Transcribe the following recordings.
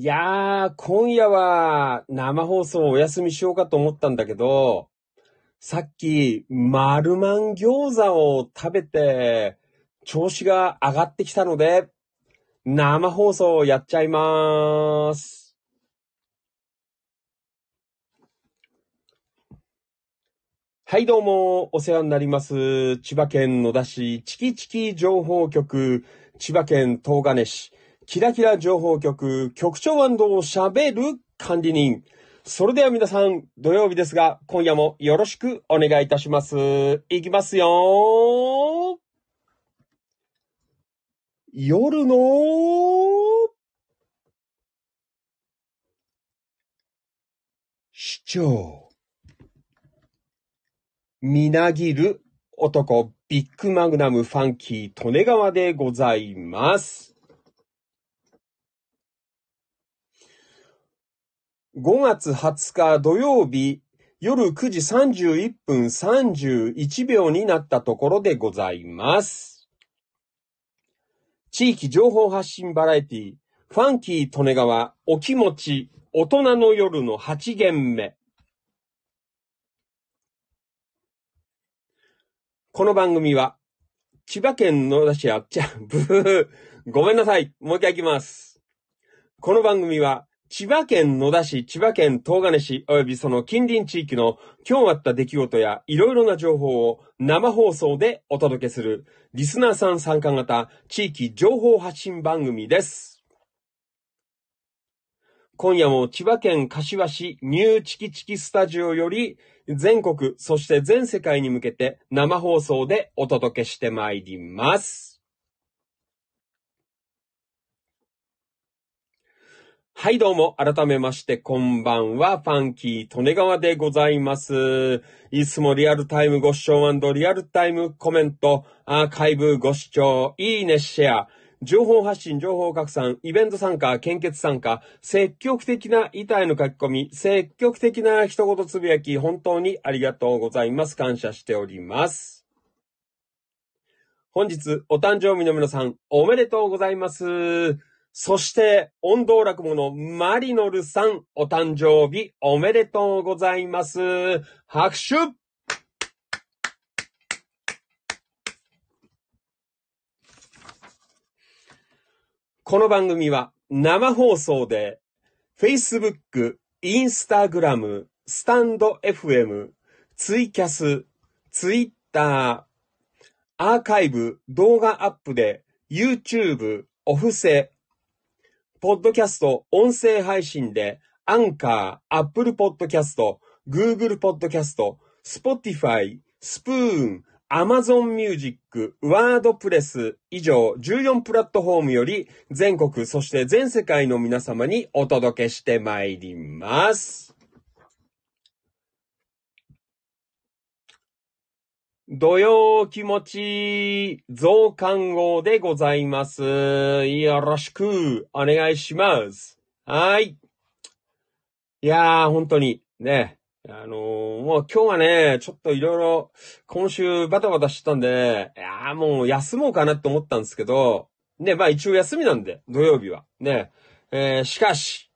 いやー、今夜は生放送お休みしようかと思ったんだけど、さっき、マルマン餃子を食べて、調子が上がってきたので、生放送やっちゃいまーす。はい、どうも、お世話になります。千葉県野田市チキチキ情報局、千葉県東金市、キラキラ情報局、局長喋る管理人。それでは皆さん、土曜日ですが、今夜もよろしくお願いいたします。いきますよ夜の市長。みなぎる男、ビッグマグナムファンキー、利根川でございます。5月20日土曜日夜9時31分31秒になったところでございます。地域情報発信バラエティ、ファンキー利根川、お気持ち、大人の夜の8限目。この番組は、千葉県野田市や、ちゃ、ブー、ごめんなさい。もう一回行きます。この番組は、千葉県野田市、千葉県東金市、およびその近隣地域の今日あった出来事やいろいろな情報を生放送でお届けするリスナーさん参加型地域情報発信番組です。今夜も千葉県柏市ニューチキチキスタジオより全国、そして全世界に向けて生放送でお届けしてまいります。はい、どうも、改めまして、こんばんは、ファンキー、利根川でございます。いつもリアルタイムご視聴リアルタイムコメント、アーカイブご視聴、いいね、シェア、情報発信、情報拡散、イベント参加、献血参加、積極的な板への書き込み、積極的な一言つぶやき、本当にありがとうございます。感謝しております。本日、お誕生日の皆さん、おめでとうございます。そして、音頭落語のマリノルさん、お誕生日おめでとうございます。拍手この番組は生放送で Facebook、Instagram、スタンド FM、ツイキャス、Twitter、アーカイブ、動画アップで YouTube、オフセ、ポッドキャスト、音声配信で、アンカー、 Apple Podcast、 Google Podcast、 Spotify、 Spoon、 Amazon Music、 WordPress、以上14プラットフォームより全国、そして全世界の皆様にお届けしてまいります。土曜気持ち増刊号でございます。よろしくお願いします。はい。いやー、本当にね、あのーもう今日はね、ちょっといろいろ今週バタバタしてたんで、いやーもう休もうかなって思ったんですけど、ね、まあ一応休みなんで、土曜日は。ね、えー、しかし、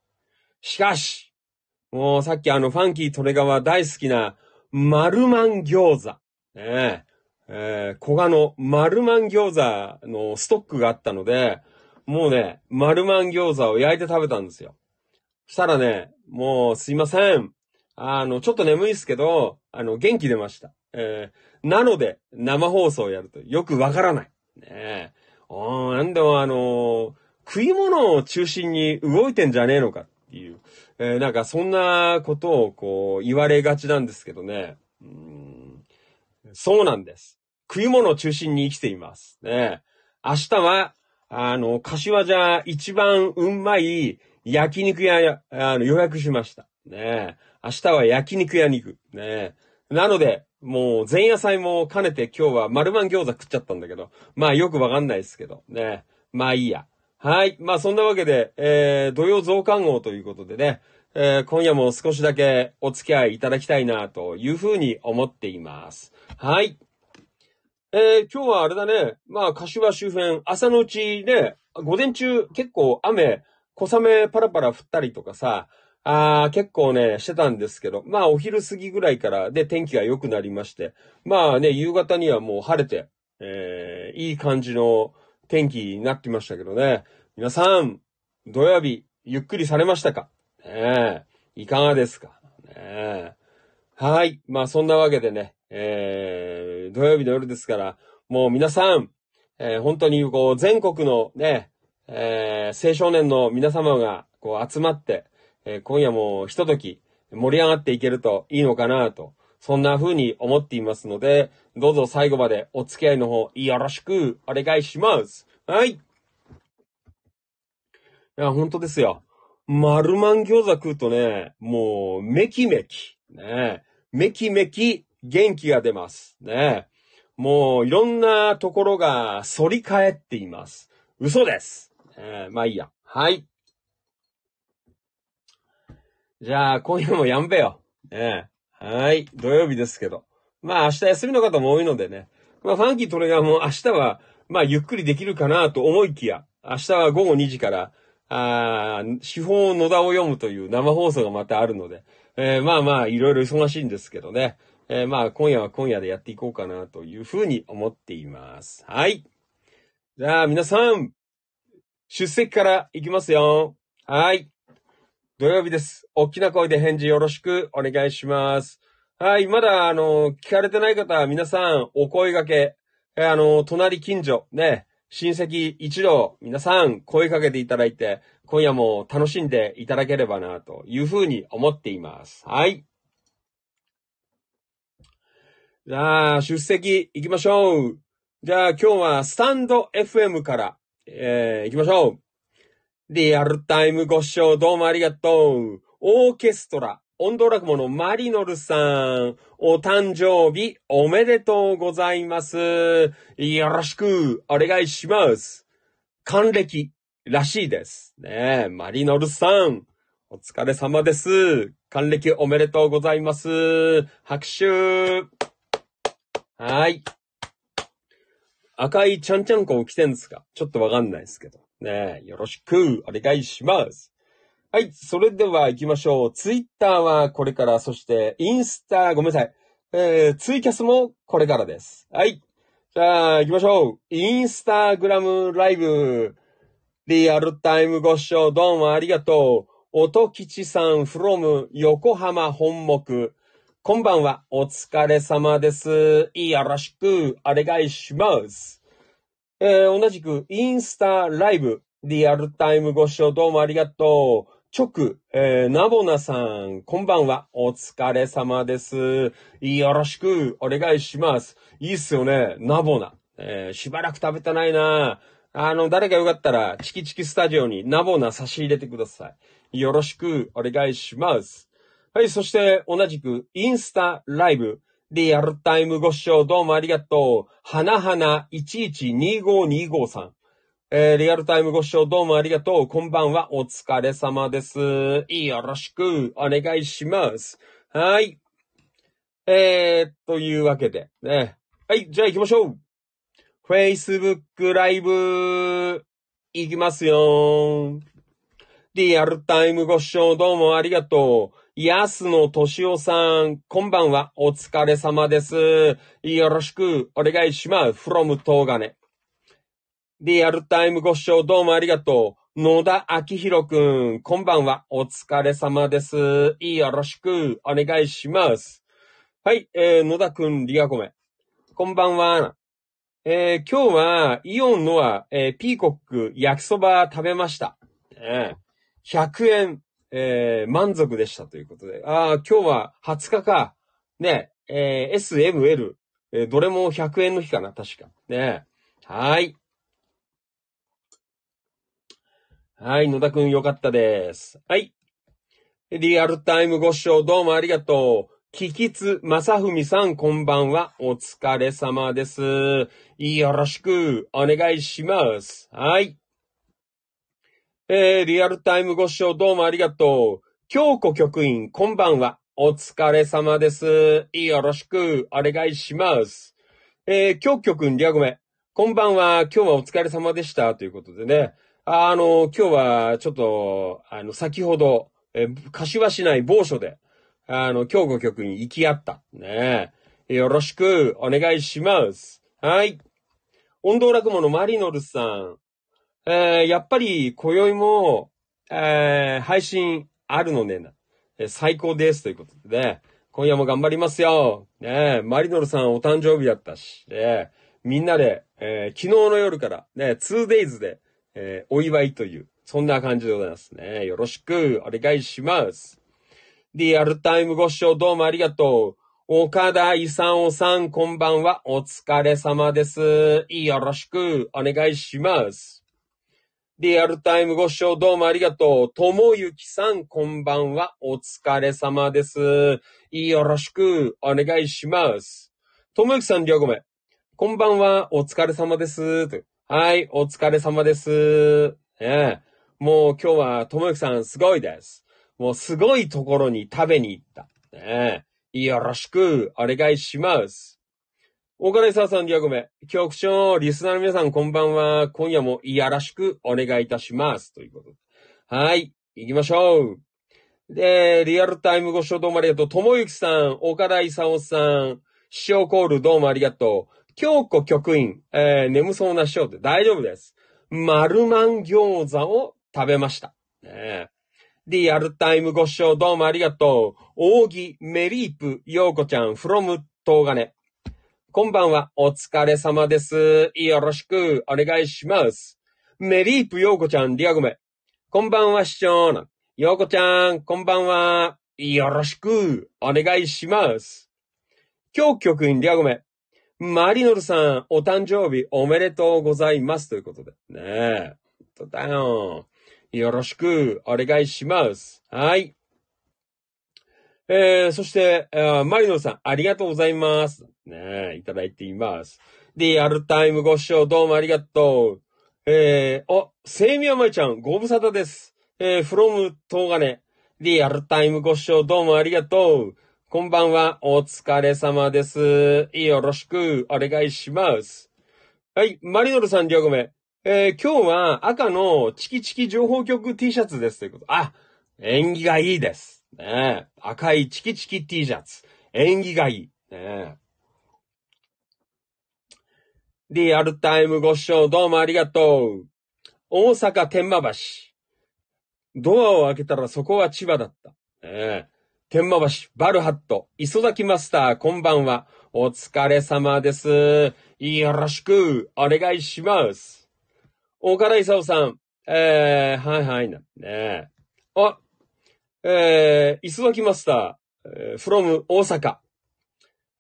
しかし、もうさっきあのファンキートレガワ大好きな、マルマン餃子。ねえ、えー、小賀の丸マン餃子のストックがあったので、もうね、丸マン餃子を焼いて食べたんですよ。したらね、もうすいません。あの、ちょっと眠いですけど、あの、元気出ました。えー、なので、生放送をやるとよくわからない。ねえ。おなんでもあのー食い物を中心に動いてんじゃねえのかっていう、えーなんかそんなことをこう言われがちなんですけどね。うんそうなんです。食い物を中心に生きています。ね。明日は、あの、柏じゃ一番うんまい焼肉屋、あの、予約しました。ね。明日は焼肉屋に行く。ね。なので、もう前夜祭も兼ねて今日は丸マン餃子食っちゃったんだけど、まあよくわかんないですけど、ね。まあいいや。はい。まあそんなわけで、えー、土曜増刊号ということでね、えー今夜も少しだけお付き合いいただきたいなというふうに思っています。はい。えー今日はあれだね。まあ、柏周辺、朝のうちね、午前中結構雨小雨パラパラ降ったりとかさ、あー結構ね、してたんですけど、まあお昼過ぎぐらいからで天気が良くなりまして、まあね、夕方にはもう晴れて、えー、いい感じの天気になってましたけどね。皆さん、土曜日、ゆっくりされましたか？ねえ、いかがですか？ねえ。はい。まあそんなわけでね、えー、土曜日の夜ですから、もう皆さん、えー、本当にこう、全国のね、えー、青少年の皆様がこう集まって、えー、今夜もひととき盛り上がっていけるといいのかなと、そんな風に思っていますので、どうぞ最後までお付き合いの方よろしくお願いします。はい。いや、本当ですよ。丸マン餃子食うとね、もう、めきめき、ね、めきめき元気が出ます。ね。もう、いろんなところが反り返っています。嘘です。えー、まあいいや。はい。じゃあ、今夜もやんべよ。ねはい。土曜日ですけど。まあ明日休みの方も多いのでね。まあファンキートレガーも明日は、まあゆっくりできるかなと思いきや、明日は午後2時から、あ司法野田を読むという生放送がまたあるので、えー、まあまあいろいろ忙しいんですけどね。えー、まあ今夜は今夜でやっていこうかなというふうに思っています。はい。じゃあ皆さん、出席からいきますよ。はい。土曜日です。大きな声で返事よろしくお願いします。はい、まだ、あの、聞かれてない方は皆さんお声掛け、えあの、隣近所、ね、親戚一同、皆さん声かけていただいて、今夜も楽しんでいただければな、というふうに思っています。はい。じゃあ、出席行きましょう。じゃあ、今日はスタンド FM から、えー、行きましょう。リアルタイムご視聴どうもありがとう。オーケストラ、音頭落語のマリノルさん、お誕生日おめでとうございます。よろしくお願いします。還暦らしいです。ね、マリノルさん、お疲れ様です。還暦おめでとうございます。拍手。はい。赤いちゃんちゃんこを着てんですか？ちょっとわかんないですけど。ねよろしくお願いします。はい。それでは行きましょう。ツイッターはこれから、そしてインスタ、ごめんなさい。えー、ツイキャスもこれからです。はい。じゃあ行きましょう。インスタグラムライブ。リアルタイムご視聴どうもありがとう。音吉さん from 横浜本木。こんばんは。お疲れ様です。よろしくお願いします。えー、同じくインスタライブ、リアルタイムご視聴どうもありがとう。直、えー、ナボナさん、こんばんは。お疲れ様です。よろしくお願いします。いいっすよね。ナボナ。えー、しばらく食べてないなあの、誰かよかったら、チキチキスタジオにナボナ差し入れてください。よろしくお願いします。はい、そして同じくインスタライブ、リアルタイムご視聴どうもありがとう。はなはな112525さん。えー、リアルタイムご視聴どうもありがとう。こんばんは。お疲れ様です。よろしくお願いします。はい。えー、というわけで、ね。はい、じゃあ行きましょう。Facebook ライブ、行きますよ。リアルタイムご視聴どうもありがとう。安野敏夫さん、こんばんは。お疲れ様です。よろしくお願いします。from 東金。リアルタイムご視聴どうもありがとう。野田明宏くん、こんばんは。お疲れ様です。よろしくお願いします。はい、えー、野田くん、リアコメ。こんばんは。えー、今日は、イオンのは、えー、ピーコック焼きそば食べました。えー、100円えー、満足でしたということで。ああ、今日は20日か。ね、えー、S、M、L、えー、どれも100円の日かな、確か。ね。はい。はい、野田くんよかったです。はい。リアルタイムご視聴どうもありがとう。キキツ正文さんこんばんは。お疲れ様です。よろしくお願いします。はい。えー、リアルタイムご視聴どうもありがとう。京子局員、こんばんは。お疲れ様です。よろしくお願いします。えー、京子くん、リアゴメ。こんばんは。今日はお疲れ様でした。ということでね。ああの、今日はちょっと、あの、先ほど、え、柏市内某所で、あの、京子局に行き合った。ねよろしくお願いします。はい。音頭落語のマリノルさん。えー、やっぱり、今宵も、えー、配信あるのねな。えー、最高です。ということでね。今夜も頑張りますよ。ねマリノルさんお誕生日だったし、ねみんなで、えー、昨日の夜から、ね、2days で、えー、お祝いという、そんな感じでございますね。よろしくお願いします。リアルタイムご視聴どうもありがとう。岡田勲さん、こんばんは。お疲れ様です。よろしくお願いします。リアルタイムご視聴どうもありがとう。ともゆきさん、こんばんは。お疲れ様です。よろしくお願いします。ともゆきさん、りょうごめん。こんばんは。お疲れ様です。はい、お疲れ様です。ね、もう今日はともゆきさんすごいです。もうすごいところに食べに行った。ね、よろしくお願いします。大金沢さん、ディアゴメ。局長、リスナーの皆さん、こんばんは。今夜もよろしくお願いいたします。ということで。はい。行きましょう。で、リアルタイムご視聴どうもありがとう。ともゆきさん、岡田勲さん、師匠コールどうもありがとう。京子局員、えー、眠そうな師匠で大丈夫です。丸マン餃子を食べました。ねリアルタイムご視聴どうもありがとう。扇メリープようこちゃん from 東金。こんばんは。お疲れ様です。よろしくお願いします。メリープようこちゃん、リアゴメ。こんばんは、市長な。ようこちゃん、こんばんは。よろしくお願いします。今日局員リアゴメ。マリノルさん、お誕生日おめでとうございます。ということで。ねえ。とだよ。よろしくお願いします。はい。えー、そして、えー、マリノさん、ありがとうございます。ねえ、いただいています。リアルタイムご視聴どうもありがとう。えー、お、セイミヤマイちゃん、ご無沙汰です。えー、フロム東金。リアルタイムご視聴どうもありがとう。こんばんは。お疲れ様です。よろしくお願いします。はい。マリノルさん、りょうごめ。えー、今日は赤のチキチキ情報局 T シャツですということ。あ、縁起がいいです。ねえ赤いチキチキ T シャツ。縁起がいい。ねえリアルタイムご視聴どうもありがとう。大阪天満橋。ドアを開けたらそこは千葉だった。ねえ天満橋、バルハット、磯崎マスター、こんばんは。お疲れ様です。よろしく、お願いします。岡田勲さん、えー、はいはいな。ねえあ、えー、磯崎マスター、え、from 大阪。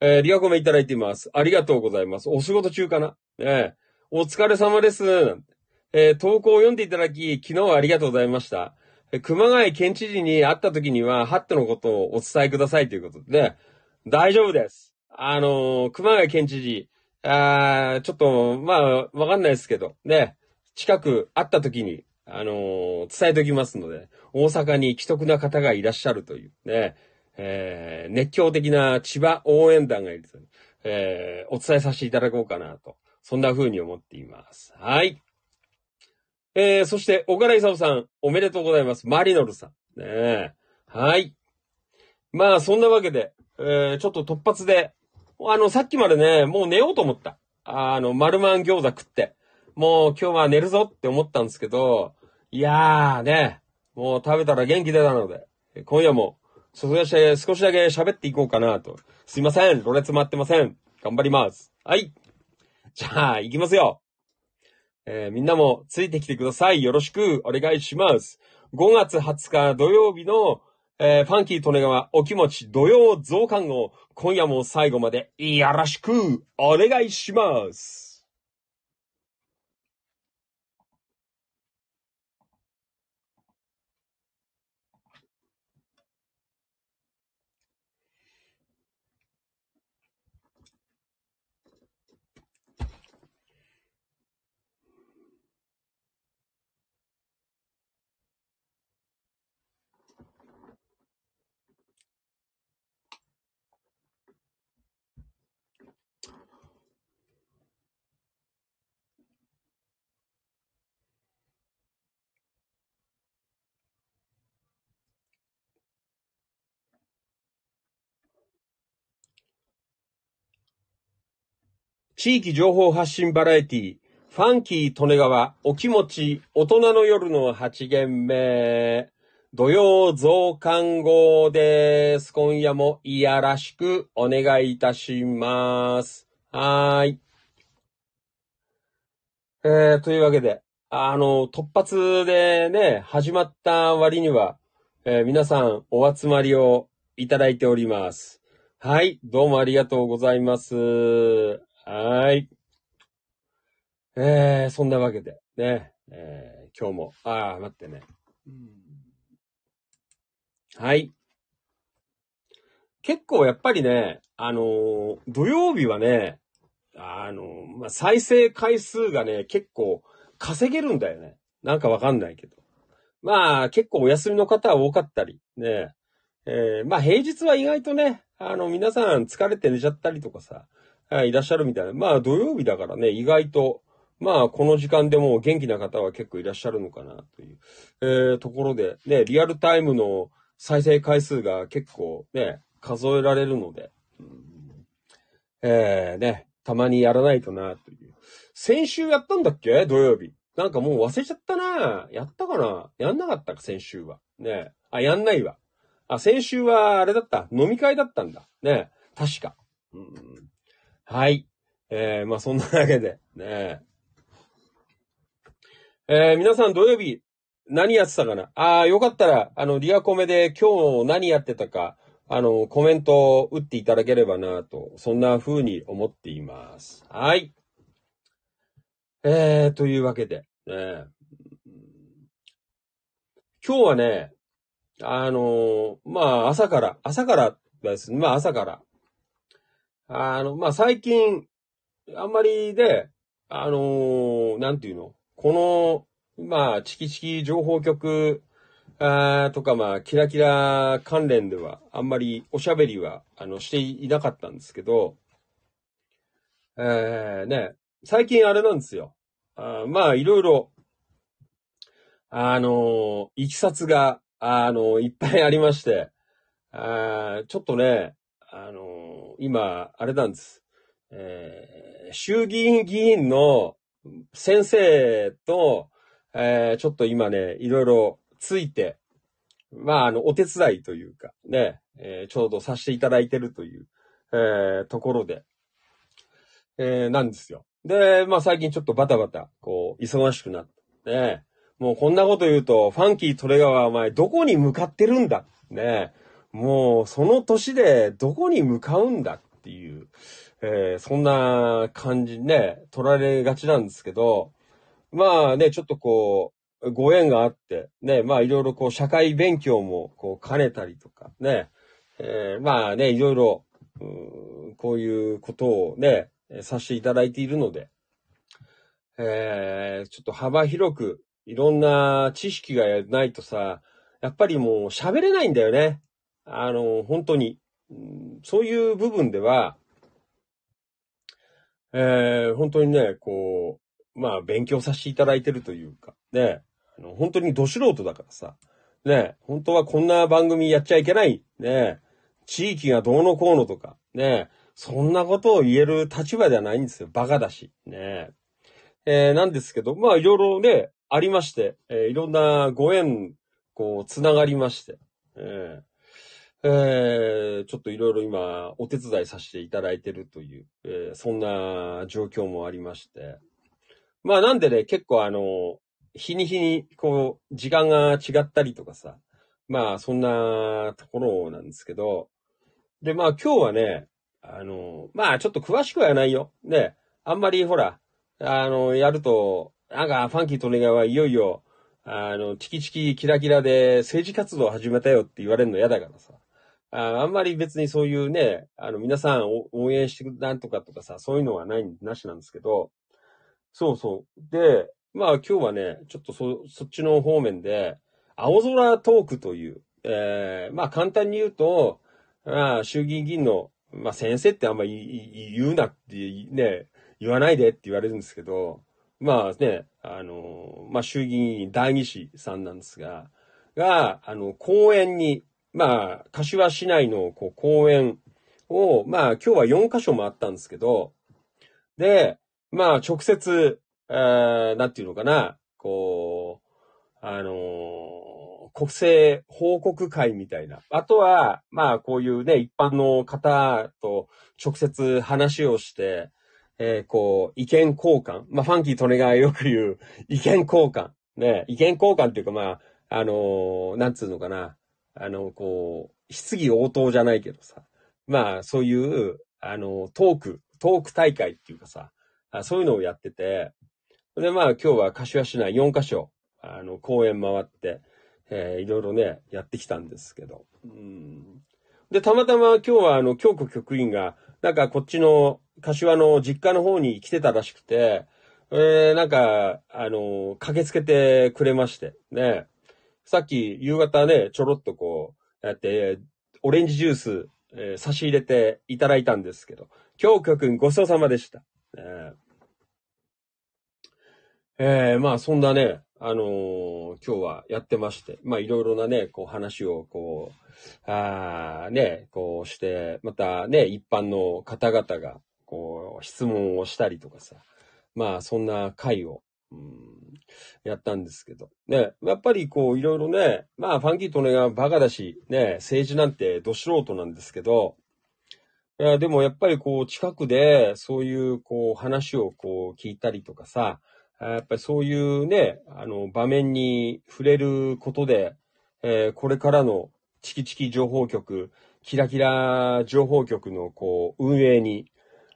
えー、リアコメいただいています。ありがとうございます。お仕事中かな？ねお疲れ様です。えー、投稿を読んでいただき、昨日はありがとうございました。え熊谷県知事に会った時には、ハットのことをお伝えくださいということで、大丈夫です。あのー、熊谷県知事、あちょっと、まあ、わかんないですけど、ね、近く会った時に、あのー、伝えておきますので、大阪に既得な方がいらっしゃるというね、えー、熱狂的な千葉応援団がいると、えー、お伝えさせていただこうかなと、そんな風に思っています。はい。えー、そして、小柄勲さん、おめでとうございます。マリノルさん。ねはい。まあ、そんなわけで、えー、ちょっと突発で、あの、さっきまでね、もう寝ようと思った。あの、丸マン餃子食って。もう今日は寝るぞって思ったんですけど、いやーね、もう食べたら元気出たので、今夜も、少しだけ、少しだけ喋っていこうかなと。すいません、ろれつ回ってません。頑張ります。はい。じゃあ、行きますよ。えー、みんなもついてきてください。よろしくお願いします。5月20日土曜日の、えー、ファンキー利根川お気持ち土曜増刊号、今夜も最後までよろしくお願いします。地域情報発信バラエティ、ファンキー利根川、お気持ち、大人の夜の8限目、土曜増刊号です。今夜もいやらしくお願いいたします。はーい。えー、というわけで、あの、突発でね、始まった割には、えー、皆さんお集まりをいただいております。はい、どうもありがとうございます。はい。えー、そんなわけで、ね、えー、今日も、あー、待ってね。はい。結構やっぱりね、あのー、土曜日はね、あのー、まあ、再生回数がね、結構稼げるんだよね。なんかわかんないけど。まあ、結構お休みの方は多かったり、ね。えー、まあ平日は意外とね、あの、皆さん疲れて寝ちゃったりとかさ、いらっしゃるみたいな。まあ土曜日だからね、意外と、まあこの時間でも元気な方は結構いらっしゃるのかなという、えー、ところで、ね、リアルタイムの再生回数が結構ね、数えられるので、うん、えー、ね、たまにやらないとな、という。先週やったんだっけ？土曜日。なんかもう忘れちゃったなやったかな？やんなかったか、先週は。ねあ、やんないわ。あ、先週はあれだった。飲み会だったんだ。ね確か。うん、はい。えー、まあそんなわけで、ねえー、皆さん土曜日、何やってたかな？ああ、よかったら、あの、リアコメで今日何やってたか、あの、コメントを打っていただければなと、そんな風に思っています。はい。えー、というわけで、ね、今日はね、あのまあ、朝から、朝からです、まあ、朝から。あの、まあ、最近、あんまりで、あのなんていうの？この、まあ、チキチキ情報局、あとか、まあ、キラキラ関連では、あんまりおしゃべりは、あの、していなかったんですけど、えー、ね、最近あれなんですよ。あまあ、いろいろ、あのいきさつが、あのいっぱいありまして、あちょっとね、あの今、あれなんです。えー、衆議院議員の先生と、えー、ちょっと今ね、いろいろついて、まあ、あの、お手伝いというか、ね、えー、ちょうどさせていただいてるという、えー、ところで、えー、なんですよ。で、まあ最近ちょっとバタバタ、こう、忙しくなって、ね、もうこんなこと言うと、ファンキートレガはお前どこに向かってるんだね、もうその年でどこに向かうんだっていう、えー、そんな感じね、取られがちなんですけど、まあね、ちょっとこう、ご縁があって、ね、まあいろいろこう社会勉強もこう兼ねたりとか、ね、えー、まあね、いろいろ、こういうことをね、させていただいているので、えー、ちょっと幅広く、いろんな知識がないとさ、やっぱりもう喋れないんだよね。あの、本当に。そういう部分では、えー、本当にね、こう、まあ、勉強させていただいてるというか、ね、あの、本当にど素人だからさ、ね、本当はこんな番組やっちゃいけない、ね、地域がどうのこうのとか、ね、そんなことを言える立場ではないんですよ。バカだし。ね。えー、なんですけど、まあ、いろいろね、ありまして、えー、いろんなご縁、こう、つながりまして、えー、えー、ちょっといろいろ今、お手伝いさせていただいてるという、えー、そんな状況もありまして、まあなんでね、結構あの、日に日に、こう、時間が違ったりとかさ、まあそんなところなんですけど、で、まあ今日はね、あの、まあちょっと詳しくはないよ。ね、あんまりほら、あの、やると、なんかファンキートネガはいよいよ、あの、チキチキキラキラで政治活動を始めたよって言われるの嫌だからさ。ああんまり別にそういうね、あの、皆さん応援してくなんとかとかさ、そういうのはない、なしなんですけど、そうそう。で、まあ今日はね、ちょっとそ、そっちの方面で、青空トークという、えー、まあ簡単に言うと、まあ衆議院議員の、まあ先生ってあんまり言うなってね、言わないでって言われるんですけど、まあね、あの、まあ衆議院第二子さんなんですが、が、あの、公園に、まあ、柏市内のこう公園を、まあ今日は4カ所もあったんですけど、で、まあ、直接、えー、なんていうのかな、こう、あのー、国政報告会みたいな。あとは、まあ、こういうね、一般の方と直接話をして、えー、こう、意見交換。まあ、ファンキートネがよく言う、意見交換。ね、意見交換っていうか、まあ、あのー、なんつうのかな。あの、こう、質疑応答じゃないけどさ。まあ、そういう、あの、トーク、トーク大会っていうかさ、そういうのをやってて、で、まあ、今日は柏市内4カ所、あの、公園回って、えー、いろいろね、やってきたんですけど。うん、で、たまたま今日は、あの、京子局員が、なんかこっちの柏の実家の方に来てたらしくて、えー、なんか、あの、駆けつけてくれまして、ね。さっき夕方ね、ちょろっとこう、やって、オレンジジュース、えー、差し入れていただいたんですけど、京子くんごちそうさまでした。ね、えー、まあそんなね、あのー、今日はやってまして、まあいろいろなね、こう話をこう、あね、こうして、またね、一般の方々が、こう、質問をしたりとかさ、まあそんな会を、うん、やったんですけど。ね、やっぱりこういろいろね、まあファンキートネがバカだし、ね、政治なんてど素人なんですけど、いやでもやっぱりこう近くでそういうこう話をこう聞いたりとかさ、やっぱりそういうね、あの場面に触れることで、えー、これからのチキチキ情報局、キラキラ情報局のこう運営に、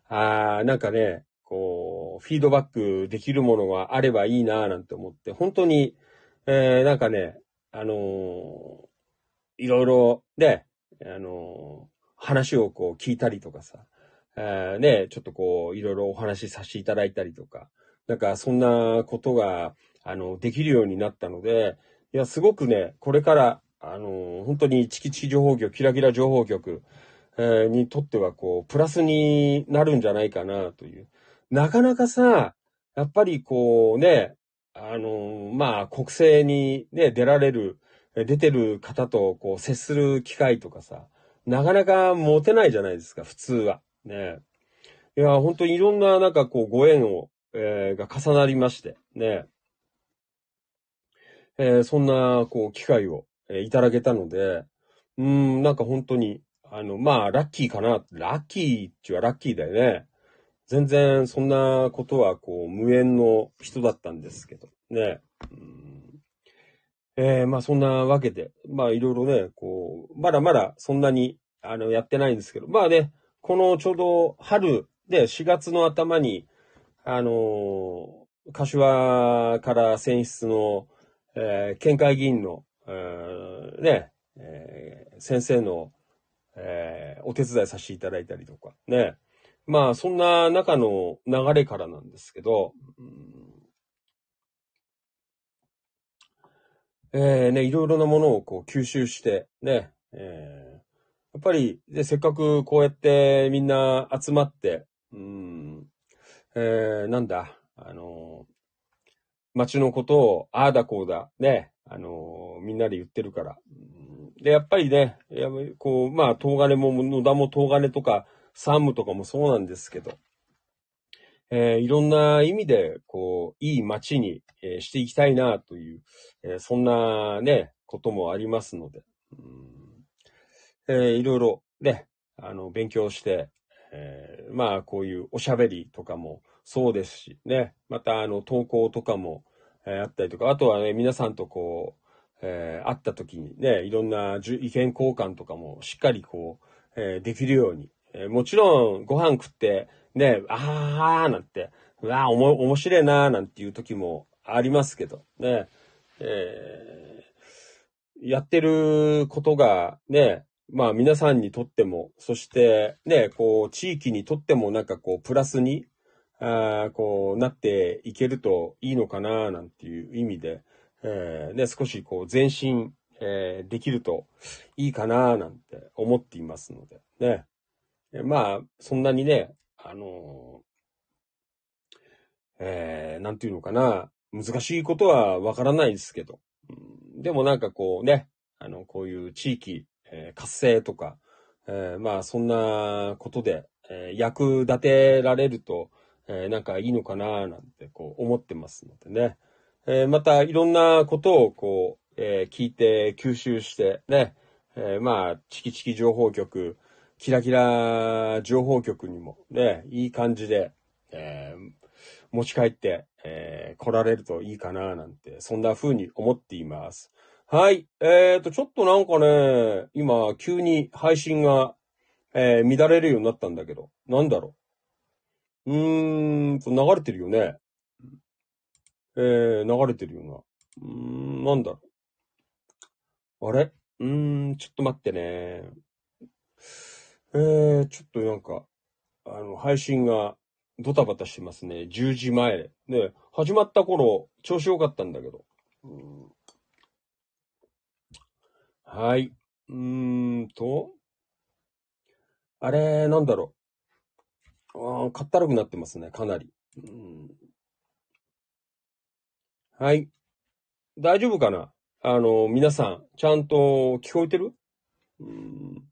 あなんかね、こう、フィードバックできるものがあればいいなぁなんて思って、本当に、えー、なんかね、あのー、いろいろ、ね、あのー、話をこう聞いたりとかさ、えー、ね、ちょっとこう、いろいろお話しさせていただいたりとか、なんかそんなことが、あの、できるようになったので、いや、すごくね、これから、あの、本当にチキチキ情報局、キラキラ情報局、えー、にとっては、こう、プラスになるんじゃないかなという。なかなかさ、やっぱりこうね、あの、まあ、国政にね、出られる、出てる方とこう接する機会とかさ、なかなか持てないじゃないですか、普通は。ね。いや、本当にいろんななんかこうご縁を、えー、が重なりまして、ね。えー、そんなこう機会を、えー、いただけたので、うん、なんか本当に、あの、まあ、ラッキーかな。ラッキーっていうはラッキーだよね。全然そんなことはこう無縁の人だったんですけど。ね。うん。えー、まあそんなわけで、まあいろいろね、こう、まだまだそんなにあのやってないんですけど、まあね、このちょうど春で4月の頭に、あのー、柏から選出の、えー、県会議員の、えー、ね、えー、先生の、えー、お手伝いさせていただいたりとか、ね、まあ、そんな中の流れからなんですけど、えー、ね、いろいろなものをこう吸収して、ね、えー、やっぱり、で、せっかくこうやってみんな集まって、うん、えー、なんだ、あの街のことを、ああだこうだ、ね、あのみんなで言ってるから。で、やっぱりね、やこう、まあ、東金も、野田も東金とか、サムとかもそうなんですけど、えー、いろんな意味で、こう、いい街に、えー、していきたいな、という、えー、そんなね、こともありますので、うん。えー、いろいろね、あの、勉強して、えー、まあ、こういうおしゃべりとかもそうですし、ね、また、あの、投稿とかも、えー、あったりとか、あとはね、皆さんとこう、えー、会った時にね、いろんな意見交換とかもしっかりこう、えー、できるように、えー、もちろんご飯食って、ね、あーなんて、うわー、おも、面白いなーなんていう時もありますけど、ね、えー、やってることがね、まあ皆さんにとっても、そしてね、こう、地域にとってもなんかこう、プラスに、あこう、なっていけるといいのかな、なんていう意味で、えー、ね、少しこう、前進、えー、できるといいかな、なんて思っていますので、ね。まあ、そんなにね、あのえー、なんていうのかな、難しいことはわからないですけど、うん、でもなんかこうね、あの、こういう地域、えー、活性とか、えー、まあそんなことで、えー、役立てられると、えー、なんかいいのかななんてこう思ってますのでね。えー、またいろんなことをこう、えー、聞いて吸収してね、えー、まあ、チキチキ情報局、キラキラ情報局にもね、いい感じで、えー、持ち帰って、えー、来られるといいかななんて、そんな風に思っています。はい。えーと、ちょっとなんかね、今、急に配信が、えー、乱れるようになったんだけど、なんだろう。うーんと、流れてるよね。えー、流れてるような。うーん、なんだろう。あれ？うーん、ちょっと待ってね。えー、ちょっとなんか、あの、配信がドタバタしてますね。10時前。ね、始まった頃、調子良かったんだけど。うんはい。うーんと、あれ、なんだろう。あかったるくなってますね、かなり。うんはい。大丈夫かな？あの、皆さん、ちゃんと聞こえてる？うん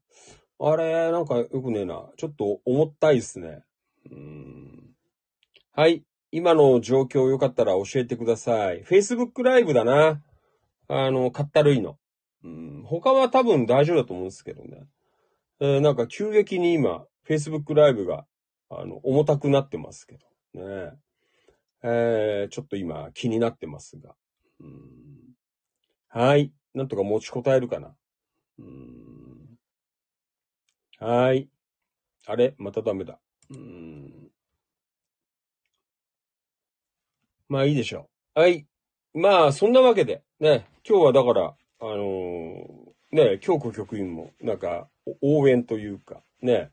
あれ、なんかよくねえな。ちょっと重たいっすね。うんはい。今の状況よかったら教えてください。Facebook ライブだな。あの、かったるいの。うん、他は多分大丈夫だと思うんですけどね。えー、なんか急激に今、Facebook ライブが、あの、重たくなってますけど。ねえー、ちょっと今気になってますが。うん、はい。なんとか持ちこたえるかな。うんはい。あれ？またダメだ。うんまあいいでしょう。はい。まあ、そんなわけで、ね、今日はだから、あのー、ね、京子局員も、なんか、応援というか、ね、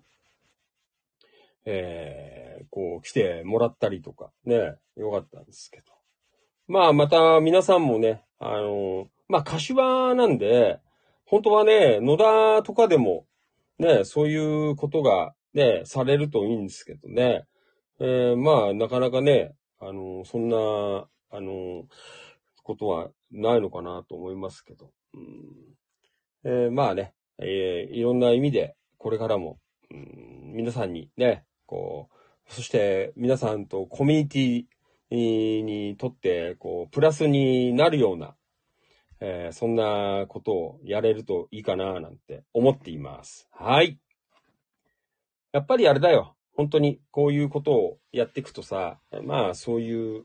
えー、こう、来てもらったりとか、ね、よかったんですけど。まあ、また皆さんもね、あのー、まあ、柏なんで、本当はね、野田とかでも、ね、そういうことが、ね、されるといいんですけどね。えー、まあ、なかなかね、あの、そんな、あのことはないのかなと思いますけど。うんえー、まあね、えー、いろんな意味で、これからも、うん、皆さんにね、こう、そして皆さんとコミュニティにとって、こう、プラスになるような、えー、そんなことをやれるといいかな、なんて思っています。はい。やっぱりあれだよ。本当にこういうことをやっていくとさ、まあそういう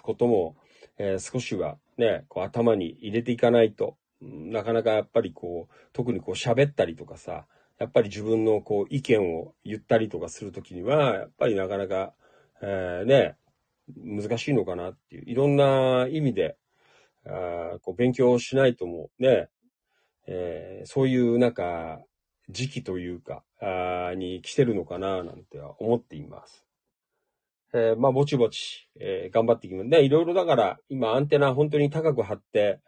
ことも、えー、少しはね、こう頭に入れていかないと、なかなかやっぱりこう、特にこう喋ったりとかさ、やっぱり自分のこう意見を言ったりとかするときには、やっぱりなかなか、えー、ね、難しいのかなっていう、いろんな意味で、あこう勉強しないともね、えー、そういうなんか時期というか、あに来てるのかななんては思っています。えー、まあ、ぼちぼち、えー、頑張っていきます。ね、いろいろだから、今アンテナ本当に高く張って、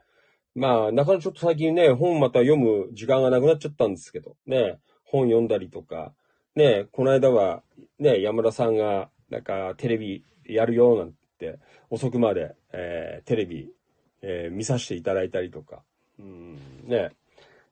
まあ、なかなかちょっと最近ね、本また読む時間がなくなっちゃったんですけど、ね、本読んだりとか、ね、この間は、ね、山田さんが、なんか、テレビやるよ、なんて、遅くまで、えー、テレビ、えー、見させていただいたりとか、うん、ね、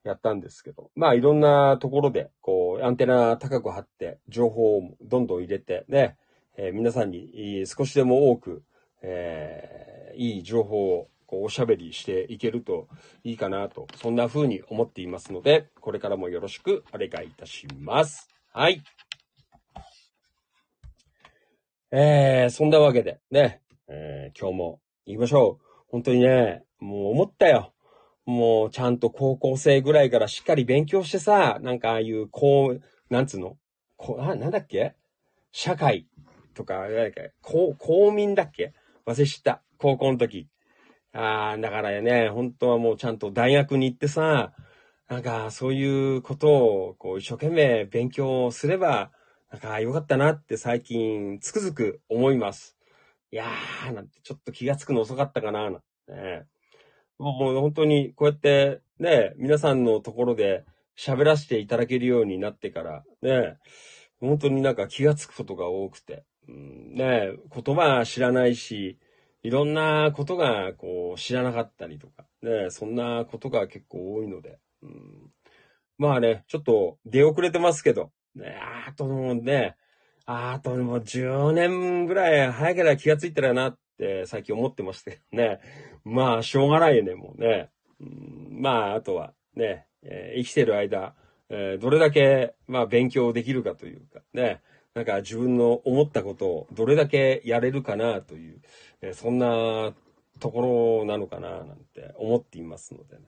やったんですけど、まあ、いろんなところで、こう、アンテナ高く張って、情報をどんどん入れて、ね、えー、皆さんに少しでも多く、えー、いい情報をこうおしゃべりしていけるといいかなと、そんな風に思っていますので、これからもよろしくお願いいたします。はい。えー、そんなわけで、ね、えー、今日も行きましょう。本当にね、もう思ったよ。もうちゃんと高校生ぐらいからしっかり勉強してさ、なんかああいう、こう、なんつうの？こあ、なんだっけ？社会とか、何か、公、公民だっけ？忘れ知った。高校の時。ああ、だからね、本当はもうちゃんと大学に行ってさ、なんかそういうことをこう一生懸命勉強すれば、なんか良かったなって最近つくづく思います。いやー、なんてちょっと気がつくの遅かったかな、なんてね。もう本当にこうやってね、皆さんのところで喋らせていただけるようになってからね、本当になんか気がつくことが多くて。うん、ね、言葉知らないし、いろんなことがこう知らなかったりとか、ね、そんなことが結構多いので、うん、まあね、ちょっと出遅れてますけど、ね、あとのね、ああとも10年ぐらい早ければ気がついたらなって最近思ってましたけどね。まあ、しょうがないね、もうね。うん、まあ、あとはね、えー、生きてる間、えー、どれだけ、まあ、勉強できるかというか、ね。なんか自分の思ったことをどれだけやれるかなという、えー、そんなところなのかななんて思っていますのでね。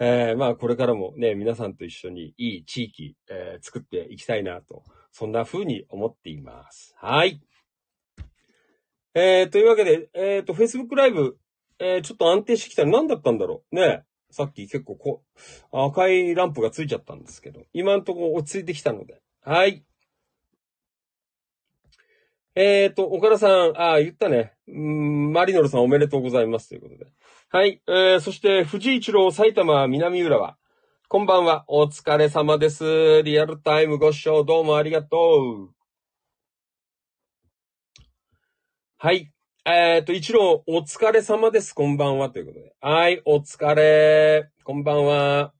えー、まあこれからもね、皆さんと一緒にいい地域、えー、作っていきたいなと、そんな風に思っています。はい。えー、というわけで、えっ、ー、と、Facebook ライブ、えー、ちょっと安定してきたら何だったんだろう？ね。さっき結構こう、赤いランプがついちゃったんですけど、今んとこ落ち着いてきたので。はい。えっ、ー、と、岡田さん、ああ、言ったね。うん、マリノルさんおめでとうございますということで。はい。えー、そして、藤一郎埼玉南浦和。こんばんは。お疲れ様です。リアルタイムご視聴どうもありがとう。はい。えっ、ー、と、一郎、お疲れ様です。こんばんは。ということで。はい。お疲れ。こんばんは。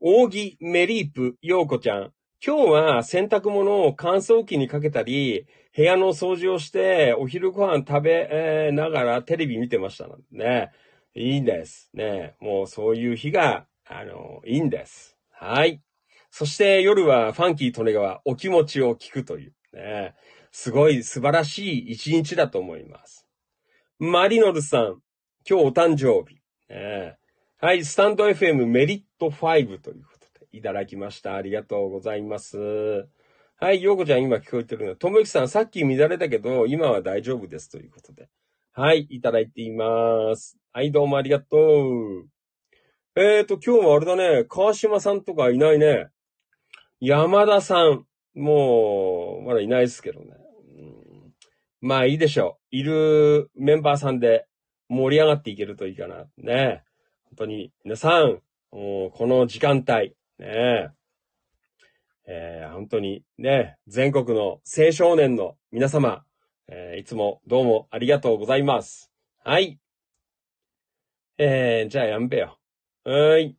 扇メリープ、ようこちゃん。今日は洗濯物を乾燥機にかけたり、部屋の掃除をして、お昼ご飯食べ、ながらテレビ見てましたね。いいんです。ね。もうそういう日が、あの、いいんです。はい。そして夜はファンキー利根川お気持ちを聞くというね。すごい素晴らしい一日だと思います。マリノルさん、今日お誕生日。ね、はい、スタンド FM メリット5ということでいただきました。ありがとうございます。はい、ようこちゃん今聞こえてるの。ともゆきさん、さっき乱れたけど、今は大丈夫ですということで。はい、いただいています。はい、どうもありがとう。えーと、今日はあれだね、川島さんとかいないね。山田さん、もう、まだいないですけどね。まあいいでしょう。いるメンバーさんで盛り上がっていけるといいかな。ね。本当に、皆さん、この時間帯、ね。えー、本当にね、全国の青少年の皆様、えー、いつもどうもありがとうございます。はい。えー、じゃあやんべよ。はい。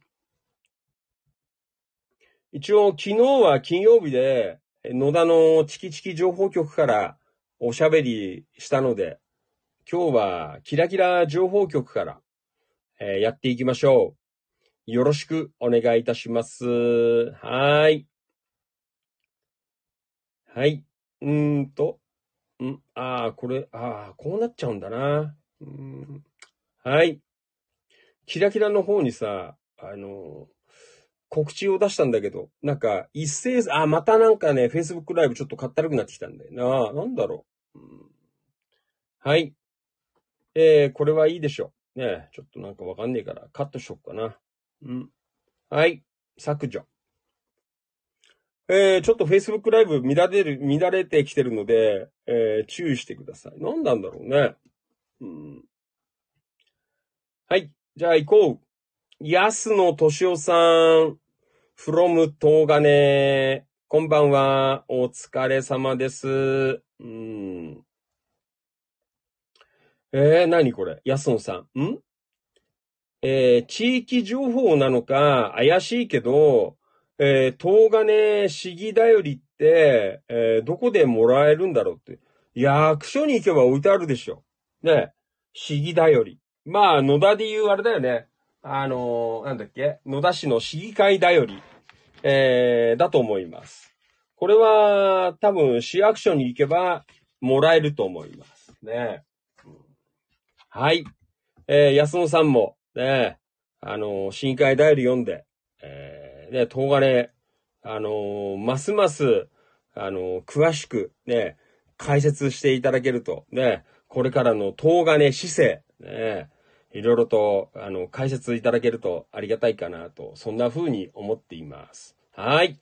一応、昨日は金曜日で、野田のチキチキ情報局からおしゃべりしたので、今日はキラキラ情報局から、えー、やっていきましょう。よろしくお願いいたします。はい。はい。うーんと。ん？ああ、これ、ああ、こうなっちゃうんだな。うんはい。キラキラの方にさ、あの、告知を出したんだけど、なんか、一斉、あ、またなんかね、Facebook ライブちょっとかったるくなってきたんだよな。なんだろう。うん、はい。えー、これはいいでしょう。ねちょっとなんかわかんねえからカットしよっかな。うん。はい。削除。えー、ちょっと Facebook ライブ乱れる、乱れてきてるので、えー、注意してください。何なんだろうね。うん。はい。じゃあ行こう。安野敏夫さん、from 東金。こんばんは。お疲れ様です。うん。えー、何これ？安野さん。ん？えー、地域情報なのか怪しいけど、えー、東金市議だよりって、えー、どこでもらえるんだろうって。役所に行けば置いてあるでしょ。ね。市議だより。まあ、野田で言うあれだよね。あのー、なんだっけ野田市の市議会だより、えー、だと思います。これは、多分、市役所に行けば、もらえると思いますね。はい。えー、安野さんも、ね、あのー、市議会だより読んで、えー、ね、東金、あのー、ますます、あのー、詳しく、ね、解説していただけると、ね、これからの東金市政、ね、いろいろと、あの、解説いただけるとありがたいかなと、そんな風に思っています。はい。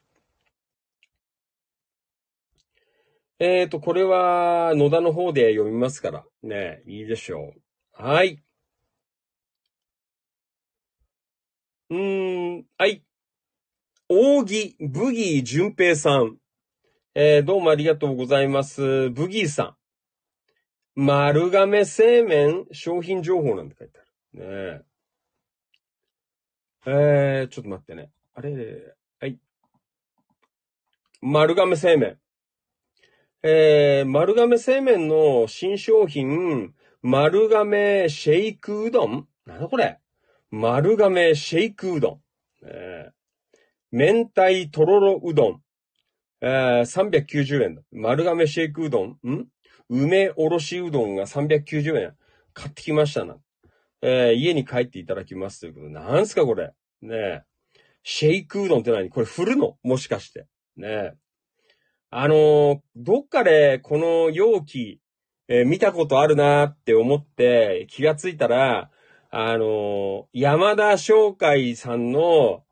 えっ、ー、と、これは、野田の方で読みますから、ね、いいでしょう。はい。うーん、はい。扇ブギー淳平さん。えー、どうもありがとうございます。ブギーさん。丸亀製麺商品情報なんて書いてある。ねえ。えー、ちょっと待ってね。あれ、はい。丸亀製麺。えー、丸亀製麺の新商品、丸亀シェイクうどん？なんだこれ？丸亀シェイクうどん。えー、明太とろろうどん。えー、390円。丸亀シェイクうどんん？梅おろしうどんが390円。買ってきましたな。えー、家に帰っていただきますということで。なんすかこれ。ねえ。シェイクうどんって何？これ振るの？もしかして。ねえ。あのー、どっかでこの容器、えー、見たことあるなって思って気がついたら、あのー、山田商会さんの、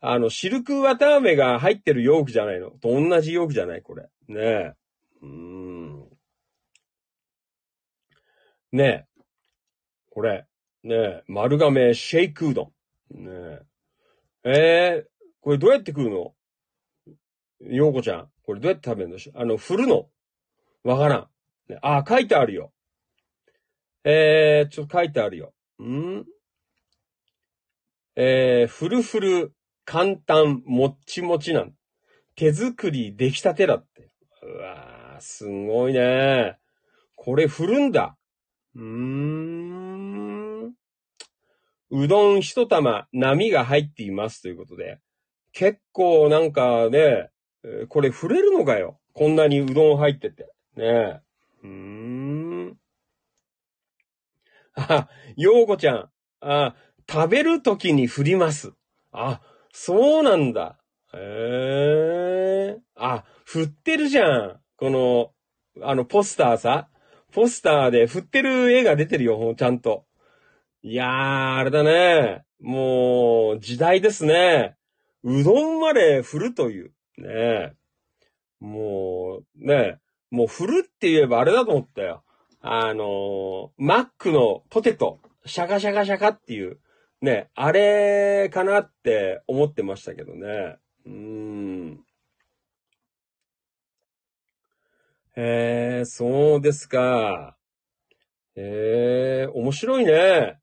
あの、シルク綿飴が入ってる容器じゃないのと同じ容器じゃないこれ。ねえ。うーん。ねえ。これ。ねえ。丸亀シェイクうどん。ねえ。えー、これどうやって食うの？ようこちゃん。これどうやって食べるの？あの、振るの？わからん。ね、あ、書いてあるよ。えー、ちょっと書いてあるよ。ん？えー、ふるふる、簡単、もっちもちなん。手作り出来たてだって。うわー、すごいね。これ振るんだ。うーん。うどん一玉、波が入っていますということで。結構なんかね、これ振れるのかよ。こんなにうどん入ってて。ねえ。うーん。あ、ようこちゃん。あ、食べるときに振ります。あ、そうなんだ。へえ。あ、振ってるじゃん。この、あの、ポスターさ。ポスターで振ってる絵が出てるよ、ちゃんと。いやー、あれだね。もう、時代ですね。うどんまで振るという。ね。もう、ね。もう振るって言えばあれだと思ったよ。あのマックのポテト、シャカシャカシャカっていう、ね、あれかなって思ってましたけどね。うーん。えー、そうですか。えー、面白いね。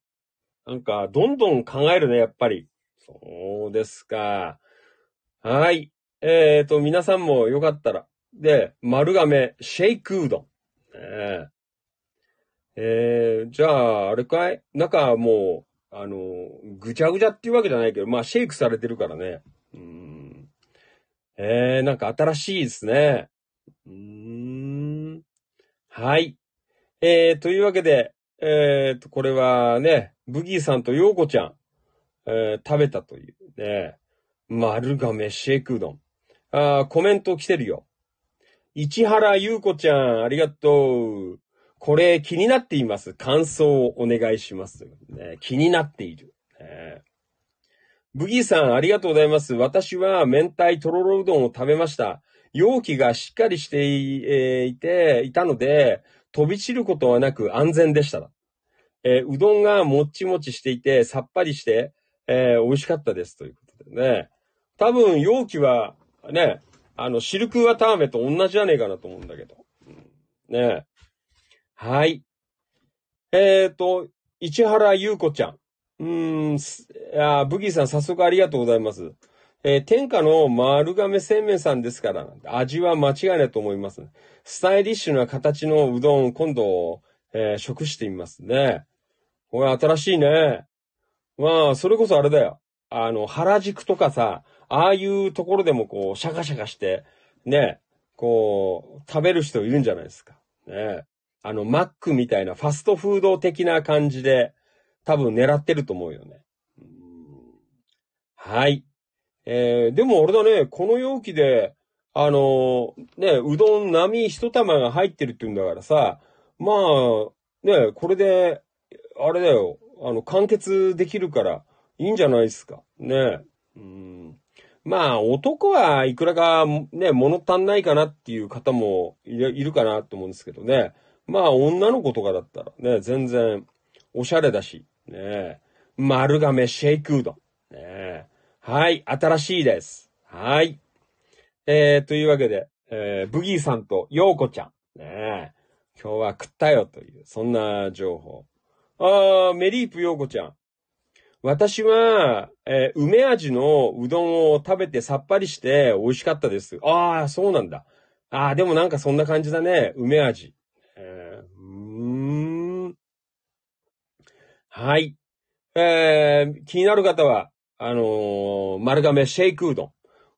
なんか、どんどん考えるね、やっぱり。そうですか。はい。えーと、皆さんもよかったら。で、丸亀、シェイクうどん。え、えー、じゃあ、あれかい？中もう、あの、ぐちゃぐちゃっていうわけじゃないけど、まあ、シェイクされてるからね。うん。えー、なんか新しいですね。うーん。はい。えー、というわけで、えーと、これはね、ブギーさんとヨーコちゃん、えー、食べたというね、丸亀シェイクうどん。あコメント来てるよ。市原優子ちゃん、ありがとう。これ気になっています。感想をお願いします。ね、気になっている。ね、ブギーさん、ありがとうございます。私は明太とろろうどんを食べました。容器がしっかりしていて、いたので、飛び散ることはなく安全でした。えー、うどんがもっちもちしていて、さっぱりして、えー、美味しかったです。ということでね。多分、容器は、ね、あの、シルクワターメと同じじゃねえかなと思うんだけど。ねはい。えっ、ー、と、市原優子ちゃん。うーん、あブギーさん早速ありがとうございます。えー、天下の丸亀製麺さんですから、味は間違いないと思います。スタイリッシュな形のうどん、今度、えー、食してみますね。これ新しいね。まあ、それこそあれだよ。あの、原宿とかさ、ああいうところでもこう、シャカシャカして、ね、こう、食べる人いるんじゃないですか。ね。あの、マックみたいなファストフード的な感じで、多分狙ってると思うよね。はい。えー、でも俺だね、この容器で、あのー、ね、うどん並一玉が入ってるって言うんだからさ、まあ、ね、これで、あれだよ、あの、完結できるから、いいんじゃないですか。ね。うん。まあ、男はいくらかね、物足んないかなっていう方もいるかなと思うんですけどね。まあ、女の子とかだったらね、全然、おしゃれだし、ね。丸亀シェイクうどん。ね。はい、新しいです。はい。えー、というわけで、えー、ブギーさんとヨーコちゃん。ね今日は食ったよという、そんな情報。あー、メリープヨーコちゃん。私は、えー、梅味のうどんを食べてさっぱりして美味しかったです。ああ、そうなんだ。ああ、でもなんかそんな感じだね。梅味。えー、うーん。はい。えー、気になる方は、あのー、丸亀シェイクうどん。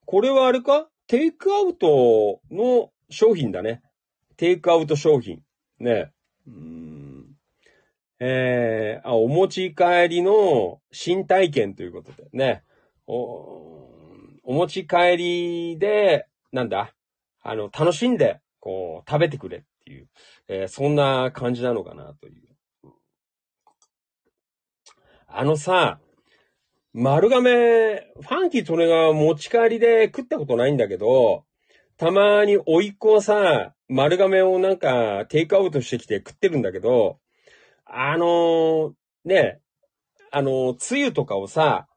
これはあれか？テイクアウトの商品だね。テイクアウト商品。ね。うーんえー、あ、お持ち帰りの新体験ということでね。お、お持ち帰りで、なんだ？あの、楽しんで、こう、食べてくれっていう、えー、そんな感じなのかなという。あのさ、丸亀、ファンキートネが持ち帰りで食ったことないんだけど、たまに甥いっ子はさ、丸亀をなんかテイクアウトしてきて食ってるんだけど、あのー、ね、あのー、つゆとかをさ、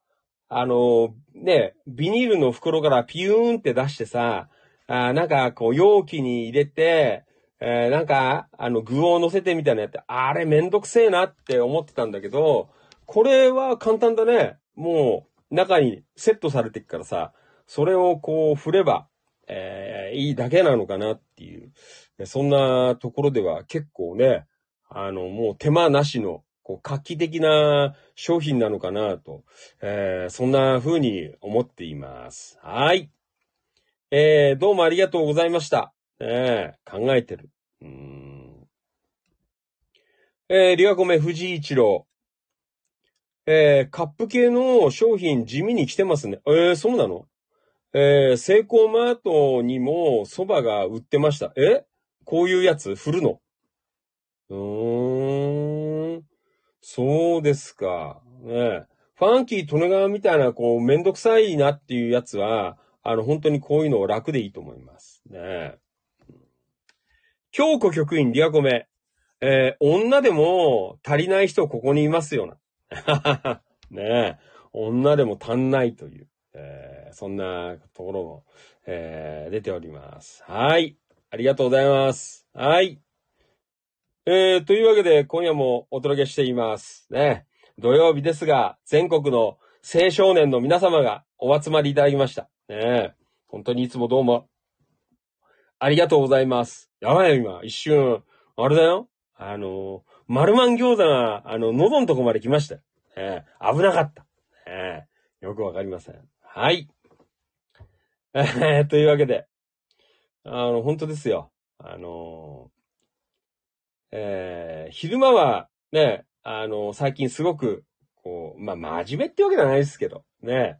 あのー、ね、ビニールの袋からピューンって出してさ、あなんかこう容器に入れて、えー、なんか、あの、具を乗せてみたいなやって、あれめんどくせえなって思ってたんだけど、これは簡単だね。もう、中にセットされてっからさ、それをこう振れば、えー、いいだけなのかなっていう、そんなところでは結構ね、あの、もう手間なしの、こう、画期的な商品なのかなと、えー、そんな風に思っています。はい。えー、どうもありがとうございました。えー、考えてる。うーん。えー、リアコメ藤井一郎。えー、カップ系の商品地味に来てますね。えー、そうなの？えー、セイコーマートにも蕎麦が売ってました。え？こういうやつ？振るの？うーん。そうですか。ねファンキー利根川みたいな、こう、めんどくさいなっていうやつは、あの、本当にこういうのを楽でいいと思います。ね京子局員リアコメ。えー、女でも足りない人ここにいますよな。ねえ。女でも足んないという、えー、そんなところも、えー、出ております。はい。ありがとうございます。はい。えー、というわけで、今夜もお届けしています。ね。土曜日ですが、全国の青少年の皆様がお集まりいただきました。ね本当にいつもどうも、ありがとうございます。やばいよ、今。一瞬、あれだよ。あの、丸マン餃子が、あの、喉のとこまで来ましたよ。えー、危なかった。えー、よくわかりません。はい。えー、というわけで、あの、本当ですよ。あのえー、昼間はね、あの、最近すごく、こう、まあ、真面目ってわけじゃないですけど、ね。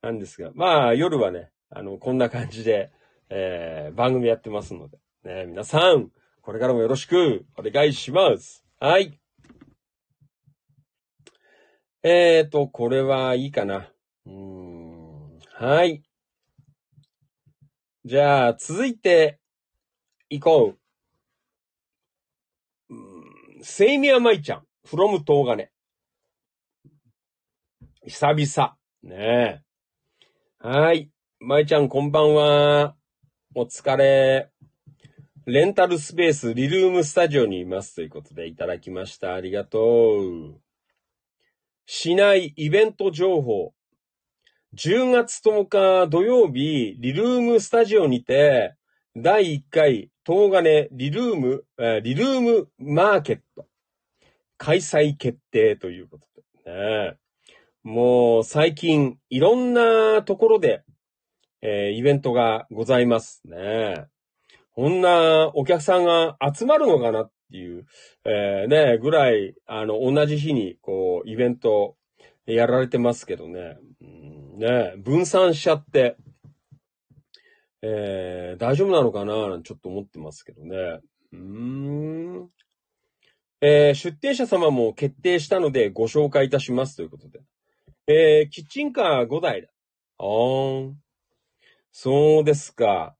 なんですが、まあ、夜はね、あの、こんな感じで、えー、番組やってますので、ね、皆さん、これからもよろしくお願いします。はい。えーと、これはいいかな。うーん。はい。じゃあ、続いて、行こう。セイミヤマイちゃん、フロム東金。久々。ねえ。はい。まいちゃん、こんばんは。お疲れ。レンタルスペース、リルームスタジオにいますということでいただきました。ありがとう。市内イベント情報。10月10日土曜日、リルームスタジオにて、第1回東金リルーム、リルームマーケット開催決定ということでね。もう最近いろんなところで、えー、イベントがございますね。こんなお客さんが集まるのかなっていう、えー、ね、ぐらい、あの、同じ日に、こう、イベントやられてますけどね。うん、ね、分散しちゃって、えー、大丈夫なのかなちょっと思ってますけどね。うーん。えー、出店者様も決定したのでご紹介いたしますということで。えー、キッチンカー5台だ。あーん。そうですか。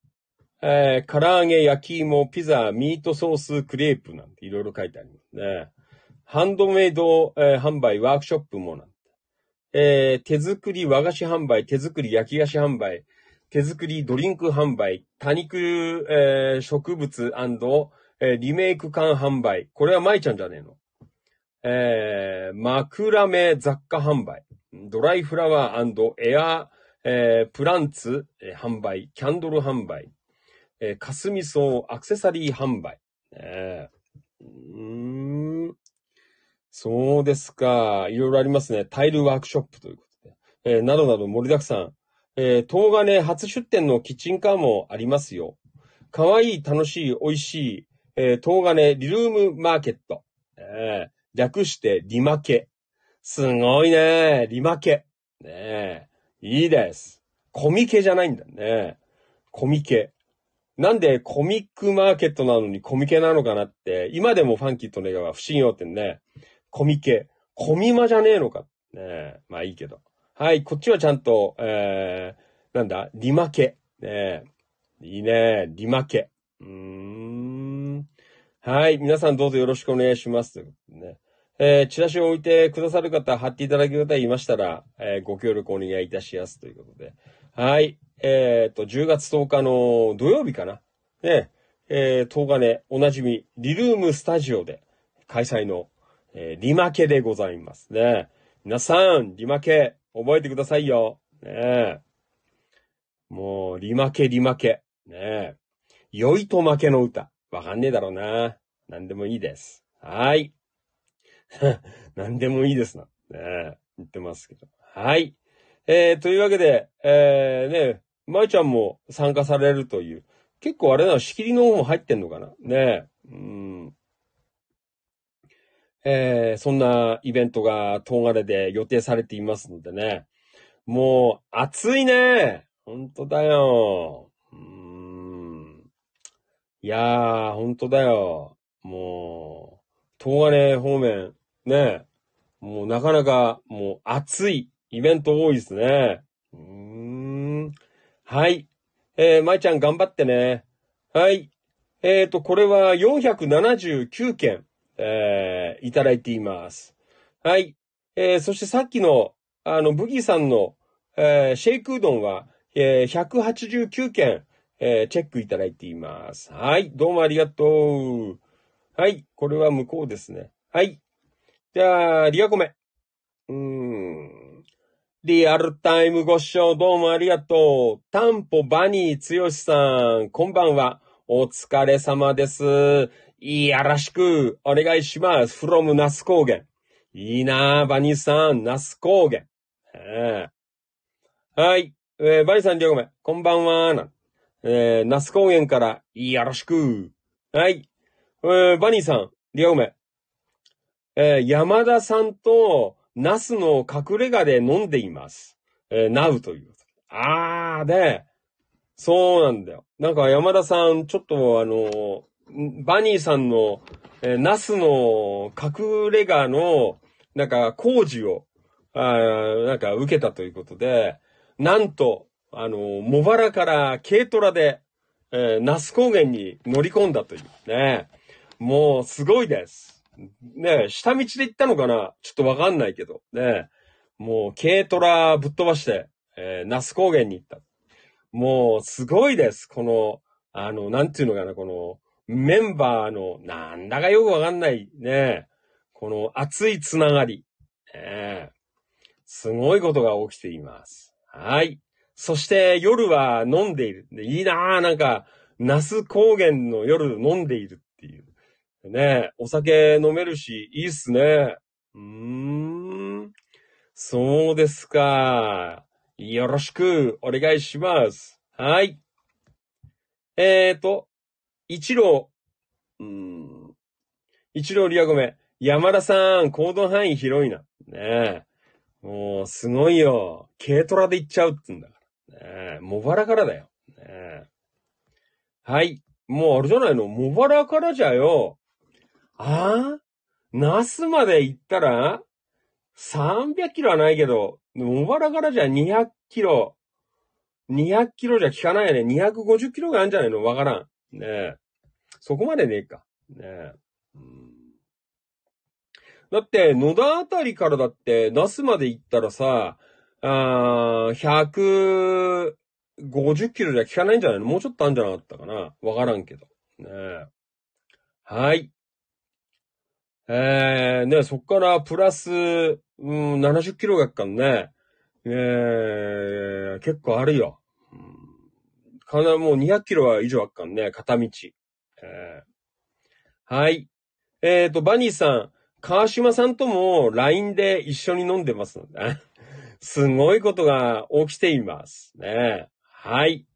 えー、唐揚げ、焼き芋、ピザ、ミートソース、クレープなんていろいろ書いてありますね。ハンドメイド、えー、販売、ワークショップもなんて。えー、手作り和菓子販売、手作り焼き菓子販売、手作りドリンク販売、多肉、えー、植物、えー、リメイク缶販売。これは舞ちゃんじゃねえの。えー、枕目雑貨販売。ドライフラワーエア、えー、プランツ、えー、販売。キャンドル販売。えー、かすみそうアクセサリー販売。え、うーん。そうですか。いろいろありますね。タイルワークショップということで。えー、などなど盛りだくさん。えー、東金初出店のキッチンカーもありますよ。かわいい、楽しい、美味しい、えー、東金リルームマーケット。えー、略してリマケ。すごいね。リマケ。ねいいです。コミケじゃないんだね。コミケ。なんでコミックマーケットなのにコミケなのかなって、今でもファンキーとネガは不思議よってね。コミケ。コミマじゃねえのか。ねまあいいけど。はい、こっちはちゃんと、えー、なんだ、リマケ。ねいいね、リマケ。うーん。はい、皆さんどうぞよろしくお願いします。ねえー、チラシを置いてくださる方、貼っていただける方いましたら、えー、ご協力お願いいたしますということで。はい。えっ、と、10月10日の土曜日かな。ね、えー、10日ね、おなじみ、リルームスタジオで開催の、えー、リマケでございますね。皆さん、リマケ、覚えてくださいよ。ねもう、リマケ、リマケ。ね良いと負けの歌。わかんねえだろうな。なんでもいいです。はい。なんでもいいですな。ね言ってますけど。はい。えー、というわけで、えー、ね、まいちゃんも参加されるという。結構あれな、仕切りの方も入ってんのかなねうん。えー、そんなイベントが東金で予定されていますのでね。もう、暑いねほんとだよ。うん。いやー、ほんとだよ。もう、東金方面、ねもうなかなか、もう暑いイベント多いですね。うーん。はい。えー、まいちゃん頑張ってね。はい。えっ、ー、と、これは479件、えー、いただいています。はい。えー、そしてさっきの、あの、ブギーさんの、えー、シェイクうどんは、えー、189件、えー、チェックいただいています。はい。どうもありがとう。はい。これは向こうですね。はい。じゃあ、リアコメ。うーん。リアルタイムご視聴どうもありがとう。タンポバニーつよしさん、こんばんは。お疲れ様です。いやらしくお願いします。from ナス高原。いいなぁ、バニーさん、ナス高原。はい。えー、バニーさん、りょうごめん。こんばんはな。えー、ナス高原から、よろしく。はい。えー、バニーさん、りょうごめん。えー、山田さんと、ナスの隠れ家で飲んでいます。えー、ナウという。あー、で、そうなんだよ。なんか山田さん、ちょっとあの、バニーさんの、えー、ナスの隠れ家の、なんか工事を、あなんか受けたということで、なんと、あの、茂原から軽トラで、えー、ナス高原に乗り込んだというね。もうすごいです。ね下道で行ったのかな？ちょっとわかんないけど。ねもう軽トラぶっ飛ばして、えー、ナス高原に行った。もうすごいです。この、あの、なんていうのかな、この、メンバーの、なんだかよくわかんないね。この熱いつながり。ね、すごいことが起きています。はい。そして夜は飲んでいる。いいなぁ、なんか、那須高原の夜飲んでいる。ねお酒飲めるし、いいっすね。うーん。そうですか。よろしくお願いします。はい。えーと、一郎、うん。一郎リアゴメ。山田さん、行動範囲広いな。ねえ。もう、すごいよ。軽トラで行っちゃうってんだから。ねえ。茂原からだよ。ねえ。はい。もうあれじゃないの？茂原からじゃよ。あ？あ那須まで行ったら、300キロはないけど、茂原からじゃ200キロ。200キロじゃ効かないよね。250キロがあるんじゃないの？わからん。ねえ。そこまでねえか。ねえ。うんだって、野田あたりからだって、那須まで行ったらさ、あ150キロじゃ効かないんじゃないの？もうちょっとあるんじゃなかったかな？わからんけど。ねえはい。えー、ねそっからプラス、うん、70キロがっかんね。えー、結構あるよ。かな、もう200キロは以上あっかんね、片道。えー、はい。えっ、ー、と、バニーさん、川島さんとも LINE で一緒に飲んでますので、すごいことが起きています。ね。はい。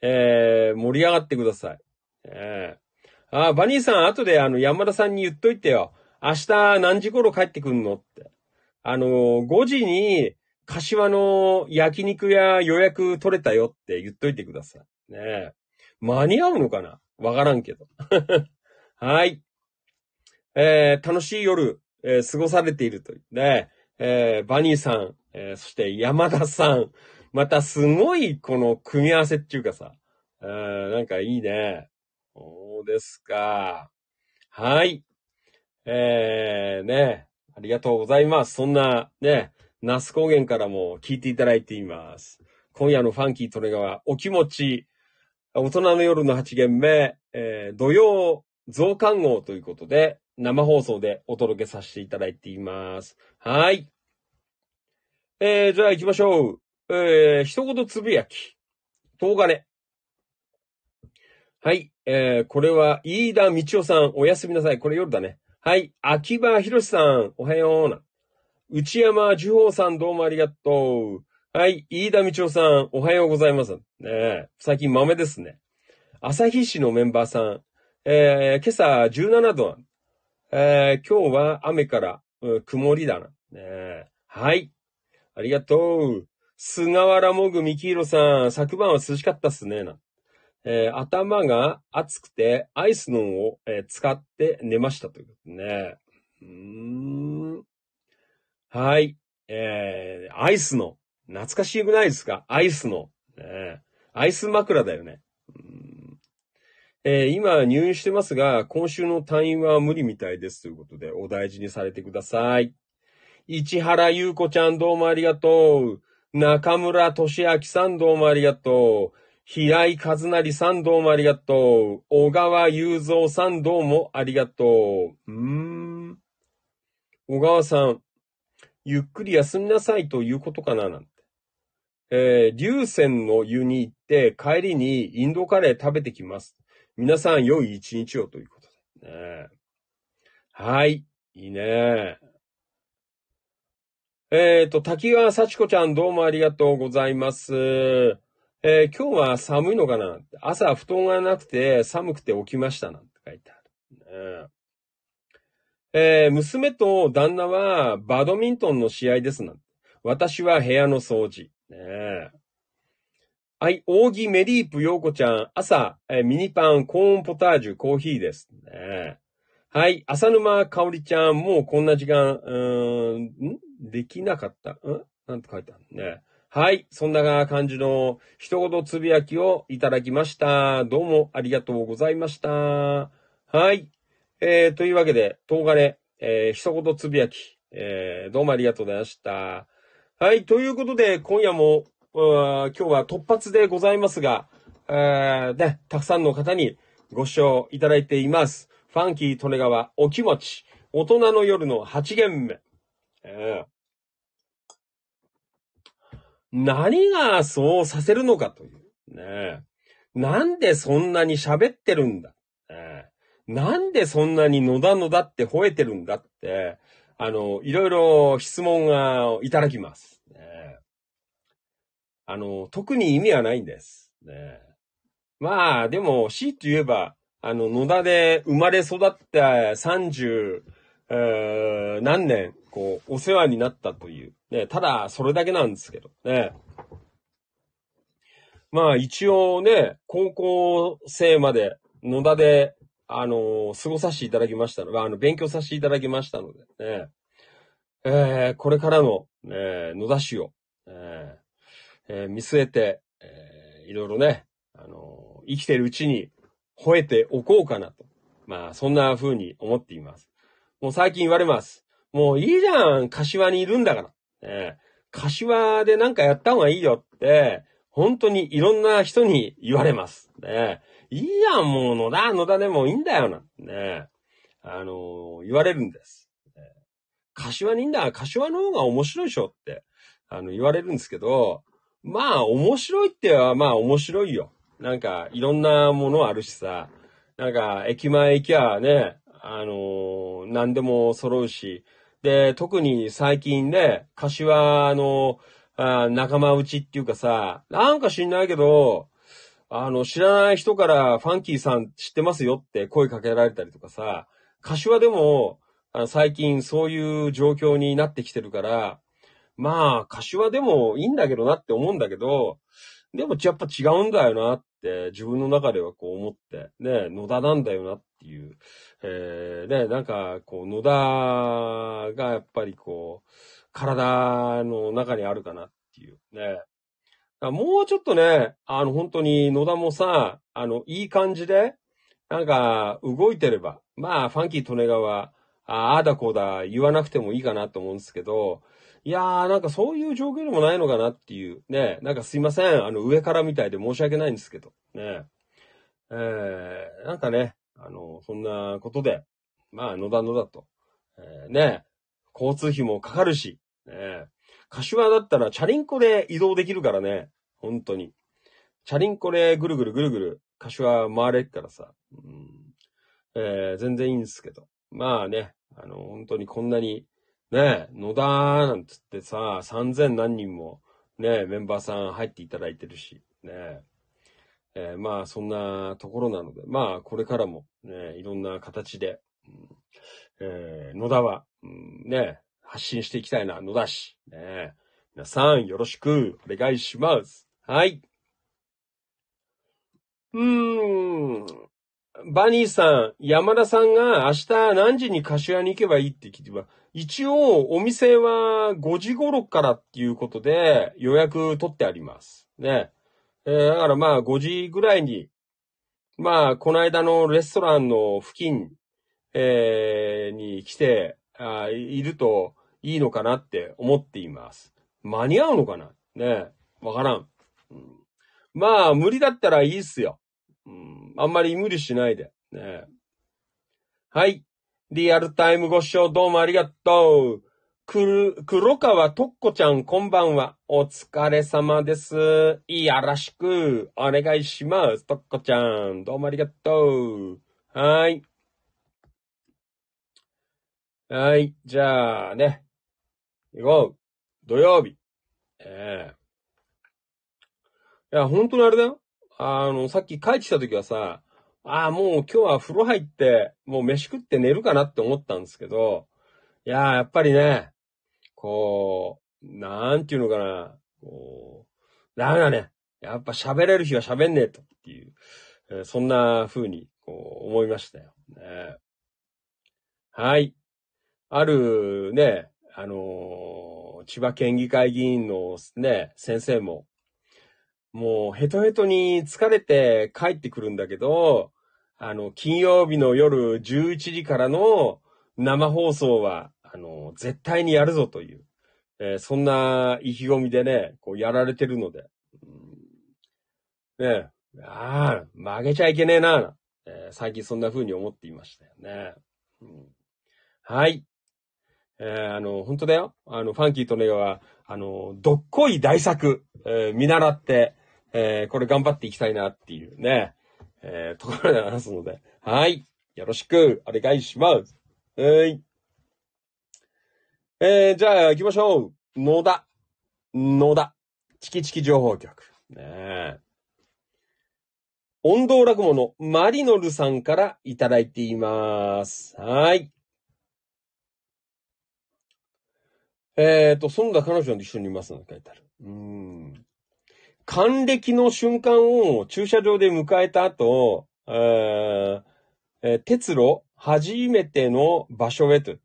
えー、盛り上がってください。えー、あ、バニーさん、後であの、山田さんに言っといてよ。明日何時頃帰ってくんのって。あの、5時に、柏の焼肉屋予約取れたよって言っといてください。ね間に合うのかな？わからんけど。はい。えー、楽しい夜、えー、過ごされているというね。えー、バニーさん、えー、そして山田さん。またすごいこの組み合わせっていうかさ。えー、なんかいいね。そうですか。はい。えー、ね。ありがとうございます。そんな、ね、那須高原からも聞いていただいています。今夜のファンキートレガはお気持ち、大人の夜の8限目、えー、土曜増刊号ということで、生放送でお届けさせていただいています。はい。えー、じゃあ行きましょう。えー、一言つぶやき。東金。はい。えー、これは、飯田道夫さん、おやすみなさい。これ夜だね。はい。秋葉博さん、おはような。内山樹宝さんどうもありがとう。はい。飯田道夫さん、おはようございます。ねえ最近豆ですね。朝日市のメンバーさん、えー、今朝17度。えー、今日は雨から、うん、曇りだな。ねはい。ありがとう。菅原もぐみきいろさん、昨晩は涼しかったっすね。なえー、頭が熱くてアイスのを、えー、使って寝ましたということね。うんはい。えー、アイスの。懐かしくないですか？アイスの。ね、アイス枕だよね。えー、今入院してますが、今週の退院は無理みたいですということで、お大事にされてください。市原優子ちゃんどうもありがとう。中村俊明さんどうもありがとう。平井和成さんどうもありがとう。小川雄三さんどうもありがとう。うーん。小川さん、ゆっくり休みなさいということかななんて。えー、流泉の湯に行って帰りにインドカレー食べてきます。皆さん良い一日をということで、ね。はい。いいね。えっ、ー、と、滝川幸子ちゃんどうもありがとうございます。えー、今日は寒いのかな朝布団がなくて寒くて起きましたなんて書いてある。ねえー、娘と旦那はバドミントンの試合ですなんて。私は部屋の掃除。ねはい、扇メリープヨーコちゃん、朝、えー、ミニパン、コーンポタージュ、コーヒーです。ねはい、浅沼かおりちゃん、もうこんな時間、うん、ん？できなかった？ん？なんて書いてあるね。はい、そんな感じの一言つぶやきをいただきました。どうもありがとうございました。はい。えー、というわけで、東金、えー、一言つぶやき、えー、どうもありがとうございました。はい、ということで、今夜も、今日は突発でございますが、えー、ね、たくさんの方にご視聴いただいています。ファンキー利根川お気持ち、大人の夜の8限目。えー、何がそうさせるのかという。ね。なんでそんなに喋ってるんだ。ね、なんでそんなに野田野田って吠えてるんだって、あの、いろいろ質問がいただきます。ね、あの、特に意味はないんです。ね、まあ、でも、死と言えば、あの、野田で生まれ育った30、えー、何年、こう、お世話になったという。ね、ただ、それだけなんですけどね。まあ、一応ね、高校生まで野田で、あのー、過ごさせていただきましたのが、あの、勉強させていただきましたのでね。えー、これからの、ね、野田市を、ええー、見据えて、えー、いろいろね、あのー、生きてるうちに吠えておこうかなと。まあ、そんな風に思っています。もう最近言われます。もういいじゃん、柏にいるんだから。え柏でなんかやった方がいいよって、本当にいろんな人に言われます。ね、いいやん、もう野田、野田でもいいんだよな。ね、あのー、言われるんです。柏にいいんだ、柏の方が面白いでしょって、あの、言われるんですけど、まあ、面白いっては、まあ、面白いよ。なんか、いろんなものあるしさ、なんか、駅前行きゃね、あのー、何でも揃うし、で、特に最近ね、柏の、あ仲間内っていうかさ、なんか知んないけど、あの、知らない人からファンキーさん知ってますよって声かけられたりとかさ、柏でも、あ最近そういう状況になってきてるから、まあ、柏でもいいんだけどなって思うんだけど、でもやっぱ違うんだよなって自分の中ではこう思って、ね、野田なんだよなっていう、えー、ね、なんかこう野田がやっぱりこう、体の中にあるかなっていうね。もうちょっとね、あの本当に野田もさ、あの、いい感じで、なんか動いてれば、まあ、ファンキー利根川、ああだこうだ言わなくてもいいかなと思うんですけど、いやー、なんかそういう状況でもないのかなっていう。ね。なんかすいません。あの、上からみたいで申し訳ないんですけど。ね。えー、なんかね、あの、そんなことで、まあ、野田野田と。えー、ね。交通費もかかるし、ね。柏だったらチャリンコで移動できるからね。本当に。チャリンコでぐるぐるぐるぐる、柏回れっからさ。うん、えー、全然いいんですけど。まあね、あの、本当にこんなにね野田なんつってさ、3000何人もね、メンバーさん入っていただいてるし、ね。えー、まあ、そんなところなので、まあ、これからもね、いろんな形で、うん、えー、野田は、うん、ね、発信していきたいな、野田市。ね。皆さん、よろしくお願いします。はい。うーん。バニーさん、山田さんが明日何時に柏に行けばいいって聞いてば、一応お店は5時頃からっていうことで予約取ってあります。ね。えー、だからまあ5時ぐらいに、まあこの間のレストランの付近、えー、に来てあ、いるといいのかなって思っています。間に合うのかな？ね。わからん,、うん。まあ無理だったらいいっすよ。うん、あんまり無理しないで。ね。はい。リアルタイムご視聴どうもありがとう。くる、黒川とっこちゃんこんばんは。お疲れ様です。いやらしくお願いします。とっこちゃん。どうもありがとう。はい。はい。じゃあね。行こう。土曜日。ええー、いや、本当にあれだよ。あの、さっき帰ってきた時はさ、ああ、もう今日は風呂入って、もう飯食って寝るかなって思ったんですけど、いやー、やっぱりね、こう、なんていうのかな、こう、ダメだね。やっぱ喋れる日は喋んねえとっていう、えー、そんな風に、こう、思いましたよ。ね、はい。あるね、あのー、千葉県議会議員のね、先生も、もうヘトヘトに疲れて帰ってくるんだけど、あの、金曜日の夜11時からの生放送は、あの、絶対にやるぞという、えー、そんな意気込みでね、こうやられてるので、うん、ねああ、曲げちゃいけねえな、えー、最近そんな風に思っていましたよね。うん、はい。えー、あの、本当だよ。あの、ファンキーとネガは、あの、どっこい大作、え、見習って、え、これ頑張っていきたいなっていうね、え、ところで話すので、はい。よろしくお願いします。はい。えー、じゃあ行きましょう。野田。野田。チキチキ情報局。ねえ。音頭落語のマリノルさんからいただいています。はい。えっ、ー、と、そんな彼女と一緒にいますの書いてある。うん。還暦の瞬間を駐車場で迎えた後、えー、鉄路初めての場所へと。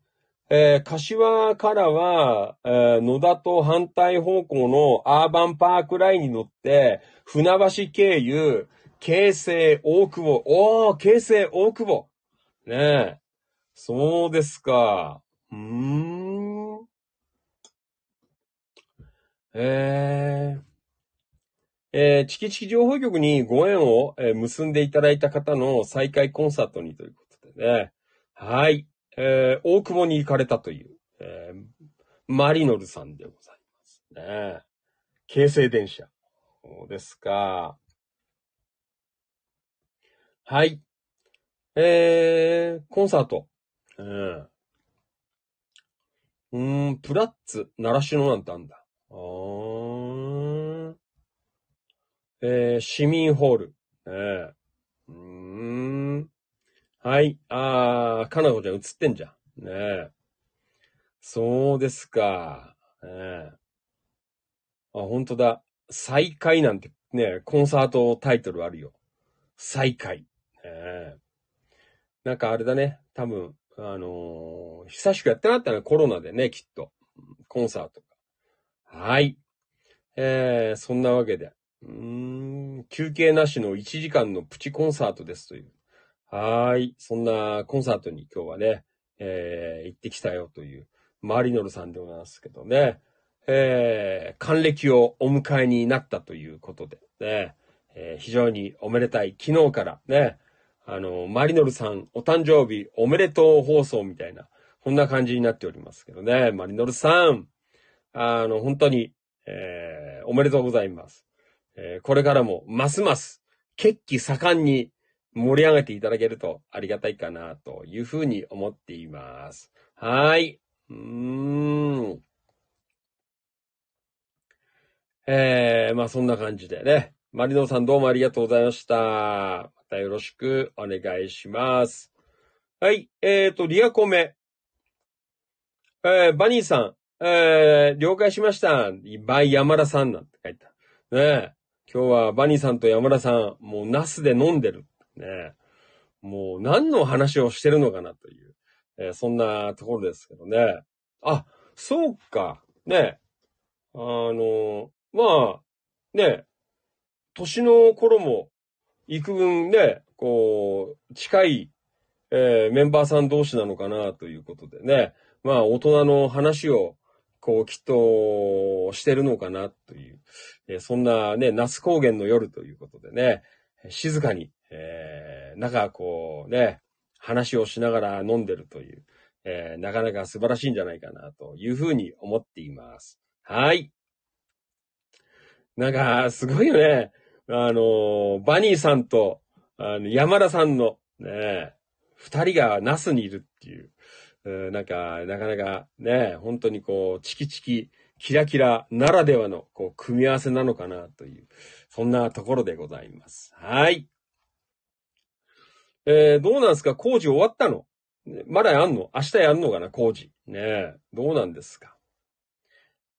えー、柏からは、えー、野田と反対方向のアーバンパークラインに乗って、船橋経由、京成大久保。おー、京成大久保。ねえ。そうですか。うーん。えー。えー、チキチキ情報局にご縁を、えー、結んでいただいた方の再開コンサートにということでね。はい。えー、大久保に行かれたという、えー、マリノルさんでございますね。京成電車。そうですか。はい。えー、コンサート。うん。うん、プラッツ、習志野なんてあんだ。あー。えー、市民ホール。えー、うーん。はい。あー、かなこちゃん映ってんじゃん。ねえ。そうですか。ええ。あ、本当だ。再会なんてね、コンサートタイトルあるよ。再会。ええ。なんかあれだね。多分、あのー、久しくやってなかったね。コロナでね、きっと。コンサートはい。えー、そんなわけで。うーん、休憩なしの1時間のプチコンサートですという。はい。そんなコンサートに今日はね、えー、行ってきたよという、マリノルさんでございますけどね。えー、還暦をお迎えになったということでね、えー、非常におめでたい昨日からね、あの、マリノルさんお誕生日おめでとう放送みたいな、こんな感じになっておりますけどね。マリノルさん、あの、本当に、えー、おめでとうございます。えー、これからも、ますます、決起盛んに盛り上げていただけるとありがたいかな、というふうに思っています。はい。うーん。えー、まあそんな感じでね。マリノさんどうもありがとうございました。またよろしくお願いします。はい。えっ、ー、と、リアコメ。えー、バニーさん、えー、了解しました。バイ山田さんなんて書いた。ねえ今日はバニーさんと山田さん、もうナスで飲んでる。ねもう何の話をしてるのかなという、えー、そんなところですけどね。あ、そうか。ねあの、まあ、ね年の頃も幾分ね、こう、近い、えー、メンバーさん同士なのかなということでね。まあ、大人の話を、こう、きっと、してるのかなという、えー、そんなね、那須高原の夜ということでね、静かに、えー、中、こうね、話をしながら飲んでるという、えー、なかなか素晴らしいんじゃないかなというふうに思っています。はい。なんか、すごいよね。あの、バニーさんと、あの、山田さんの、ね、二人がナスにいるっていう、うなんか、なかなかね、本当にこう、チキチキ、キラキラならではの、こう、組み合わせなのかなという、そんなところでございます。はい。えー、どうなんですか？工事終わったの？まだやんの？明日やんのかな？工事。ねえ、どうなんですか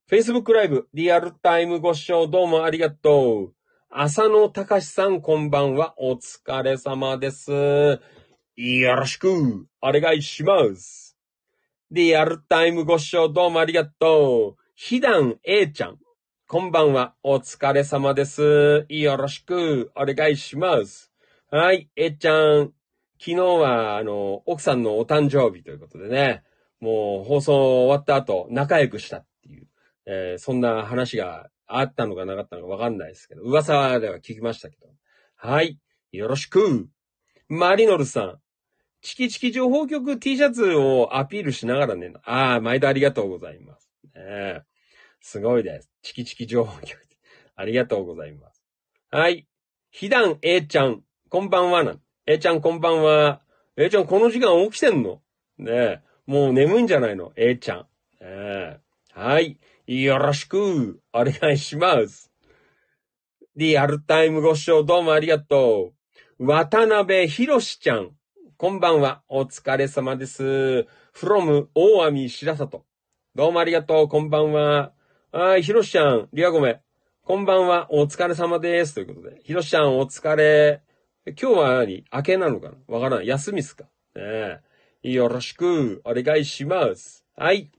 ?Facebook ライブ、リアルタイムご視聴どうもありがとう。浅野隆さん、こんばんは。お疲れ様です。よろしく、お願いします。リアルタイムご視聴どうもありがとう。ひだん A ちゃん、こんばんは。お疲れ様です。よろしく、お願いします。はい、A ちゃん。昨日は、あの、奥さんのお誕生日ということでね、もう放送終わった後、仲良くしたっていう、えー、そんな話があったのかなかったのかわかんないですけど、噂では聞きましたけど。はい。よろしく。マリノルさん。チキチキ情報局 T シャツをアピールしながらね。ああ、毎度ありがとうございます。ね、すごいです。チキチキ情報局。ありがとうございます。はい。ひだん A ちゃん。こんばんはな。A ちゃんこんばんは。A ちゃんこの時間起きてんの？ねえもう眠いんじゃないの ?A ちゃん。ねはい。よろしくお願いします。リアルタイムご視聴どうもありがとう。渡辺博ちゃん。こんばんは。お疲れ様です。from 大網白里。どうもありがとう。こんばんは。はい、ひろしちゃん、リアゴメ。こんばんは。お疲れ様です。ということで。ひろしちゃん、お疲れ。今日は何？明けなのかな？わからん。休みっすか？ねよろしくお願いします。はい。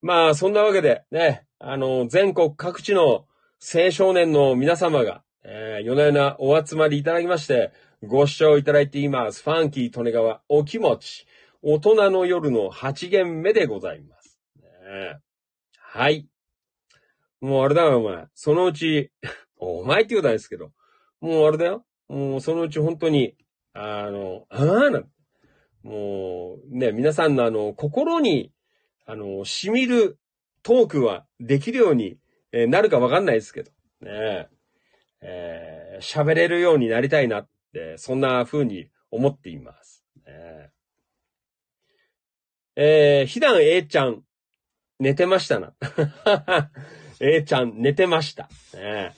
まあ、そんなわけで、ね、あの、全国各地の青少年の皆様が、えー、夜な夜なお集まりいただきまして、ご視聴いただいています。ファンキー利根川お気持ち、大人の夜の8限目でございます。ね、はい。もうあれだよ、お前。そのうち、お前って言うたんですけど、もうあれだよ。もうそのうち本当に、あの、ああな、もうね、皆さんのあの、心にあの、染みるトークはできるようにえなるかわかんないですけど、ねえ、ー、喋れるようになりたいなっで、そんな風に思っています。えー、えー、ひだん A ちゃん、寝てましたな。A ちゃん、寝てました。ね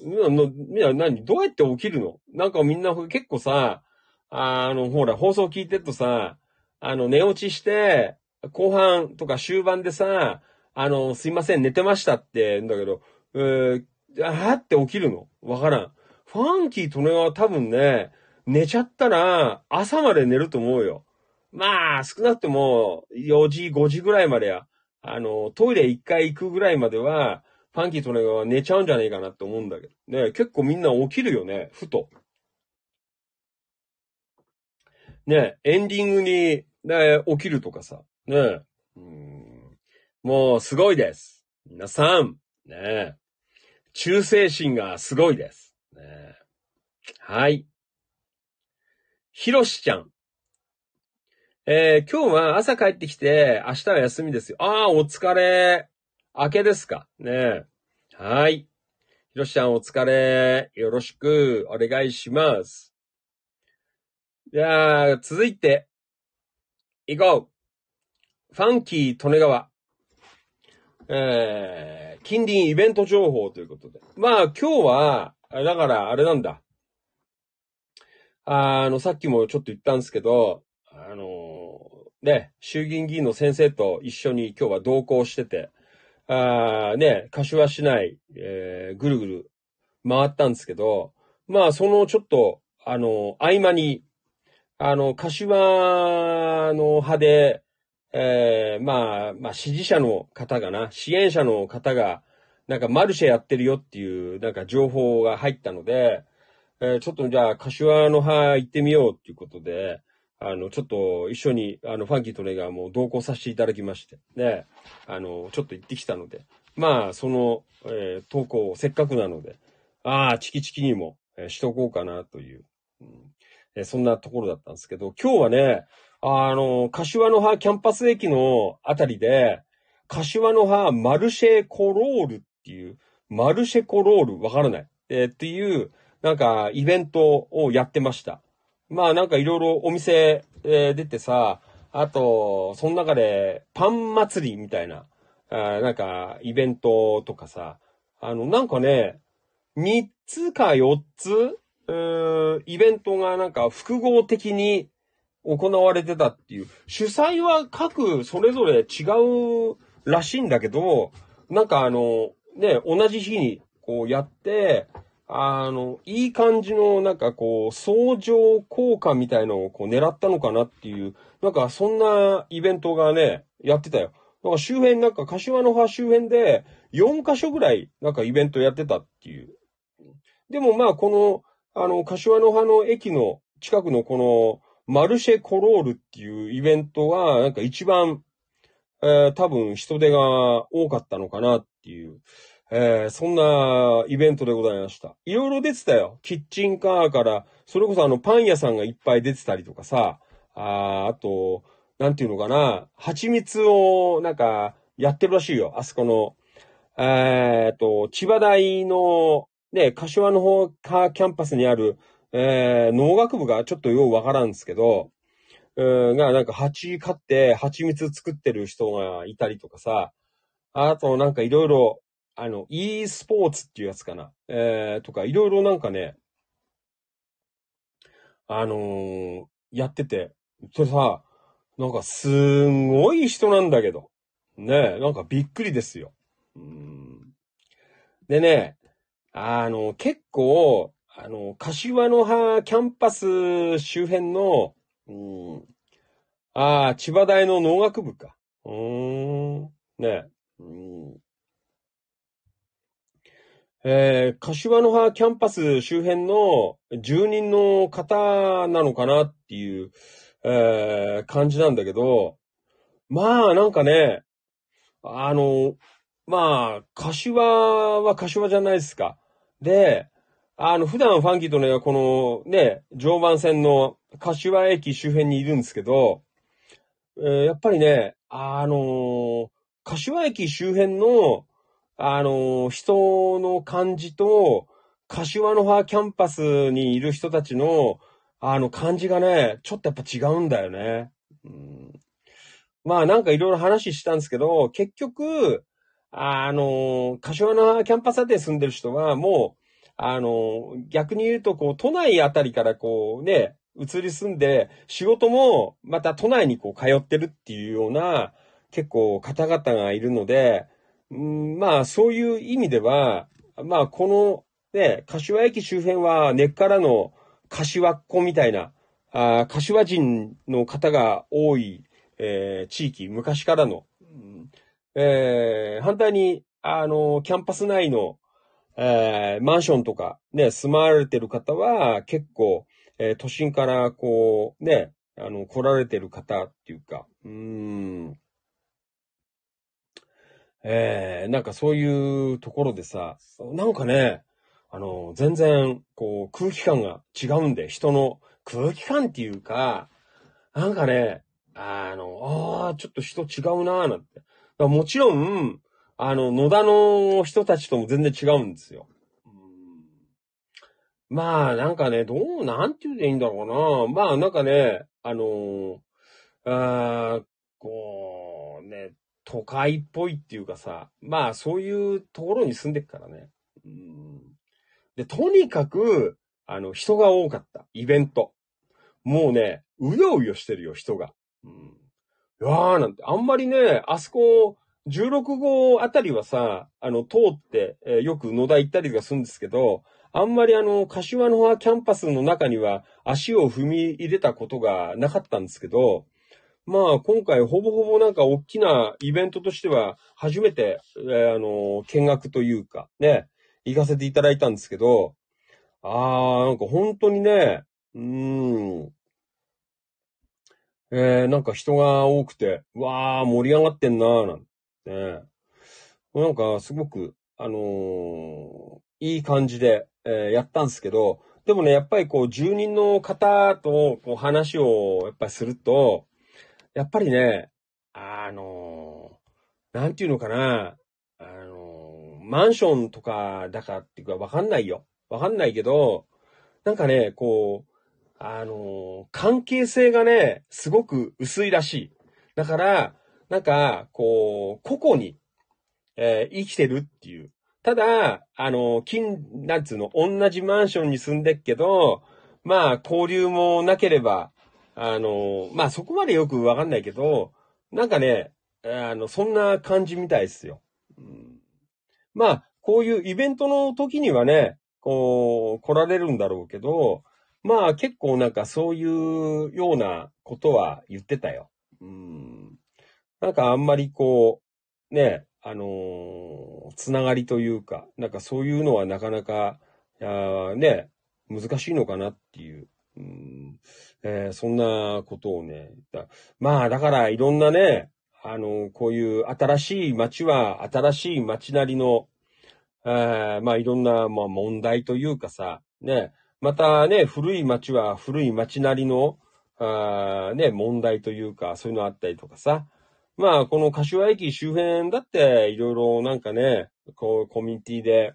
な、何どうやって起きるの？なんかみんな結構さ、あの、ほら、放送聞いてるとさ、あの、寝落ちして、後半とか終盤でさ、あの、すいません、寝てましたって言うんだけど、えー、あーって起きるの？わからん。ファンキーとねは多分ね、寝ちゃったら朝まで寝ると思うよ。まあ、少なくとも4時、5時ぐらいまでや、あの、トイレ1回行くぐらいまでは、ファンキーとねは寝ちゃうんじゃねえかなって思うんだけど。ね、結構みんな起きるよね、ふと。ね、エンディングに、ね、起きるとかさ。ね、うん、もうすごいです。皆さん、ね、忠誠心がすごいです。ね、はい。ひろしちゃん。えー、今日は朝帰ってきて、明日は休みですよ。ああ、お疲れ。明けですか？ねはい。ひろしちゃんお疲れ。よろしくお願いします。じゃあ、続いて、行こう。ファンキー利根川。えー、近隣イベント情報ということで。まあ、今日は、だからあれなんだ。あの、さっきもちょっと言ったんですけど、あのね、衆議院議員の先生と一緒に今日は同行してて、あね、柏市内、えー、ぐるぐる回ったんですけど、まあ、そのちょっと、あの、合間に、あの、柏の派で、えー、まあ、まあ、支持者の方がな、支援者の方が、なんかマルシェやってるよっていう、なんか情報が入ったので、えー、ちょっとじゃあ、柏の葉行ってみようっていうことで、あの、ちょっと一緒に、あの、ファンキートレーガーも同行させていただきまして、ね、あの、ちょっと行ってきたので、まあ、その、えー、投稿を、せっかくなので、ああ、チキチキにも、えー、しとこうかなという、うん。えー、そんなところだったんですけど、今日はね、あの、柏の葉キャンパス駅のあたりで、柏の葉マルシェコロールっていう、マルシェコロールわからない、えー、っていう、なんか、イベントをやってました。まあ、なんかいろいろお店、えー、出てさ、あと、その中で、パン祭りみたいな、あなんか、イベントとかさ、あの、なんかね、3つか4つ、イベントがなんか複合的に行われてたっていう。主催は各それぞれ違うらしいんだけど、なんかあの、ね、同じ日にこうやって、あの、いい感じの、なんかこう、相乗効果みたいのをこう狙ったのかなっていう、なんかそんなイベントがね、やってたよ。なんか周辺、なんか柏の葉周辺で4カ所ぐらい、なんかイベントやってたっていう。でもまあ、この、あの、柏の葉の駅の近くのこの、マルシェコロールっていうイベントが、なんか一番、えー、多分人手が多かったのかなっていう。えー、そんなイベントでございました。いろいろ出てたよ。キッチンカーから、それこそあのパン屋さんがいっぱい出てたりとかさ、ああと、なんていうのかな、蜂蜜をなんかやってるらしいよ。あそこの、えー、っと、千葉大の、ね、柏の方カーキャンパスにある、えー、農学部がちょっとようわからんですけど、えー、が、なんか蜂飼って蜂蜜作ってる人がいたりとかさ、あとなんかいろいろ、あの、e スポーツっていうやつかな。えー、とか、いろいろなんかね、あのー、やってて、それさ、なんかすんごい人なんだけど。ねえなんかびっくりですよ。うん、でね、あの、結構、あの、柏の葉キャンパス周辺の、うん、ああ、千葉大の農学部か。うーん、ね、うんえー、柏の葉キャンパス周辺の住人の方なのかなっていう、えー、感じなんだけど、まあなんかね、あの、まあ、柏は柏じゃないですか。で、あの、普段ファンキーとね、このね、常磐線の柏駅周辺にいるんですけど、えー、やっぱりね、あの、柏駅周辺のあの、人の感じと、柏の葉キャンパスにいる人たちの、あの感じがね、ちょっとやっぱ違うんだよね。うん、まあなんかいろいろ話したんですけど、結局、あの、柏の葉キャンパスで住んでる人はもう、あの、逆に言うと、こう、都内あたりからこうね、移り住んで、仕事もまた都内にこう通ってるっていうような、結構方々がいるので、うん、まあそういう意味では、まあこのね、柏駅周辺は根っからの柏っ子みたいな、あ柏人の方が多い、えー、地域、昔からの、えー、反対に、あの、キャンパス内の、えー、マンションとかね、住まわれてる方は結構、えー、都心からこう、ね、あの、来られてる方っていうか、うん、えー、なんかそういうところでさ、なんかね、あの、全然、こう、空気感が違うんで、人の空気感っていうか、なんかね、あの、ああ、ちょっと人違うなーなんて。もちろん、あの、野田の人たちとも全然違うんですよ。まあ、なんかね、どう、なんて言うでいいんだろうな。まあ、なんかね、あのー、あこう、ね、都会っぽいっていうかさ、まあ、そういうところに住んでっからね。うん、で、とにかく、あの、人が多かった。イベント。もうね、うようよしてるよ、人が。うん、いやーなんて、あんまりね、あそこ、16号あたりはさ、あの、通って、えー、よく野田行ったりとかするんですけど、あんまりあの、柏の葉キャンパスの中には足を踏み入れたことがなかったんですけど、まあ今回ほぼほぼなんか大きなイベントとしては初めて、えー、あの、見学というかね、行かせていただいたんですけど、あー、なんか本当にね、うーん、えー、なんか人が多くて、わー、盛り上がってんなーなんて、ね。なんかすごく、あのー、いい感じで、えー、やったんですけど、でもね、やっぱりこう、住人の方とこう話をやっぱりすると、やっぱりね、あの、なんていうのかな、あの、マンションとかだからっていうかわかんないよ。わかんないけど、なんかね、こう、あの関係性がね、すごく薄いらしい。だから、なんか、こう、個々に、え生きてるっていう。ただ、あの、金、なんつうの、同じマンションに住んでっけど、まあ、交流もなければ、あの、まあ、そこまでよくわかんないけど、なんかね、あの、そんな感じみたいですよ。うん、まあ、こういうイベントの時にはね、こう、来られるんだろうけど、まあ、結構なんかそういうようなことは言ってたよ。うん、なんかあんまりこう、ね、あのー、つながりというか、なんかそういうのはなかなか、やね、難しいのかなっていう、うんえー、そんなことをね、まあだからいろんなね、あの、こういう新しい街は新しい街なりの、えー、まあいろんな、まあ、問題というかさ、ね、またね、古い街は古い街なりの、あね、問題というか、そういうのあったりとかさ、まあ、この柏駅周辺だって、いろいろなんかね、こう、コミュニティで、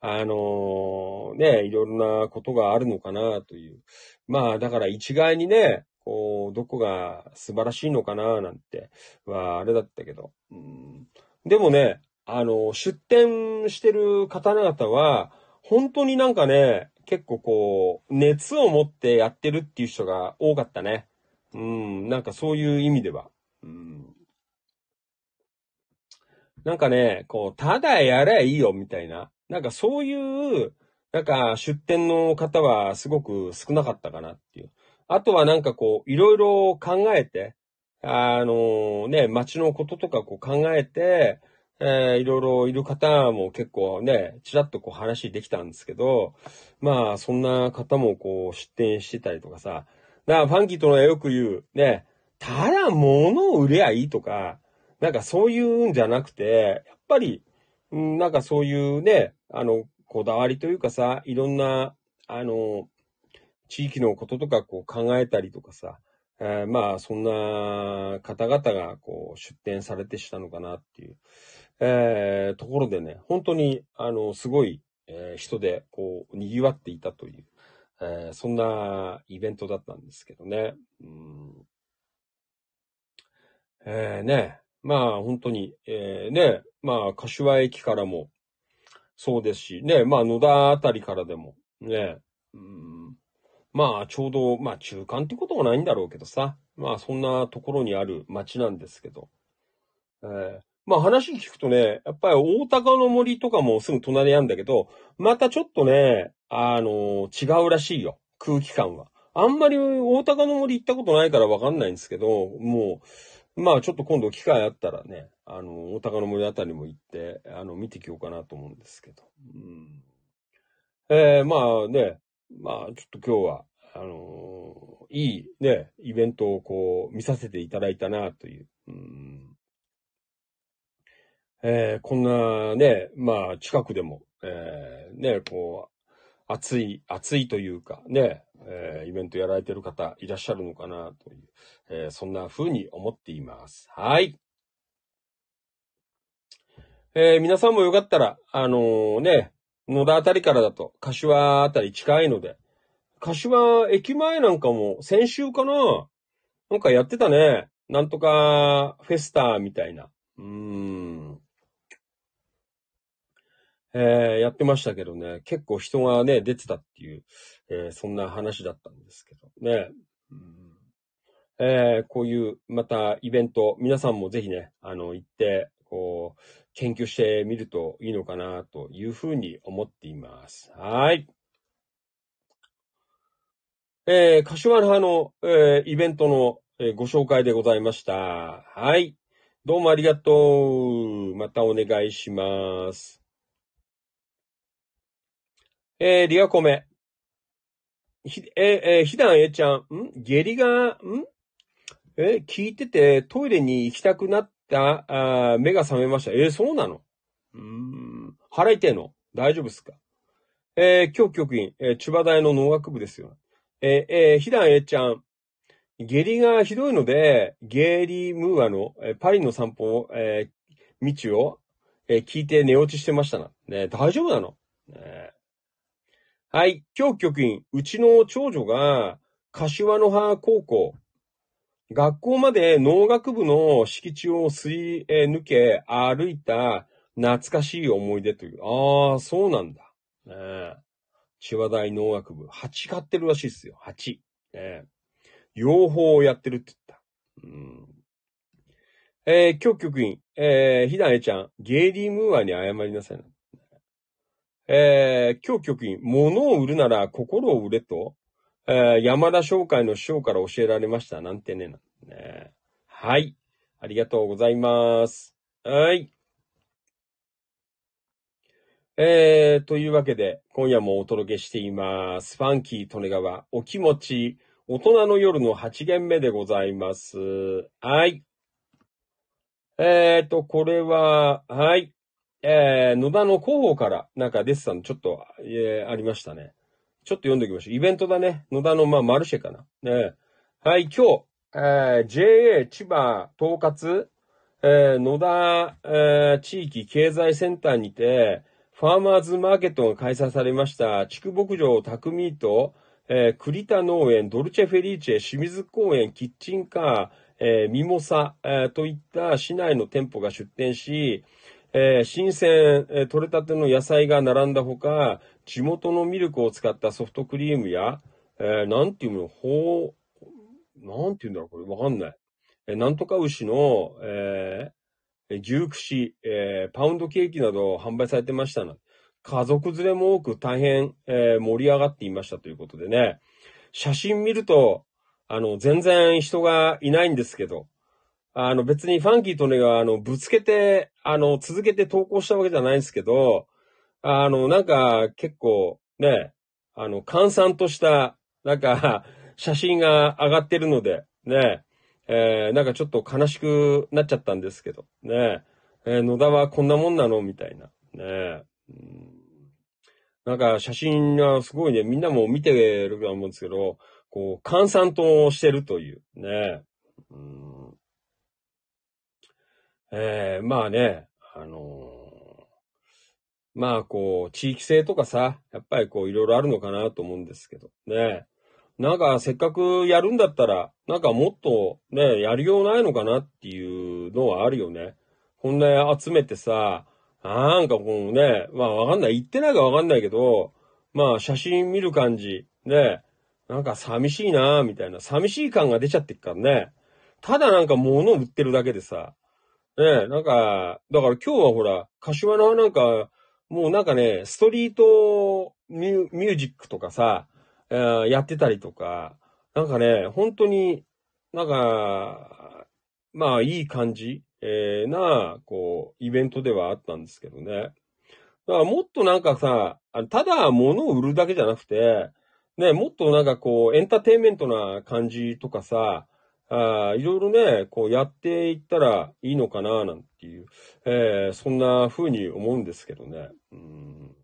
あのー、ね、いろいろなことがあるのかなという。まあ、だから一概にね、こう、どこが素晴らしいのかななんて、は、あれだったけど。うん、でもね、あの、出店してる方々は、本当になんかね、結構こう、熱を持ってやってるっていう人が多かったね。うん、なんかそういう意味では。うんなんかね、こう、ただやればいいよ、みたいな。なんかそういう、なんか出店の方はすごく少なかったかなっていう。あとはなんかこう、いろいろ考えて、あのね、街のこととかこう考えて、えー、いろいろいる方も結構ね、ちらっとこう話できたんですけど、まあ、そんな方もこう出店してたりとかさ、だからファンキーとのよく言う、ね、ただ物を売りゃいいとか、なんかそういうんじゃなくて、やっぱり、なんかそういうね、あの、こだわりというかさ、いろんな、あの、地域のこととかこう考えたりとかさ、えー、まあ、そんな方々がこう出展されてしたのかなっていう、えー、ところでね、本当に、あの、すごい、えー、人でこう、賑わっていたという、えー、そんなイベントだったんですけどね。うん。えー、ね、まあ本当に、えー、ね、まあ柏駅からもそうですし、ね、まあ野田あたりからでも、ね、うんまあちょうど、まあ中間ってことはないんだろうけどさ、まあそんなところにある街なんですけど、えー、まあ話聞くとね、やっぱり大高の森とかもすぐ隣なんだけど、またちょっとね、あの違うらしいよ。空気感は。あんまり大高の森行ったことないからわかんないんですけど、もう、まあちょっと今度機会あったらね、あの、大高の森あたりも行って、あの、見てきようかなと思うんですけど。うん、えー、まあね、まあちょっと今日は、あのー、いいね、イベントをこう、見させていただいたなという。うんえー、こんなね、まあ近くでも、えー、ね、こう、暑い、暑いというか、ね、えー、イベントやられてる方いらっしゃるのかなという、えー、そんな風に思っています。はい。えー、皆さんもよかったら、あの、ね、野田あたりからだと、柏あたり近いので、柏駅前なんかも先週かななんかやってたね。なんとかフェスタみたいな。うーん。えー、やってましたけどね、結構人がね、出てたっていう、えー、そんな話だったんですけどね。うんえー、こういう、またイベント、皆さんもぜひね、あの、行って、こう、研究してみるといいのかな、というふうに思っています。はい。えー、柏の葉の、えー、イベントの、えー、ご紹介でございました。はい。どうもありがとう。またお願いします。えー、リアコメ。ひ、えー、えー、ひだんえちゃん、ん？下痢が、ん？えー、聞いててトイレに行きたくなった、あ目が覚めました。えー、そうなの？うん。腹痛いの？大丈夫っすか？えー、今日局員、えー、千葉大の農学部ですよ。えー、えー、ひだんえちゃん、下痢がひどいので、ゲーリームーアの、えー、パリの散歩を、えー、道を、えー、聞いて寝落ちしてましたな。ね、大丈夫なの？ねはい。今日局員、うちの長女が、柏の葉高校、学校まで農学部の敷地をすり抜け歩いた懐かしい思い出という。ああ、そうなんだ。ね、千葉大農学部。蜂飼ってるらしいですよ。蜂。ね、養蜂をやってるって言った。うんえー、今日局員、えー、ひだえちゃん、ゲイリームーアに謝りなさいな。えー、今日局員、物を売るなら心を売れと、えー、山田商会の師匠から教えられました。なんてね。ねはい。ありがとうございます。はい。えー、というわけで、今夜もお届けしています。ファンキー利根川、お気持ち、大人の夜の8限目でございます。はい。えーと、これは、はい。えー、野田の広報からなんかデッサンちょっと、えー、ありましたね。ちょっと読んでおきましょう。イベントだね。野田の、まあ、マルシェかな。ね。はい、今日、えー、JA 千葉統括、えー、野田、えー、地域経済センターにて、ファーマーズマーケットが開催されました、畜牧場匠と、えー、栗田農園、ドルチェフェリーチェ、清水公園、キッチンカー、えー、ミモサ、えー、といった市内の店舗が出店し、えー、新鮮、えー、取れたての野菜が並んだほか、地元のミルクを使ったソフトクリームや、えー、なんていうの、ほう、なんていうんだろう、これわかんない。えー、なんとか牛の、えー、牛串、えー、パウンドケーキなど販売されてましたな。家族連れも多く大変、えー、盛り上がっていましたということでね。写真見ると、あの、全然人がいないんですけど、あの別にファンキーとねが、あの、ぶつけて、あの、続けて投稿したわけじゃないんですけど、あの、なんか結構ね、あの、閑散とした、なんか、写真が上がってるので、ね、えー、なんかちょっと悲しくなっちゃったんですけど、ね、えー、野田はこんなもんなのみたいな、ね、うん、なんか写真がすごいね、みんなも見てると思うんですけど、こう、閑散としてるという、ね、うん。えー、まあね、あのまあこう、地域性とかさ、やっぱりこういろいろあるのかなと思うんですけど、ね。なんかせっかくやるんだったら、なんかもっとね、やりようないのかなっていうのはあるよね。こんな集めてさ、なんかこうね、まあわかんない。言ってないかわかんないけど、まあ写真見る感じ、ね、なんか寂しいなみたいな、寂しい感が出ちゃってっからね。ただなんか物売ってるだけでさ、ねなんか、だから今日はほら、柏のなんか、もうなんかね、ストリートミュージックとかさ、えー、やってたりとか、なんかね、本当になんか、まあいい感じ、えー、な、こう、イベントではあったんですけどね。だからもっとなんかさ、ただ物を売るだけじゃなくて、ね、もっとなんかこう、エンターテインメントな感じとかさ、あいろいろね、こうやっていったらいいのかな、なんていう、えー、そんな風に思うんですけどね。うん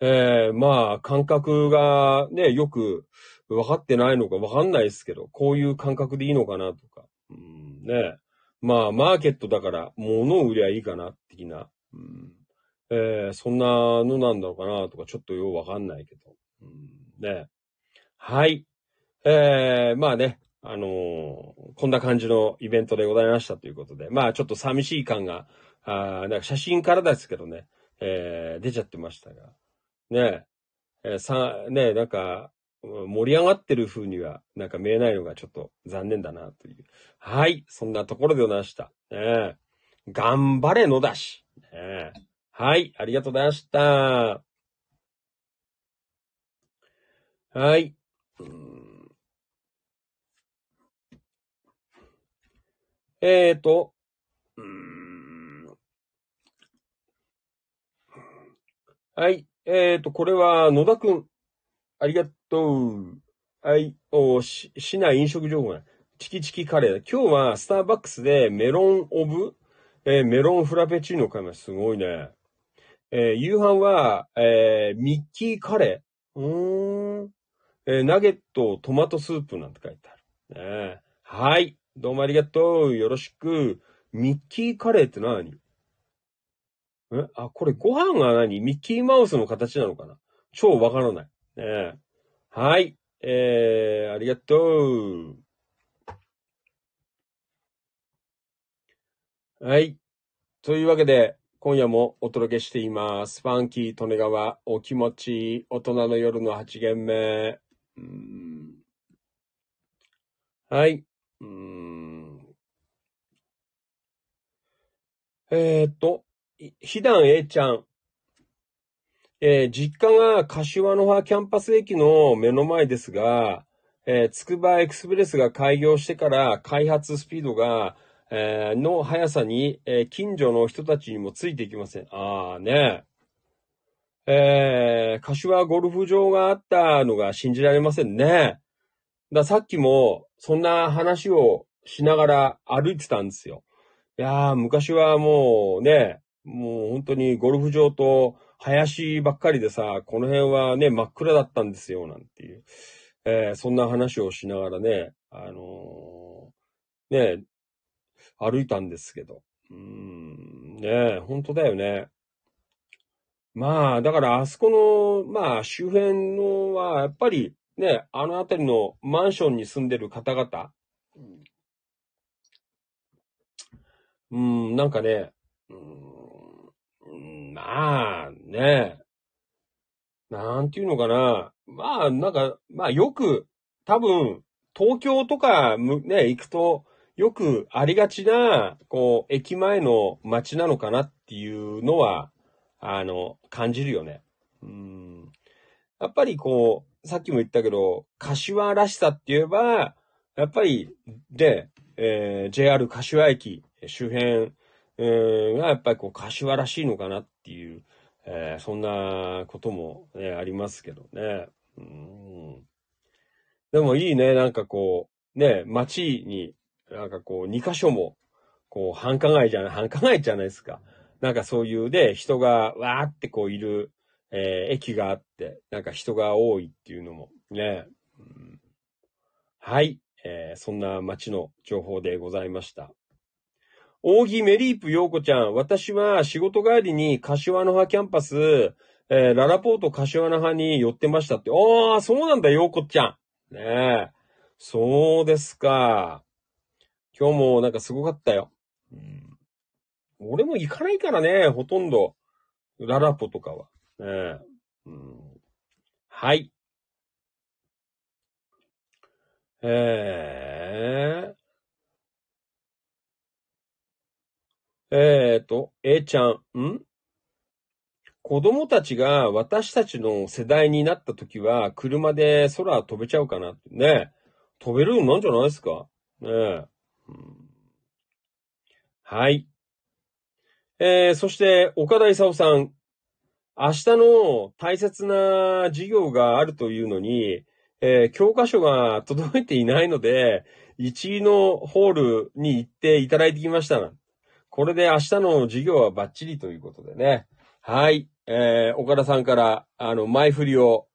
えー、まあ、感覚がね、よく分かってないのか分かんないですけど、こういう感覚でいいのかなとか。うんね、まあ、マーケットだから物を売りゃいいかな、的な。うんえー、そんなのなんだろうかなとか、ちょっとようわかんないけど。うん、ね。はい。えー、まあね、あの、こんな感じのイベントでございましたということで、まあちょっと寂しい感が、あなんか写真からですけどね、えー、出ちゃってましたが。ねえ、ー、さ、ねえなんか、盛り上がってる風にはなんか見えないのがちょっと残念だなという。はい。そんなところでございました。ねえ頑張れのだし。ねはい、ありがとうございました。はい。えーと、はい。えーと、これは野田くん。ありがとう。はい。おし、市内飲食情報が。チキチキカレー。今日はスターバックスでメロンオブ、えー、メロンフラペチーノ買います。すごいね。えー、夕飯は、えー、ミッキーカレー。うーん。えー、ナゲット、トマトスープなんて書いてある。ね、はい。どうもありがとう。よろしく。ミッキーカレーって何？え？あ、これご飯が何？ミッキーマウスの形なのかな？超わからない。ねはい。えー、ありがとう。はい。というわけで、今夜もお届けしています。ファンキー・利根川、お気持ち、大人の夜の8限目。うんはい。えー、っと、ひだん A ちゃん。えー、実家が柏の葉キャンパス駅の目の前ですが、えー、つくばエクスプレスが開業してから開発スピードがえー、の速さに、えー、近所の人たちにもついていきません。ああね。えー、柏ゴルフ場があったのが信じられませんね。ださっきも、そんな話をしながら歩いてたんですよ。いやー、昔はもうね、もう本当にゴルフ場と林ばっかりでさ、この辺はね、真っ暗だったんですよ、なんていう。えー、そんな話をしながらね、あのー、ね、歩いたんですけど。うーん、ね、本当だよね。まあ、だからあそこの、まあ、周辺のは、やっぱりね、あの辺りのマンションに住んでる方々、うん、なんかね、うん、まあね、なんていうのかな。まあ、なんか、まあよく、多分、東京とか、ね、行くと、よくありがちな、こう、駅前の街なのかなっていうのは、あの、感じるよね。うん。やっぱりこう、さっきも言ったけど、柏らしさって言えば、やっぱり、で、えー、JR 柏駅周辺、えー、がやっぱりこう、柏らしいのかなっていう、えー、そんなことも、ね、ありますけどね。うん。でもいいね、なんかこう、ね、街になんかこう、二箇所も、こう、繁華街じゃない、繁華街じゃないですか。なんかそういうで、人がわーってこういる、えー、駅があって、なんか人が多いっていうのもね、うん、はい、えー、そんな街の情報でございました。扇メリープ陽子ちゃん、私は仕事帰りに柏の葉キャンパス、えー、ララポート柏の葉に寄ってましたって。ああ、そうなんだ、陽子ちゃん。ねえ。そうですか。今日もなんかすごかったよ。うん、俺も行かないからね、ほとんど。ララポとかは。ねうん、はい。えー、えーと、A ちゃん、ん？子供たちが私たちの世代になった時は、車で空飛べちゃうかなってね。飛べるんなんじゃないですかねえ、うん。はい。えー、そして、岡田勲さん。明日の大切な授業があるというのに、えー、教科書が届いていないので、1位のホールに行っていただいてきました。これで明日の授業はバッチリということでね。はい。えー、岡田さんから、あの、前振りを、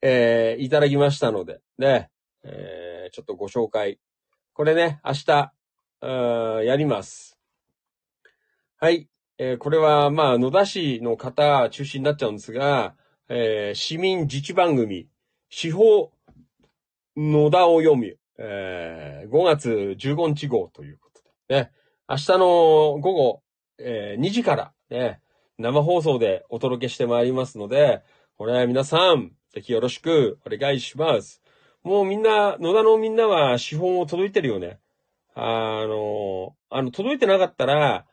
えー、いただきましたので、ね。えー、ちょっとご紹介。これね、明日、やります。はい。えー、これは、まあ、野田市の方中心になっちゃうんですが、えー、市民自治番組、司法野田を読む、えー、5月15日号ということで、ね、明日の午後、えー、2時から、ね、生放送でお届けしてまいりますので、これ皆さん、ぜひよろしくお願いします。もうみんな、野田のみんなは資本を届いてるよね。あの、あの、届いてなかったら、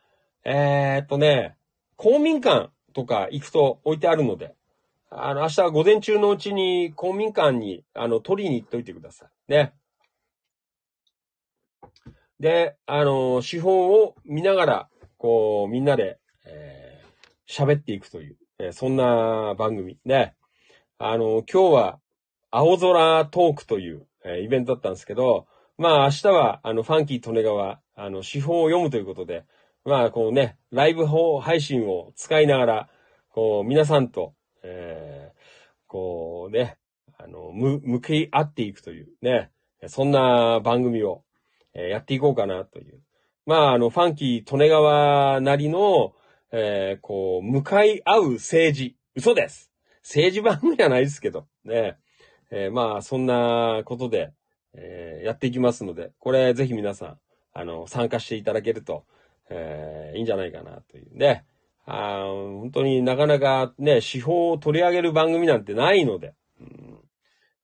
えー、っとね、公民館とか行くと置いてあるので、あの、明日午前中のうちに公民館に、あの、取りに行っといてください。ね。で、あの、資本を見ながら、こう、みんなで、えー、喋っていくという、えー、そんな番組。ね。あの、今日は、青空トークという、えー、イベントだったんですけど、まあ明日は、あの、ファンキー利根川、あの、司法を読むということで、まあ、こうね、ライブ配信を使いながら、こう、皆さんと、えー、こうね、あの、む、向き合っていくというね、そんな番組を、え、やっていこうかなという。まあ、あの、ファンキー利根川なりの、えー、こう、向かい合う政治。嘘です。政治番組じゃないですけど、ね。えー、まあ、そんなことで、えー、やっていきますので、これぜひ皆さん、あの、参加していただけると、えー、いいんじゃないかなというね。あ本当になかなかね、手法を取り上げる番組なんてないので、うん、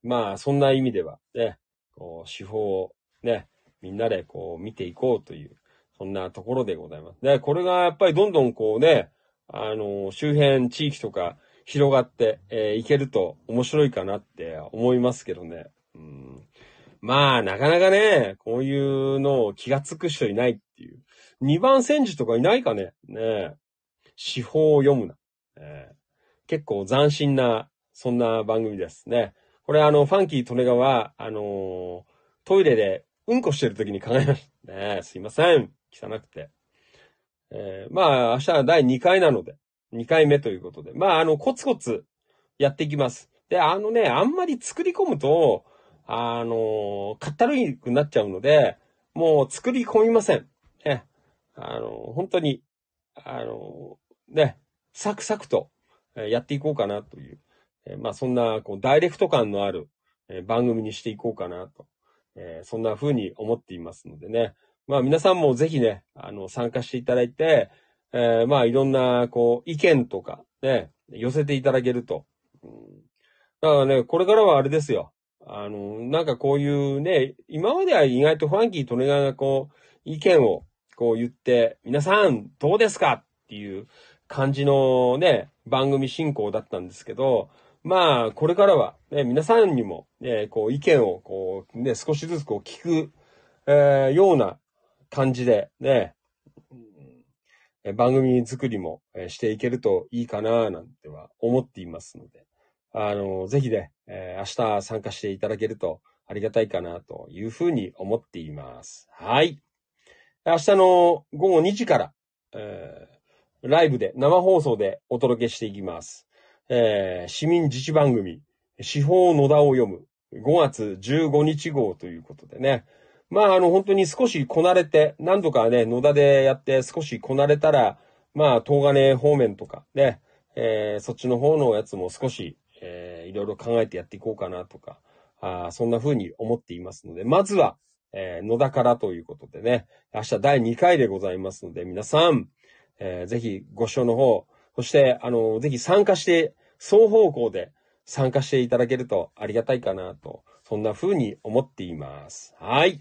まあ、そんな意味ではね、こう、手法をね、みんなでこう見ていこうという、そんなところでございます。で、これがやっぱりどんどんこうね、あの、周辺地域とか広がってい、えー、けると面白いかなって思いますけどね。うん、まあ、なかなかね、こういうのを気がつく人いないっていう。二番戦時とかいないかね？ねえ。司法を読むな。えー、結構斬新な、そんな番組ですね。これあの、ファンキー・トネガは、あのー、トイレでうんこしてる時に考えました。ねすいません。汚くて。えー、まあ、明日は第2回なので、2回目ということで。まあ、あの、コツコツやっていきます。で、あのね、あんまり作り込むと、あのー、かったるいくなっちゃうので、もう作り込みません。あの、本当に、あの、ね、サクサクとやっていこうかなという、えまあそんな、こう、ダイレクト感のある番組にしていこうかなと、えそんな風に思っていますのでね。まあ皆さんもぜひね、あの、参加していただいて、えー、まあいろんな、こう、意見とか、ね、寄せていただけると。うん、だからね、これからはあれですよ。あの、なんかこういうね、今までは意外とファンキー・トネガがこう、意見をこう言って、皆さんどうですかっていう感じのね、番組進行だったんですけど、まあ、これからはね、皆さんにもね、こう意見をこうね、少しずつこう聞く、えー、ような感じでね、番組作りもしていけるといいかななんては思っていますので、あの、ぜひね、えー、明日参加していただけるとありがたいかなというふうに思っています。はい。明日の午後2時から、えー、ライブで、生放送でお届けしていきます。えー、市民自治番組、司法野田を読む、5月15日号ということでね。まあ、あの、本当に少しこなれて、何度かね、野田でやって少しこなれたら、まあ、東金方面とか、ね、えー、そっちの方のやつも少し、えー、いろいろ考えてやっていこうかなとか、あそんな風に思っていますので、まずは、えー、野田からということでね、明日第2回でございますので、皆さん、えー、ぜひご視聴の方、そして、あの、ぜひ参加して、双方向で参加していただけるとありがたいかなと、そんな風に思っています。はい。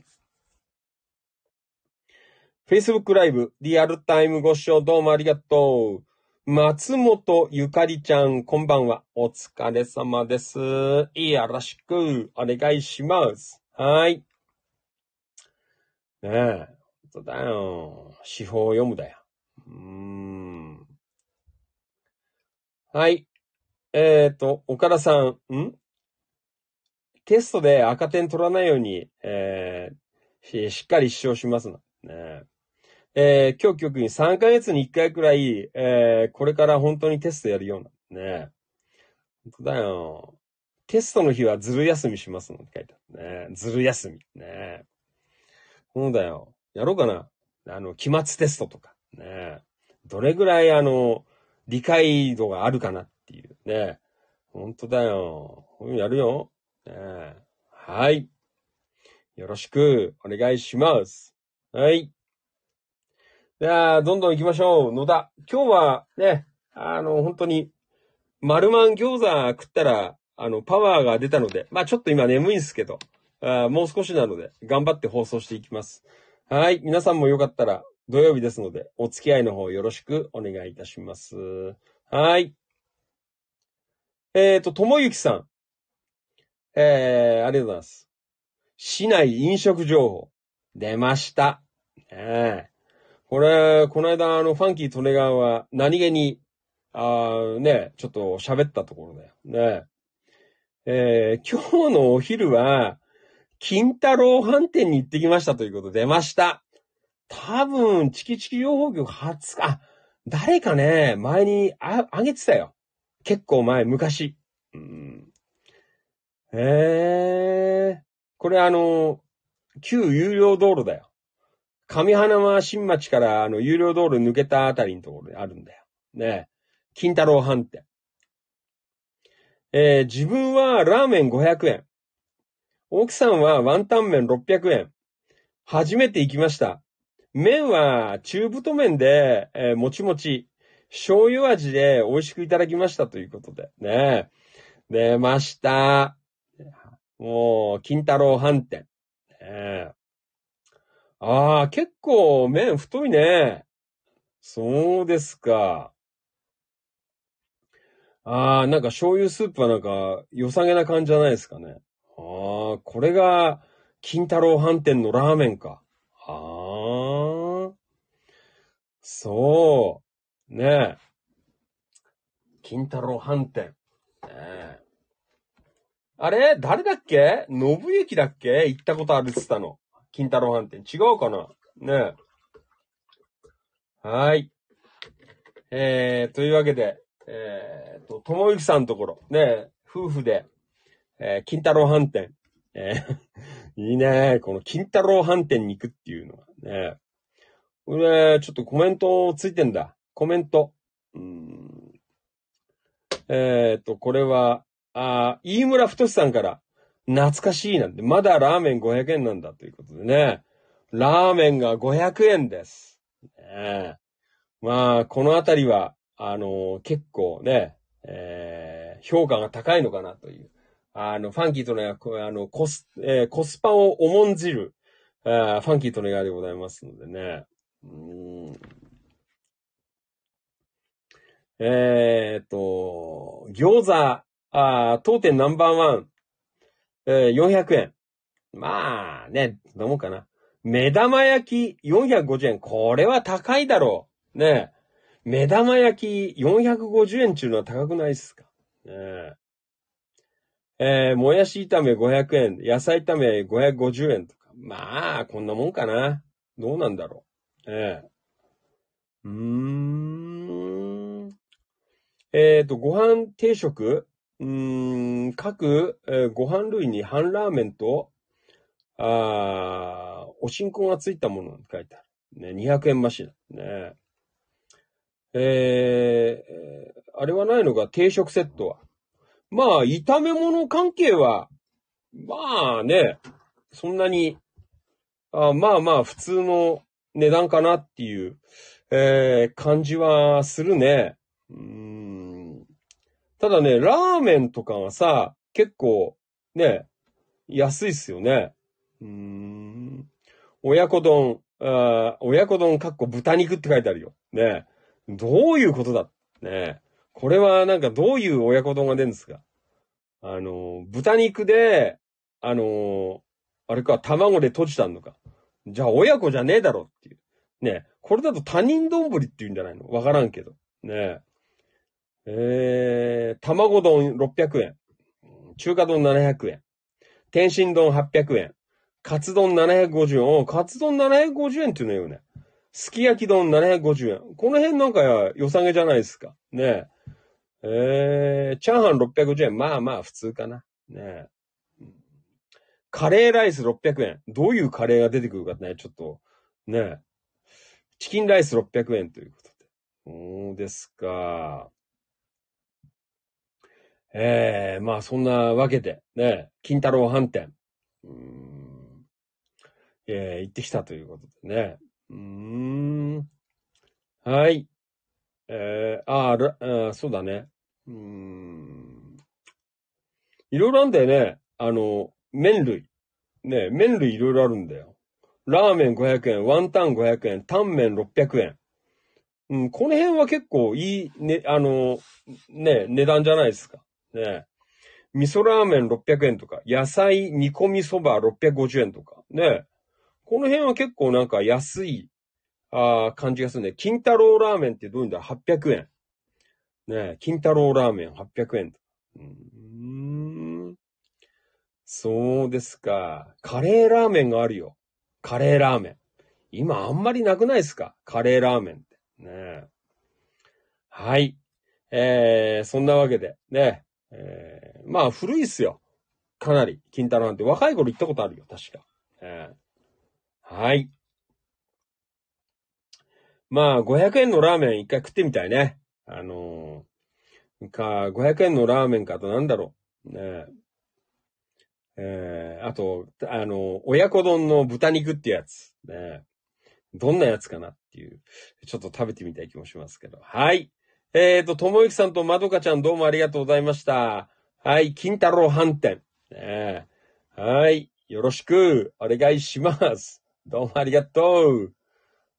Facebook ライブ、リアルタイムご視聴どうもありがとう。松本ゆかりちゃん、こんばんは。お疲れ様です。いやらしくお願いします。はい。ねえ、本当だよ。司法を読むだよ。うーん。はい。えっ、ー、と、岡田さん、ん？テストで赤点取らないように、えー、しっかり主張しますの。ねええー、今日局に3ヶ月に1回くらい、えー、これから本当にテストやるような。ね本当だよ。テストの日はずる休みしますのって書いてあるね。ずる休み。ねえそうだよ。やろうかな。あの、期末テストとか。ねどれぐらいあの、理解度があるかなっていうね。本当だよ。やるよ。ねはい。よろしくお願いします。はい。じゃあ、どんどん行きましょう。野田。今日はね、あの、本当に、丸マン餃子食ったら、あの、パワーが出たので、まあちょっと今眠いんですけど、あもう少しなので、頑張って放送していきます。はい。皆さんもよかったら、土曜日ですので、お付き合いの方よろしくお願いいたします。はい。えっ、ー、と、ともゆきさん。えー、ありがとうございます。市内飲食情報。出ました。えこれ、この間、あの、ファンキー・トネガーは何気に、あね、ちょっと喋ったところだよ。ねえ。えー、今日のお昼は、金太郎飯店に行ってきましたということ出ました。多分、チキチキ養蜂局初か、誰かね、前にあ、あげてたよ。結構前、昔。うん、へえ。これあの、旧有料道路だよ。上花間新町からあの、有料道路抜けたあたりのところにあるんだよ。ね金太郎飯店。えー、自分はラーメン500円。奥さんはワンタン麺600円。初めて行きました。麺は中太麺で、えー、もちもち、醤油味で美味しくいただきましたということで。ね出ました。もう、金太郎飯店。ねああ、結構麺太いね。そうですか。ああ、なんか醤油スープはなんか良さげな感じじゃないですかね。ああ、これが金太郎飯店のラーメンか。ああ。そう。ねえ。金太郎飯店。ねえ。あれ？誰だっけ？信行だっけ？行ったことあるって言ったの。金太郎飯店。違うかな？ねえ。はい。えー、というわけで、えー、と、ともゆきさんのところ、ねえ夫婦で、えー、金太郎飯店。えー、いいねこの金太郎飯店に行くっていうのはね。これ、ちょっとコメントついてんだ。コメント。うんえっ、と、これは、あ、飯村太さんから、懐かしいなんて、まだラーメン500円なんだということでね。ラーメンが500円です。ね、まあ、このあたりは、あのー、結構ね、えー、評価が高いのかなという。あの、ファンキーとの役あの、コス、えー、コスパを重んじる、あファンキーとのやでございますのでね。うんえー、っと、餃子、あ当店ナンバーワン、えー、400円。まあね、どうかな。目玉焼き450円。これは高いだろう。ね目玉焼き450円っていうのは高くないっすか？ねええー、もやし炒め500円。野菜炒め550円とか。まあ、こんなもんかな。どうなんだろう。えー、うーん。えっ、ー、と、ご飯定食？うーん、各、えー、ご飯類に半ラーメンと、あおしこがついたものって書いてある。ね、200円増しだ。ね。えー、あれはないのか、定食セットは。まあ、炒め物関係は、まあね、そんなに、あまあまあ、普通の値段かなっていう、えー、感じはするね。うんただね、ラーメンとかはさ、結構、ね、安いっすよね。うん。親子丼、あ親子丼かっこ豚肉って書いてあるよ。ね。どういうことだ？ね。これはなんかどういう親子丼が出るんですか？あの、豚肉で、あの、あれか、卵で閉じたのか。じゃあ親子じゃねえだろっていう。ね。これだと他人丼って言うんじゃないの？わからんけど。ねえ。えー、卵丼600円。中華丼700円。天津丼800円。カツ丼750円。おカツ丼750円っていうのよね。すき焼き丼750円。この辺なんか良さげじゃないですか。ねえ。えー、チャーハン650円。まあまあ普通かな。ねえ。カレーライス600円。どういうカレーが出てくるかね、ちょっと、ねえチキンライス600円ということで。そうですか。ええー、まあそんなわけで、ねえ、金太郎飯店。うん。えー、行ってきたということでね。うーん。はい。えー、あーあ、そうだね。うーん。いろいろあんだよね。あの、麺類。ね、麺類いろいろあるんだよ。ラーメン500円、ワンタン500円、タンメン600円。うん、この辺は結構いい、ね、あの、ね、値段じゃないですか。ね。味噌ラーメン600円とか、野菜煮込みそば650円とか、ね。この辺は結構なんか安い、あ感じがするね。金太郎ラーメンってどういうんだ ?800 円。ね金太郎ラーメン800円。うん。そうですか。カレーラーメンがあるよ。カレーラーメン。今あんまりなくないですか？カレーラーメンって。ねはい。えー、そんなわけで、ね。えー、まあ古いっすよ。かなり、金太郎なんて。若い頃行ったことあるよ、確か。えー、はい。まあ、500円のラーメン一回食ってみたいね。あのー、か、500円のラーメンかとなんだろう。ねえー、あと、あの、親子丼の豚肉ってやつ。ねどんなやつかなっていう。ちょっと食べてみたい気もしますけど。はい。えっ、ー、と、ともゆきさんとまどかちゃんどうもありがとうございました。はい、金太郎飯店。ね、はい、よろしくお願いします。どうもありがとう。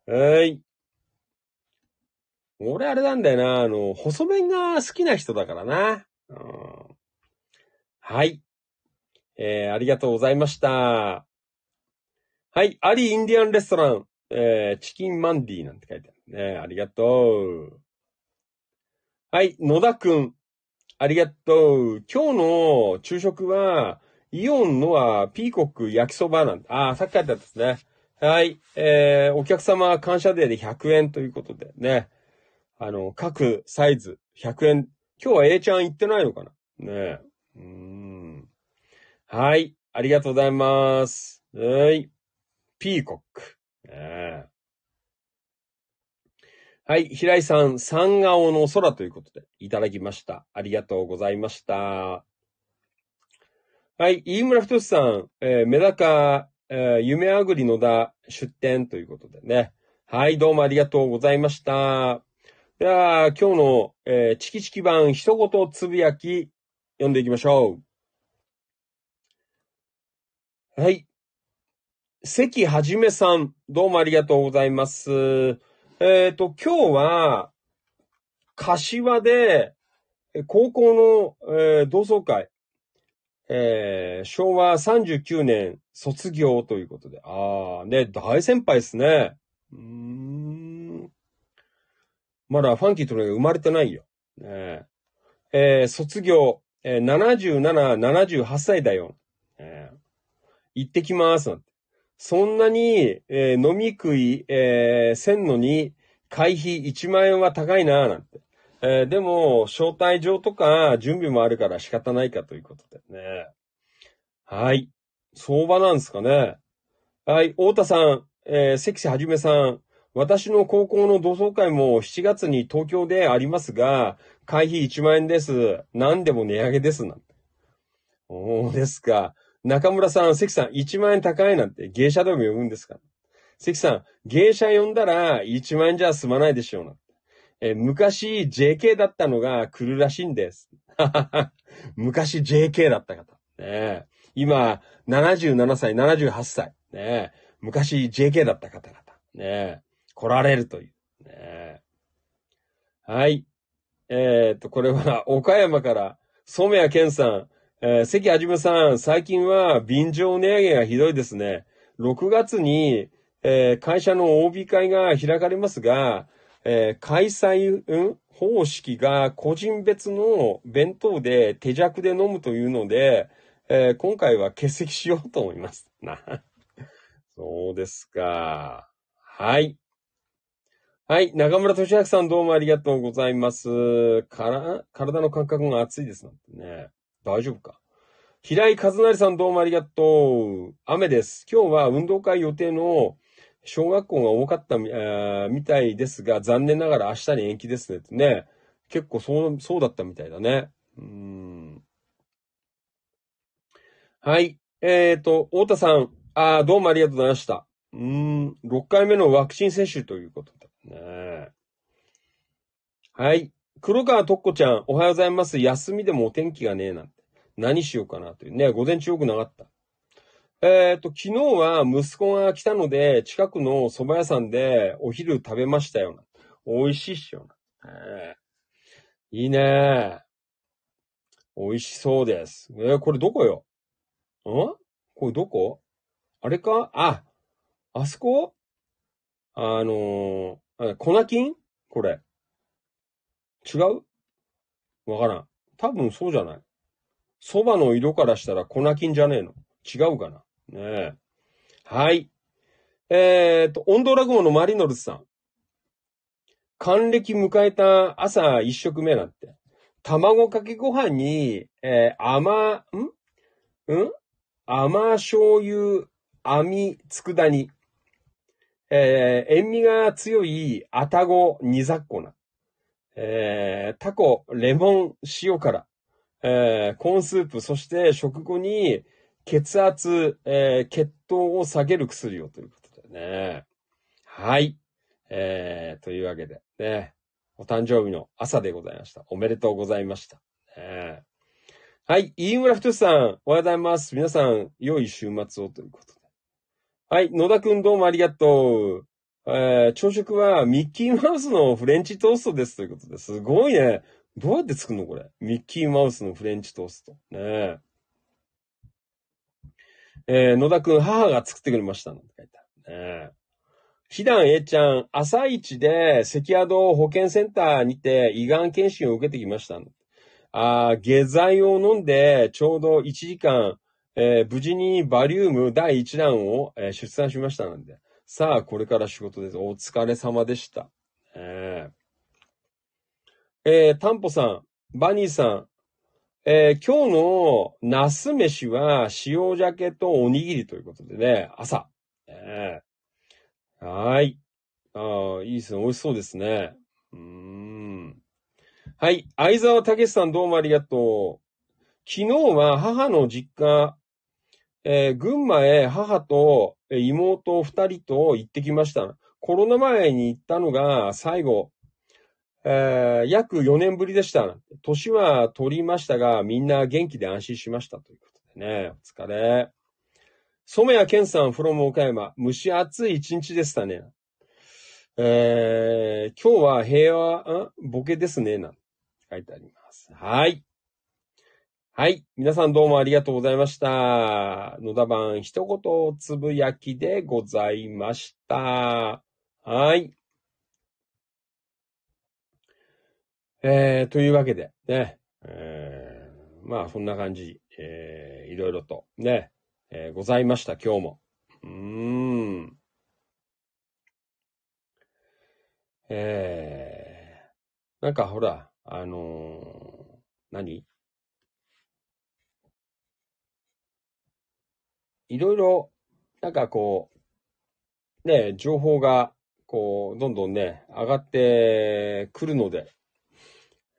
はい。俺あれなんだよな、あの、細麺が好きな人だからな。うん、はい。えー、ありがとうございました。はい、アリインディアンレストラン、えー、チキンマンディなんて書いてあるね。ありがとう。はい、野田くん。ありがとう。今日の昼食は、イオンのはピーコック焼きそばなんだ。ああ、さっき書いてあったですね。はい。えー、お客様感謝デーで100円ということでね。あの、各サイズ100円。今日は A ちゃん行ってないのかな？ねうん。はい。ありがとうございます。はい。ピーコック。ねはい。平井さん、三顔の空ということで、いただきました。ありがとうございました。はい。飯村太さん、えー、メダカ、えー、夢あぐり野田出店ということでね。はい。どうもありがとうございました。では、今日の、えー、チキチキ版一言つぶやき、読んでいきましょう。はい。関はじめさん、どうもありがとうございます。えっ、ー、と、今日は、柏で、高校の、えー、同窓会、えー、昭和39年卒業ということで。ああ、ね、大先輩ですね。うーん。まだファンキーとの生まれてないよ。ねえー、卒業、えー、77、78歳だよ。えー、行ってきます。そんなに、えー、飲み食い、えー、せんのに、会費1万円は高いな、なんて。えー、でも、招待状とか準備もあるから仕方ないかということでね。はい。相場なんですかね。はい、太田さん、えー、関瀬はじめさん。私の高校の同窓会も7月に東京でありますが、会費1万円です。何でも値上げです。なんて。おーですか。中村さん、関さん、1万円高いなんて芸者でも読むんですか関さん、芸者呼んだら1万円じゃ済まないでしょうな。えー昔 JK だったのが来るらしいんです。昔 JK だった方。ね今、77歳、78歳。ね昔 JK だった方々。ね来られるという。ねはい。えーっと、これは岡山から、染谷健さん、えー関はじめさん、最近は便乗値上げがひどいですね。6月に、えー会社の OB 会が開かれますが、えー開催、うん方式が個人別の弁当で手弱で飲むというので、えー今回は欠席しようと思います。な。そうですか。はい。はい。中村俊明さんどうもありがとうございます。から、体の感覚が熱いですなんてね。大丈夫か。平井和成さんどうもありがとう。雨です。今日は運動会予定の小学校が多かったみ,、たいですが、残念ながら明日に延期ですねってね。結構そう、そうだったみたいだね。うん。はい。えっ、と、太田さん。あーどうもありがとうございました。うん。6回目のワクチン接種ということでね。はい。黒川とっこちゃん、おはようございます。休みでもお天気がねえなんて。何しようかなというね。午前中よくなかった。えっ、と、昨日は息子が来たので、近くの蕎麦屋さんでお昼食べましたよな。美味しいっしょな。えーいいね美味しそうです。えーこれどこよ？ん？これどこ？あれか？あ、あそこ？あのー、粉金これ。違う？わからん。多分そうじゃない。蕎麦の色からしたら粉金じゃねえの。違うかな？ねえ。はい。えーと、温度落語のマリノルスさん。還暦迎えた朝一食目なんて。卵かけご飯に、えー甘、ん？ん？甘醤油、網、佃煮。えー塩味が強いあたご、煮ざっこな。えータコ、レモン、塩辛。えーコーンスープ、そして食後に血圧、えー血糖を下げる薬をということでね。はい。えーというわけで、ね。お誕生日の朝でございました。おめでとうございました。ねはい。飯村太さん、おはようございます。皆さん、良い週末をということで。はい。野田くんどうもありがとう。えー朝食はミッキーマウスのフレンチトーストですということで。すごいね。どうやって作るのこれ。ミッキーマウスのフレンチトースト。ねえ。えー野田くん、母が作ってくれました。なんて書いて。ねえ。ひだんえちゃん、朝一で関宿保健センターにて胃がん検診を受けてきました。あー下剤を飲んでちょうど1時間、えー無事にバリウム第1弾を、えー出産しましたなんで。さあ、これから仕事です。お疲れ様でした。えー、えー、タンポさん、バニーさん、えー今日のナス飯は塩鮭とおにぎりということでね、朝。えーはい。ああ、いいですね。美味しそうですね。うん。はい。相沢武さんどうもありがとう。昨日は母の実家、えー群馬へ母と妹二人と行ってきました。コロナ前に行ったのが最後、えー約4年ぶりでした。年は取りましたが、みんな元気で安心しました。ということでね、お疲れ。染谷健さん from 岡山。蒸し暑い一日でしたね。えー、今日は平和、ん？ボケですね。なんて書いてあります。はい。はい。皆さんどうもありがとうございました。野田版一言つぶやきでございました。はい。えー、というわけで、ね。えー、まあ、そんな感じ、えー、いろいろと、ね、えーございました、今日も。うーん。えー、なんかほら、あのー何？いろいろなんかこう、ね、情報が、こう、どんどんね、上がってくるので、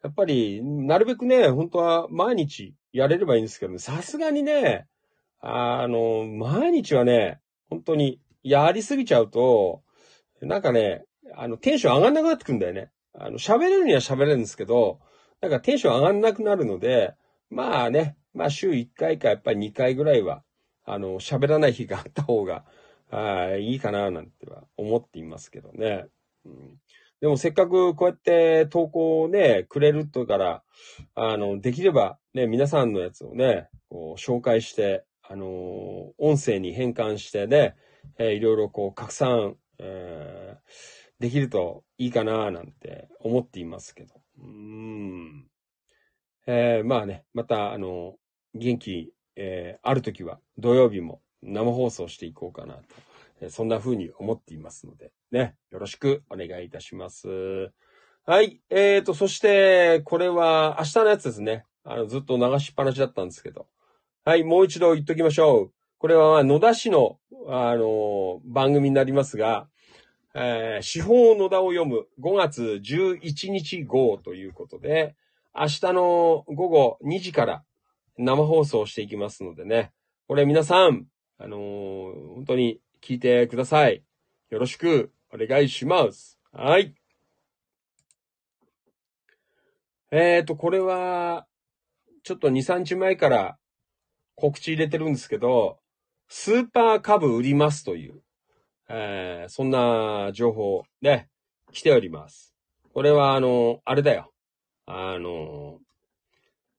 やっぱり、なるべくね、本当は毎日やれればいいんですけどさすがにね、あの、毎日はね、本当にやりすぎちゃうと、なんかね、あの、テンション上がんなくなってくるんだよね。あの、喋れるには喋れるんですけど、なんかテンション上がんなくなるので、まあね、まあ週1回かやっぱり2回ぐらいは、あの、喋らない日があった方が、あいいかななんては思っていますけどね。うん、でもせっかくこうやって投稿をね、くれるとから、あの、できればね、皆さんのやつをね、こう紹介して、あの音声に変換してね、えー、いろいろこう拡散、えー、できるといいかななんて思っていますけど。うん。えー、まあね、また、あの、元気、えー、あるときは土曜日も生放送していこうかなと、そんな風に思っていますので、ね、よろしくお願いいたします。はい。えーと、そして、これは明日のやつですね。あの、ずっと流しっぱなしだったんですけど。はい、もう一度言っときましょう。これは、野田市の、あの、番組になりますが、えー、司法野田を読む5月11日号ということで、明日の午後2時から生放送していきますのでね。これ皆さん、あのー、本当に聞いてください。よろしくお願いします。はい。えっ、ー、と、これは、ちょっと2、3日前から告知入れてるんですけど、スーパー株売りますという、えー、そんな情報で来ております。これはあの、あれだよ。あの、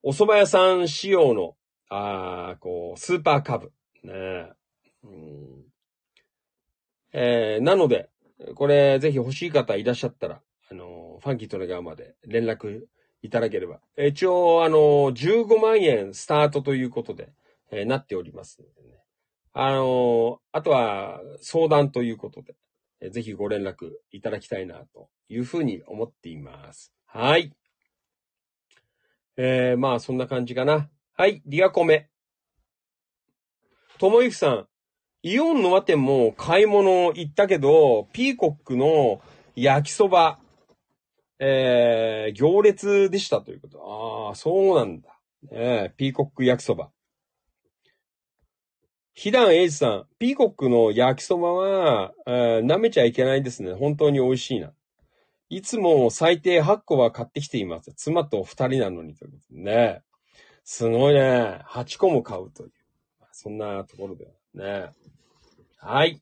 お蕎麦屋さん仕様の、あこう、スーパーカブ。ねうんえー、なので、これぜひ欲しい方いらっしゃったら、あの、ファンキートレガーまで連絡いただければ。一応、あの、15万円スタートということで、えー、なっておりますね。あの、あとは相談ということで、えー、ぜひご連絡いただきたいなというふうに思っています。はい。えー、まあ、そんな感じかな。はい、リアコメ。ともゆきさん、イオンの和店も買い物行ったけど、ピーコックの焼きそば、えー、行列でしたということ。ああ、そうなんだ。ね、ピーコック焼きそば。ひだんえいじさん、ピーコックの焼きそばは、えー、舐めちゃいけないですね。本当に美味しいな。いつも最低8個は買ってきています。妻と2人なのにということね。すごいね。8個も買うという。そんなところではね。はい。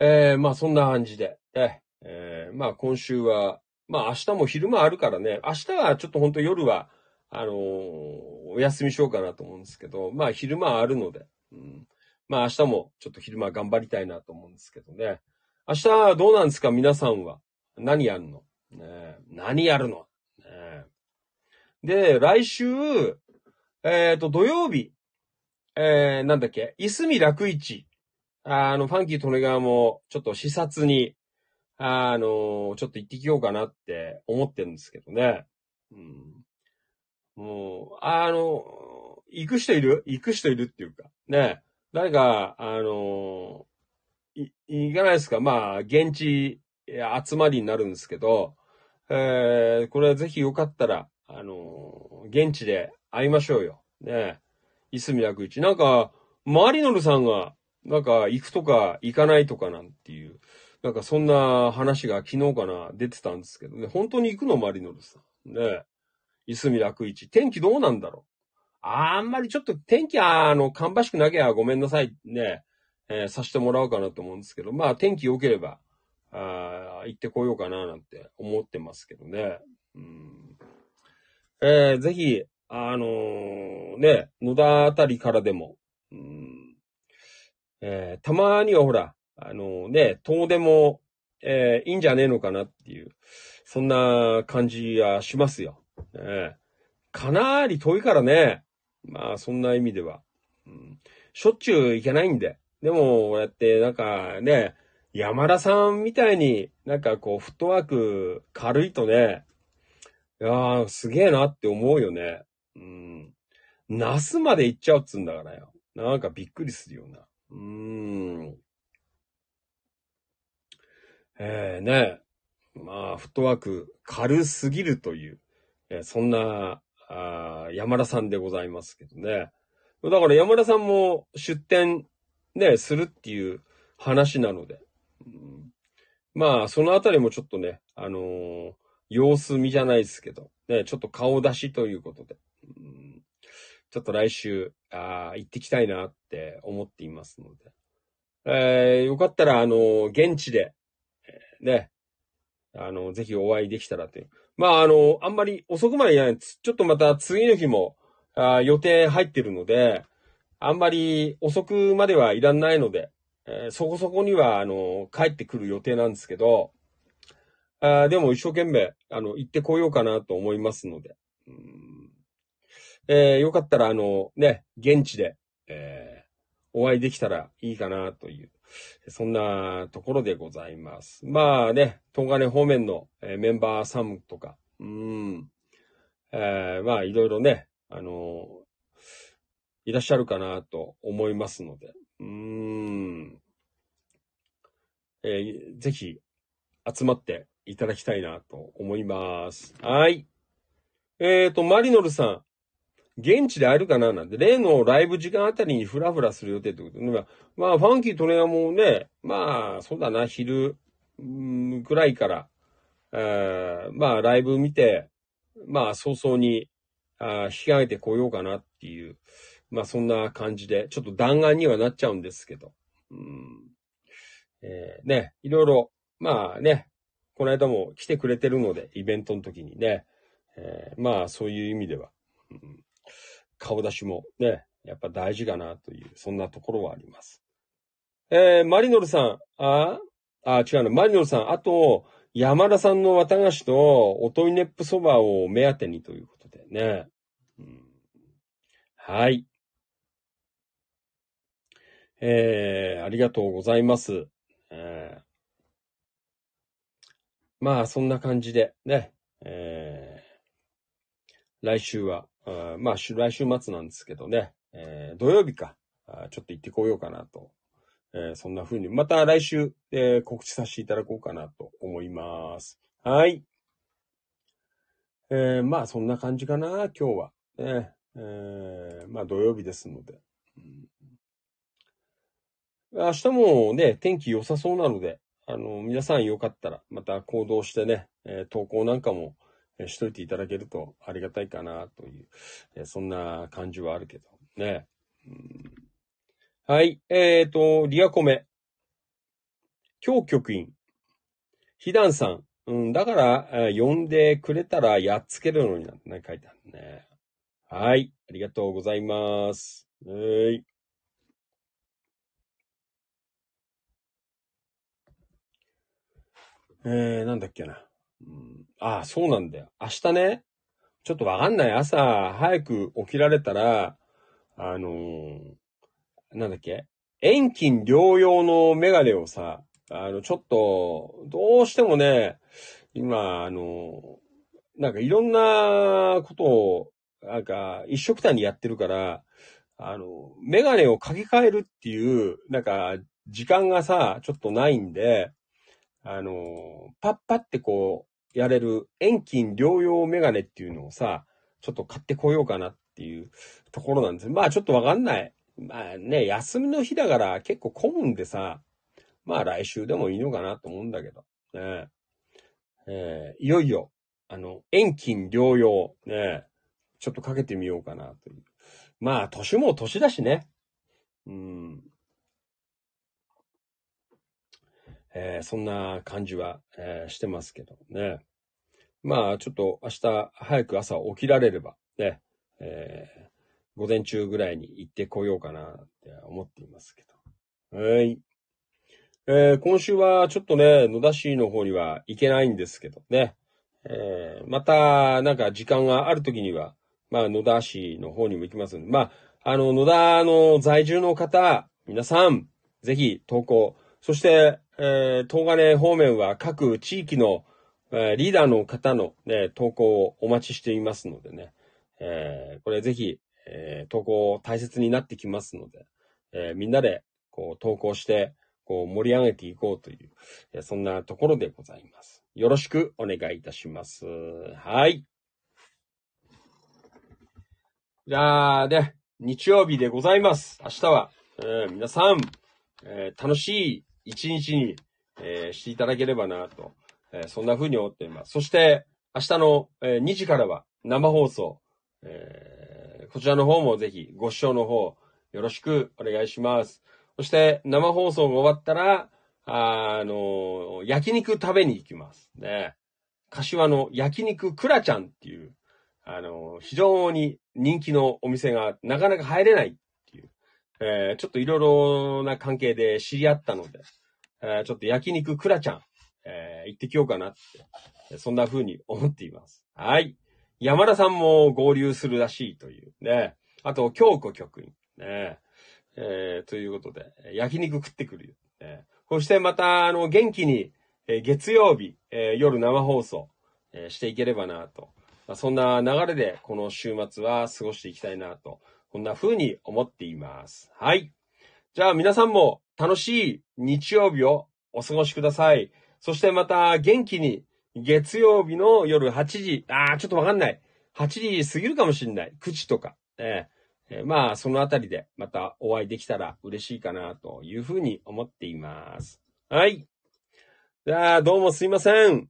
えー、まあそんな感じで。えー、まあ今週は、まあ明日も昼間あるからね。明日はちょっと本当夜は、あのー、お休みしようかなと思うんですけど、まあ昼間あるので。うん、まあ明日もちょっと昼間頑張りたいなと思うんですけどね。明日はどうなんですか？皆さんは。何やるの、ね、何やるの、ね、で、来週、えっ、ー、と、土曜日、えー、なんだっけ、いすみ楽市。あの、ファンキートネガーも、ちょっと視察に、あの、ちょっと行ってきようかなって思ってるんですけどね。うん、もう、あの、行く人いる？行く人いるっていうか、ね。誰か、あの、い、いかないですか？まあ、現地集まりになるんですけど、えー、これはぜひよかったら、あの現地で会いましょうよ。ねいすみ楽市。なんか、マリノルさんが、なんか、行くとか行かないとかなんていう、なんかそんな話が昨日かな、出てたんですけどね。本当に行くのマリノルさん。ねいすみ楽市。天気どうなんだろうあんまりちょっと天気あの、芳しくなきゃごめんなさいね。えー、させてもらおうかなと思うんですけど、まあ天気良ければ、あ行ってこようかななんて思ってますけどね。うんえー、ぜひ、あのー、ね、野田あたりからでも、うんえー、たまにはほら、あのー、ね、遠出も、え、いいんじゃねえのかなっていう、そんな感じはしますよ。ね、かなり遠いからね。まあ、そんな意味では。うん、しょっちゅう行けないんで。でも、こうやって、なんかね、山田さんみたいになんかこう、フットワーク軽いとね、いやー、すげえなって思うよね。ナスまで行っちゃうっつうんだからよ。なんかびっくりするような。うーん。えー、ね。まあ、フットワーク軽すぎるという、えー、そんな、あ山田さんでございますけどね。だから山田さんも出店ね、するっていう話なので。うん、まあ、そのあたりもちょっとね、あのー、様子見じゃないですけど、ね、ちょっと顔出しということで。うんちょっと来週、あ行ってきたいなって思っていますので。えー、よかったら、あの、現地で、えー、ね、あの、ぜひお会いできたらという。まあ、あの、あんまり遅くまでやない。ちょっとまた次の日も、あ予定入ってるので、あんまり遅くまではいらないので、えー、そこそこには、あの、帰ってくる予定なんですけど、あでも一生懸命、あの、行ってこようかなと思いますので。うんえー、よかったら、あの、ね、現地で、えー、お会いできたらいいかなという、そんなところでございます。まあね、東金方面の、えー、メンバーさんとか、うん、えー、まあいろいろね、あのいらっしゃるかなと思いますので、うん、えー、ぜひ集まっていただきたいなと思います。はい。えっ、ー、と、マリノルさん。現地で会えるかななんて、例のライブ時間あたりにフラフラする予定ってこと。ね。まあ、ファンキートレアもね、まあ、そうだな、昼、んくらいから、あまあ、ライブ見て、まあ、早々に、あ引き上げてこようかなっていう、まあ、そんな感じで、ちょっと弾丸にはなっちゃうんですけど、うん。えー、ね、いろいろ、まあね、この間も来てくれてるので、イベントの時にね、えー、まあ、そういう意味では、うん。顔出しもね、やっぱ大事かなという、そんなところはあります。えー、マリノルさん、ああ、違うな、マリノルさん、あと、山田さんの綿菓子と、おといネップそばを目当てにということでね。うん、はい。えー、ありがとうございます。えー、まあ、そんな感じで、ね、えー、来週は、まあ、来週末なんですけどね、えー、土曜日か、ちょっと行ってこようかなと。えー、そんな風に、また来週、えー、告知させていただこうかなと思います。はい。えー、まあ、そんな感じかな、今日は。ね、え、まあ、土曜日ですので。明日もね、天気良さそうなので、あの、皆さんよかったら、また行動してね、え、投稿なんかも、しといていただけるとありがたいかなという、そんな感じはあるけどね。はい。えっ、ー、と、リアコメ。今日局員。ひだんさん。うん、だから、呼んでくれたらやっつけるのになんてね、書いてあるね。はい。ありがとうございます。はい。えー、なんだっけな。ああ、そうなんだよ。明日ね、ちょっとわかんない。朝、早く起きられたら、あのー、なんだっけ？遠近療養のメガネをさ、あの、ちょっと、どうしてもね、今、あの、なんかいろんなことを、なんか、一緒くたにやってるから、あの、メガネをかけ替えるっていう、なんか、時間がさ、ちょっとないんで、あの、パッパってこう、やれる遠近療養メガネっていうのをさ、ちょっと買ってこようかなっていうところなんです。まあちょっとわかんない。まあね、休みの日だから結構混むんでさ、まあ来週でもいいのかなと思うんだけど。ねえー、いよいよ、あの、遠近療養、ね、ちょっとかけてみようかなという。まあ、年も年だしね。うん。えー、そんな感じは、えー、してますけどね。まあ、ちょっと明日早く朝起きられれば、ね、えー、午前中ぐらいに行ってこようかなって思っていますけど。はい。えー、今週はちょっとね、野田市の方には行けないんですけどね。えー、また、なんか時間がある時には、まあ、野田市の方にも行きますんで、まあ、あの、野田の在住の方、皆さん、ぜひ投稿、そして、えー、東金方面は各地域の、えー、リーダーの方のね、投稿をお待ちしていますのでね、えー、これぜひ、えー、投稿大切になってきますので、えー、みんなで、こう、投稿して、こう、盛り上げていこうという、えー、そんなところでございます。よろしくお願いいたします。はい。じゃあ、ね、日曜日でございます。明日は、えー、皆さん、えー、楽しい一日に、えー、していただければなと、えー、そんな風に思っています。そして、明日の、えー、2時からは生放送、えー、こちらの方もぜひご視聴の方、よろしくお願いします。そして、生放送が終わったら、あの、焼肉食べに行きます。ね。柏の焼肉クラちゃんっていう、あの、非常に人気のお店がなかなか入れない、えー、ちょっといろいろな関係で知り合ったので、えー、ちょっと焼肉クラちゃん、えー、行ってきようかなって、そんな風に思っています。はい。山田さんも合流するらしいというね。あと、京子局員。ね。えー、ということで、焼肉食ってくるよ。ね、そしてまた、あの、元気に、え、月曜日、え、夜生放送、え、していければなと。ま、そんな流れで、この週末は過ごしていきたいなと。こんな風に思っています。はい。じゃあ皆さんも楽しい日曜日をお過ごしください。そしてまた元気に月曜日の夜8時、ああ、ちょっとわかんない。8時過ぎるかもしんない。9時とか。えー、まあ、そのあたりでまたお会いできたら嬉しいかなというふうに思っています。はい。じゃあ、どうもすいません。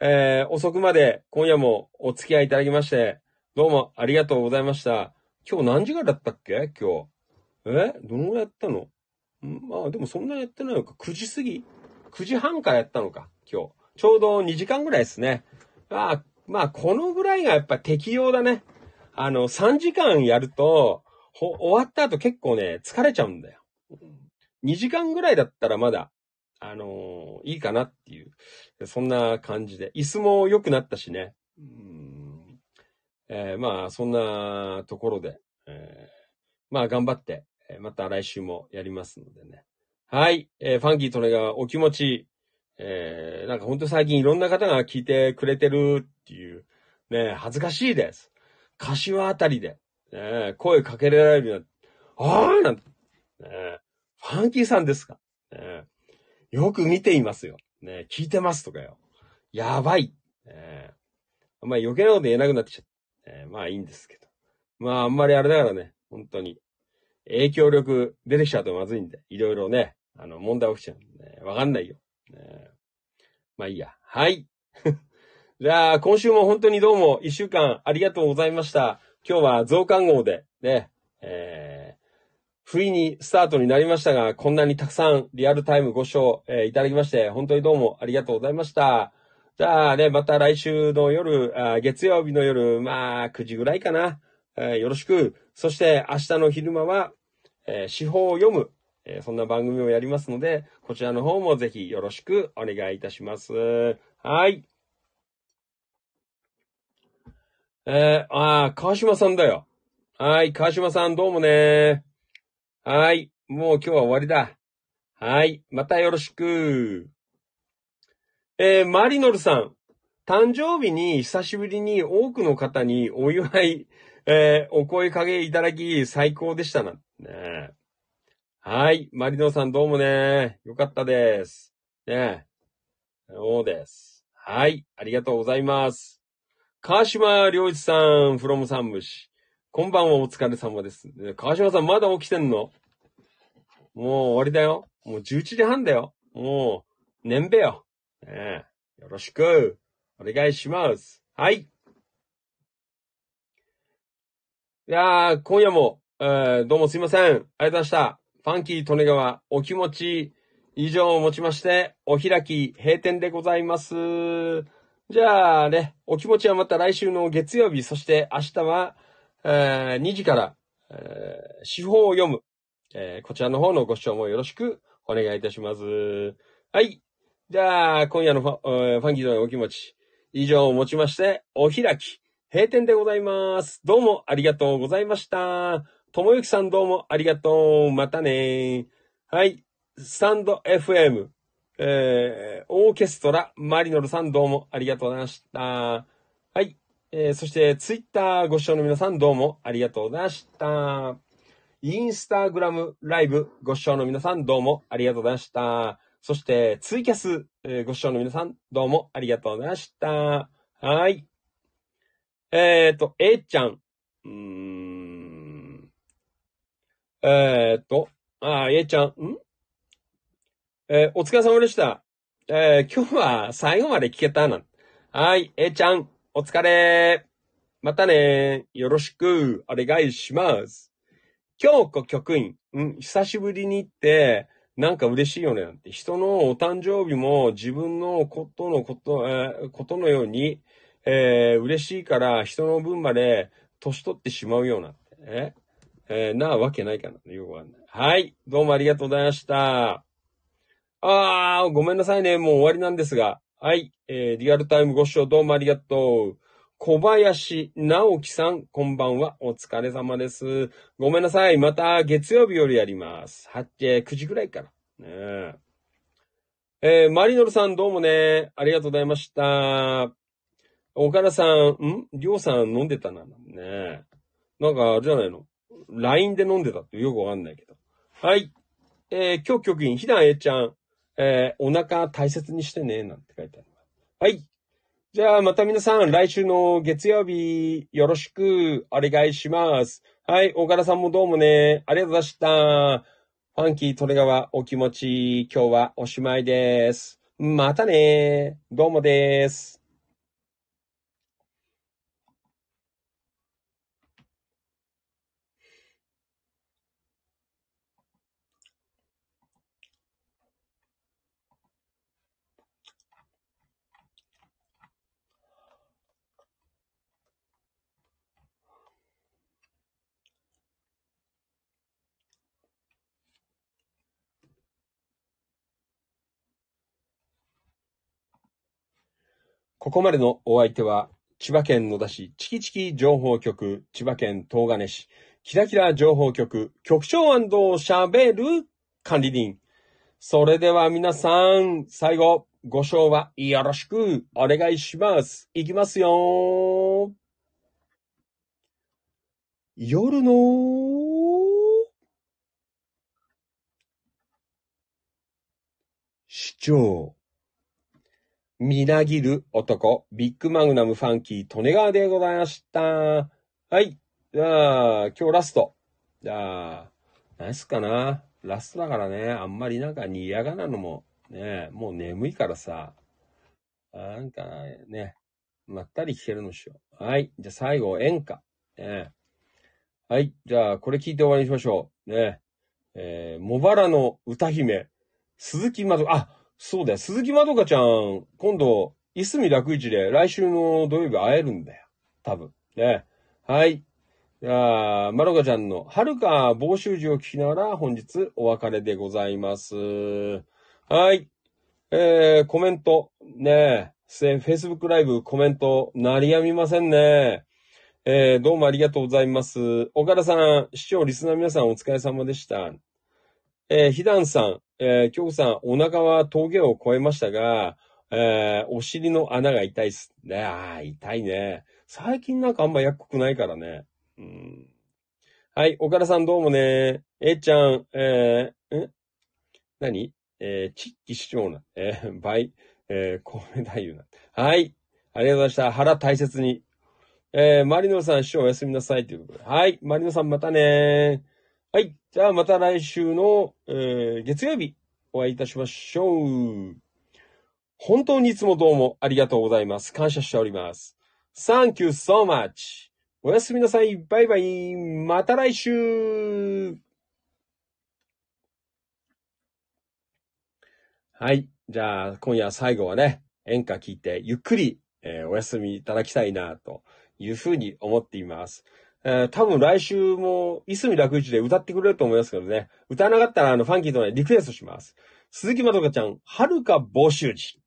えー、遅くまで今夜もお付き合いいただきまして、どうもありがとうございました。今日何時からだったっけ？今日。え？どのぐらいやったの？まあ、でもそんなやってないのか。9時過ぎ ?9 時半からやったのか。今日。ちょうど2時間ぐらいですね。まあ、まあ、このぐらいがやっぱ適用だね。あの、3時間やると、終わった後結構ね、疲れちゃうんだよ。2時間ぐらいだったらまだ、あのー、いいかなっていう、そんな感じで。椅子も良くなったしね。うんえー、まあ、そんなところで、えー、まあ、頑張って、えまた来週もやりますのでね。はい。えー、ファンキーとねがお気持ち、えー、なんかほんと最近いろんな方が聞いてくれてるっていう、ね、恥ずかしいです。柏あたりで、ね、声かけられるようになって、ああなんて、ね、ファンキーさんですか、ね、よく見ていますよ。ね、聞いてますとかよ。やばい。ね、あんまり余計なこと言えなくなってきちゃったた。ね、まあいいんですけど。まああんまりあれだからね、本当に。影響力出てきちゃうとまずいんで、いろいろね、あの、問題起きちゃうんで、ね、わかんないよ。ね、まあいいや。はい。じゃあ、今週も本当にどうも一週間ありがとうございました。今日は増刊号でね、えー、不意にスタートになりましたが、こんなにたくさんリアルタイムご視聴、えー、いただきまして、本当にどうもありがとうございました。じゃあね、また来週の夜、あ月曜日の夜、まあ、9時ぐらいかな。えー、よろしく。そして明日の昼間は、えー、司法を読むえー、そんな番組をやりますので、こちらの方もぜひよろしくお願いいたします。はい。えー、あ川島さんだよ。はい、川島さんどうもね。はい、もう今日は終わりだ。はい、またよろしく。えー、マリノルさん。誕生日に久しぶりに多くの方にお祝い、えー、お声かけいただき最高でしたな。ねはい。マリノさんどうもね。よかったです。ねそうです。はい。ありがとうございます。川島良一さん、フロムサンムシ。こんばんは、お疲れ様です。川島さん、まだ起きてんの？もう終わりだよ。もう11時半だよ。もう、年べよ。ねよろしく。お願いします。はい。いやー、今夜も、えー、どうもすいません。ありがとうございました。ファンキー利根川お気持ち以上をもちまして、お開き閉店でございます。じゃあね、お気持ちはまた来週の月曜日、そして明日は、えー、2時から、えー、司法を読む、えー、こちらの方のご視聴もよろしくお願いいたします。はい。じゃあ、今夜のファ,、えー、ファンキーのお気持ち以上をもちまして、お開き閉店でございます。どうもありがとうございました。ともゆきさんどうもありがとう。またねはい。スタンド FM、えー、オーケストラ、マリノルさんどうもありがとうございました。はい。えー、そして、ツイッターご視聴の皆さんどうもありがとうございました。インスタグラムライブご視聴の皆さんどうもありがとうございました。そして、ツイキャス、えー、ご視聴の皆さんどうもありがとうございました。はい。えっ、ー、と、A ちゃん。うーん。えっ、ー、と、あ、A ちゃん。ん？えー、お疲れ様でした。えー、今日は最後まで聞けたな。はい、A ちゃん。お疲れ。またね。よろしくお願いします。京子局員、うん、久しぶりに行って、なんか嬉しいよねなんて。人のお誕生日も自分のことのこと、えー、ことのように、えー、嬉しいから人の分まで年取ってしまうような。え？えー、なわけないかな。よくわかんない。はい。どうもありがとうございました。あー、ごめんなさいね。もう終わりなんですが。はい。えー、リアルタイムご視聴どうもありがとう。小林直樹さん、こんばんは。お疲れ様です。ごめんなさい。また月曜日よりやります。8、え、9時ぐらいから。ねえー、マリノルさんどうもね、ありがとうございました。岡田さん、ん？りょうさん飲んでたな。ねなんか、あれじゃないの ?LINE で飲んでたってよくわかんないけど。はい。えー、今日局員、ひだえちゃん、えー、お腹大切にしてね、なんて書いてある。はい。じゃあ、また皆さん、来週の月曜日、よろしくお願いします。はい、大柄さんもどうもね、ありがとうございました。ファンキートレガワお気持ち、今日はおしまいです。またねどうもです。ここまでのお相手は、千葉県野田市チキチキ情報局、千葉県東金市、キラキラ情報局、局長喋る管理人。それでは皆さん、最後、ご賞はよろしくお願いします。いきますよ夜の市長。みなぎる男、ビッグマグナムファンキー、利根川でございました。はい。じゃあ、今日ラスト。じゃあ、何すかな。ラストだからね、あんまりなんかに嫌がなのも、ね、もう眠いからさ、なんかね、まったり聞けるのしよう。はい。じゃあ最後、演歌。ね、はい。じゃあ、これ聞いて終わりにしましょう。ね。えー、茂原の歌姫、鈴木まど、あ、そうだよ。鈴木まどかちゃん、今度、いすみ楽市で来週の土曜日会えるんだよ。多分。ね。はい。じゃあ、まどかちゃんの、はるか防臭時を聞きながら本日お別れでございます。はい。えー、コメント、ねえ、Facebook ライブコメント、鳴りやみませんね。えー、どうもありがとうございます。岡田さん、視聴、リスナー皆さんお疲れ様でした。えー、ひだんさん、えー、京子さん、お腹は峠を越えましたが、えー、お尻の穴が痛いっす。ね、あ、痛いね。最近なんかあんまやっこくないからね。うん。はい、岡田さんどうもね。えー、ちゃん、えー、ん何？えー、チッキ市長な。えー、倍、えー、米太夫な。はい。ありがとうございました。腹大切に。えー、マリノさん、師匠おやすみなさいということで。はい。マリノさんまたねはい。じゃあまた来週の、えー、月曜日お会いいたしましょう。本当にいつもどうもありがとうございます。感謝しております。Thank you so much. おやすみなさい。バイバイ。また来週はい。じゃあ、今夜最後はね、演歌聞いて、ゆっくり、えー、お休みいただきたいな、というふうに思っています。えー、多分来週も、いすみ楽市で歌ってくれると思いますけどね。歌わなかったら、あの、ファンキーとね、リクエストします。鈴木まどかちゃん、はるか募集時。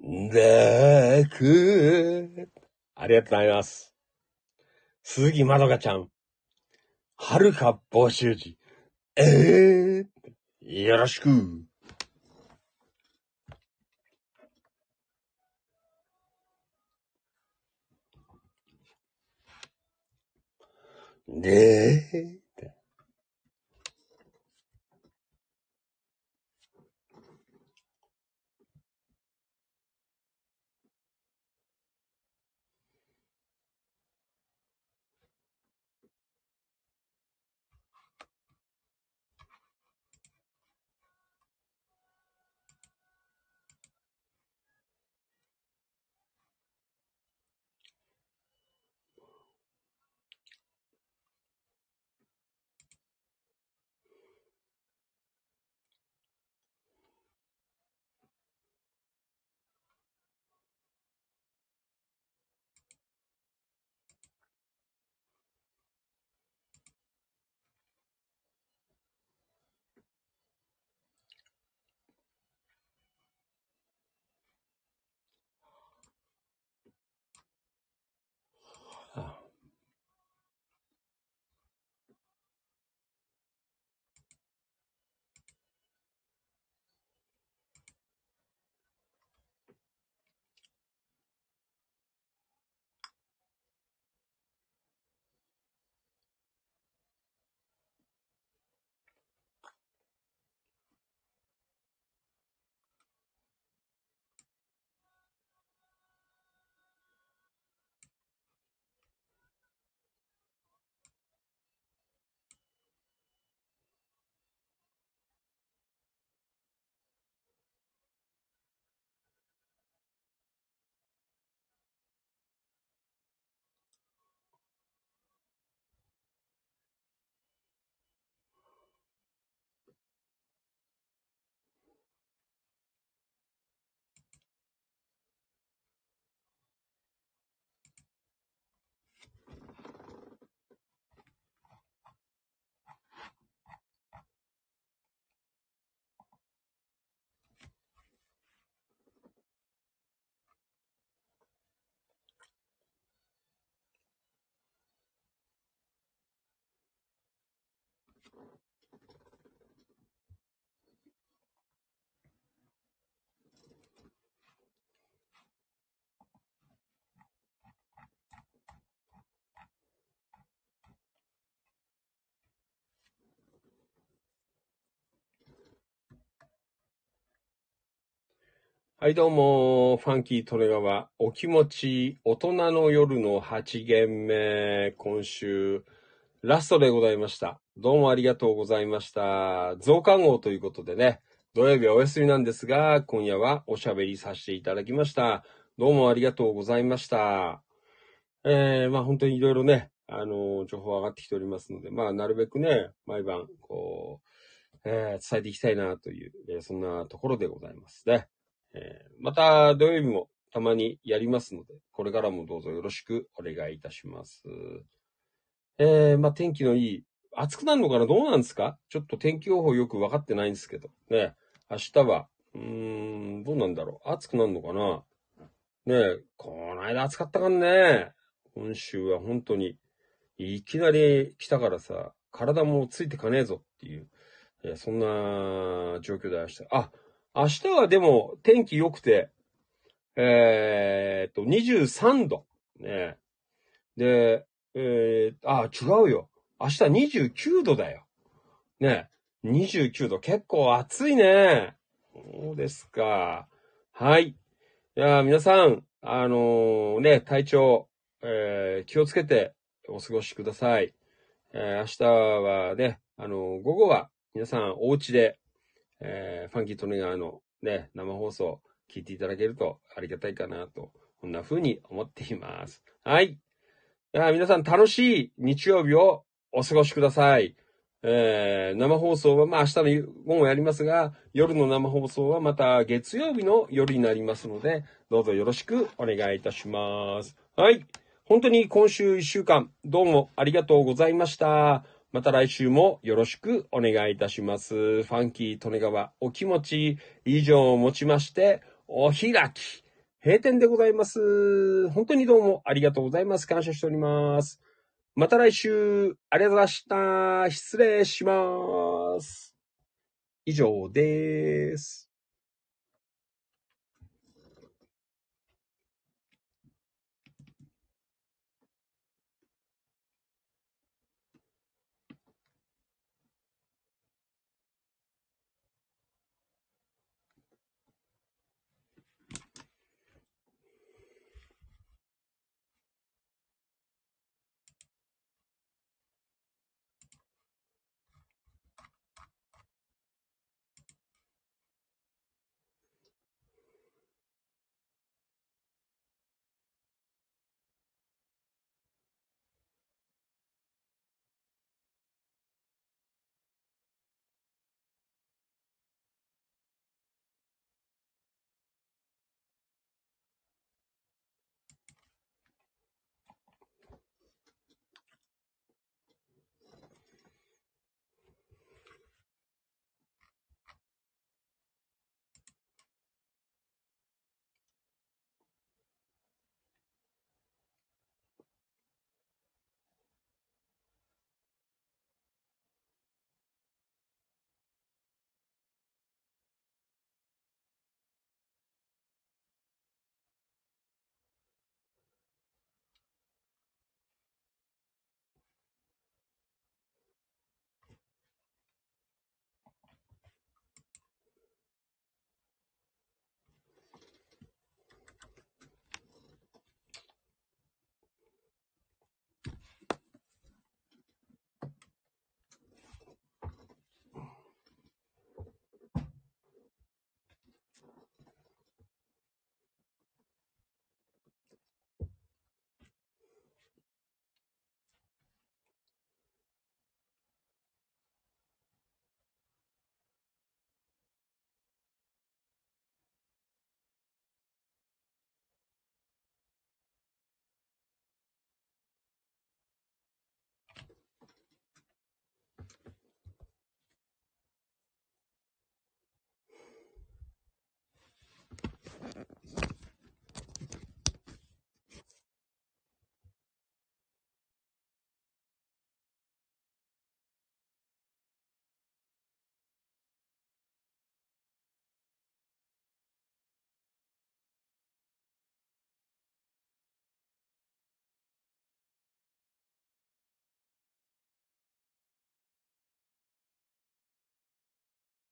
でく。ありがとうございます。鈴木まどかちゃん。はるか募集時。えー、よろしく。ではい、どうも、ファンキー・トレガワ、お気持ち、大人の夜の8限目、今週、ラストでございました。どうもありがとうございました。増刊号ということでね、土曜日はお休みなんですが、今夜はおしゃべりさせていただきました。どうもありがとうございました。えー、まあ本当にいろいろね、あの、情報上がってきておりますので、まあなるべくね、毎晩、こう、えー伝えていきたいなという、えーそんなところでございますね。えーまた土曜日もたまにやりますので、これからもどうぞよろしくお願いいたします。えーまあ天気のいい、暑くなるのかな？どうなんですか？ちょっと天気予報よくわかってないんですけど。ね、明日は、うーん、どうなんだろう？暑くなるのかな？ね、この間暑かったからね。今週は本当に、いきなり来たからさ、体もついてかねえぞっていう、えそんな状況で明日。あ、明日はでも天気良くて、えーっと、23度。ね。で、えー、あ、違うよ。明日29度だよ。ね。29度。結構暑いね。そうですか。はい。いやー、皆さん、あのーね、体調、えー気をつけてお過ごしください。えー明日はね、あのー午後は皆さんお家で、えーファンキートネガーのね、生放送聞いていただけるとありがたいかなと、こんな風に思っています。はい。皆さん楽しい日曜日をお過ごしください。えー生放送は、まあ明日の午後やりますが、夜の生放送はまた月曜日の夜になりますので、どうぞよろしくお願いいたします。はい。本当に今週一週間、どうもありがとうございました。また来週もよろしくお願いいたします。ファンキー・利根川お気持ち以上をもちまして、お開き。閉店でございます。本当にどうもありがとうございます。感謝しております。また来週、ありがとうございました。失礼します。以上です。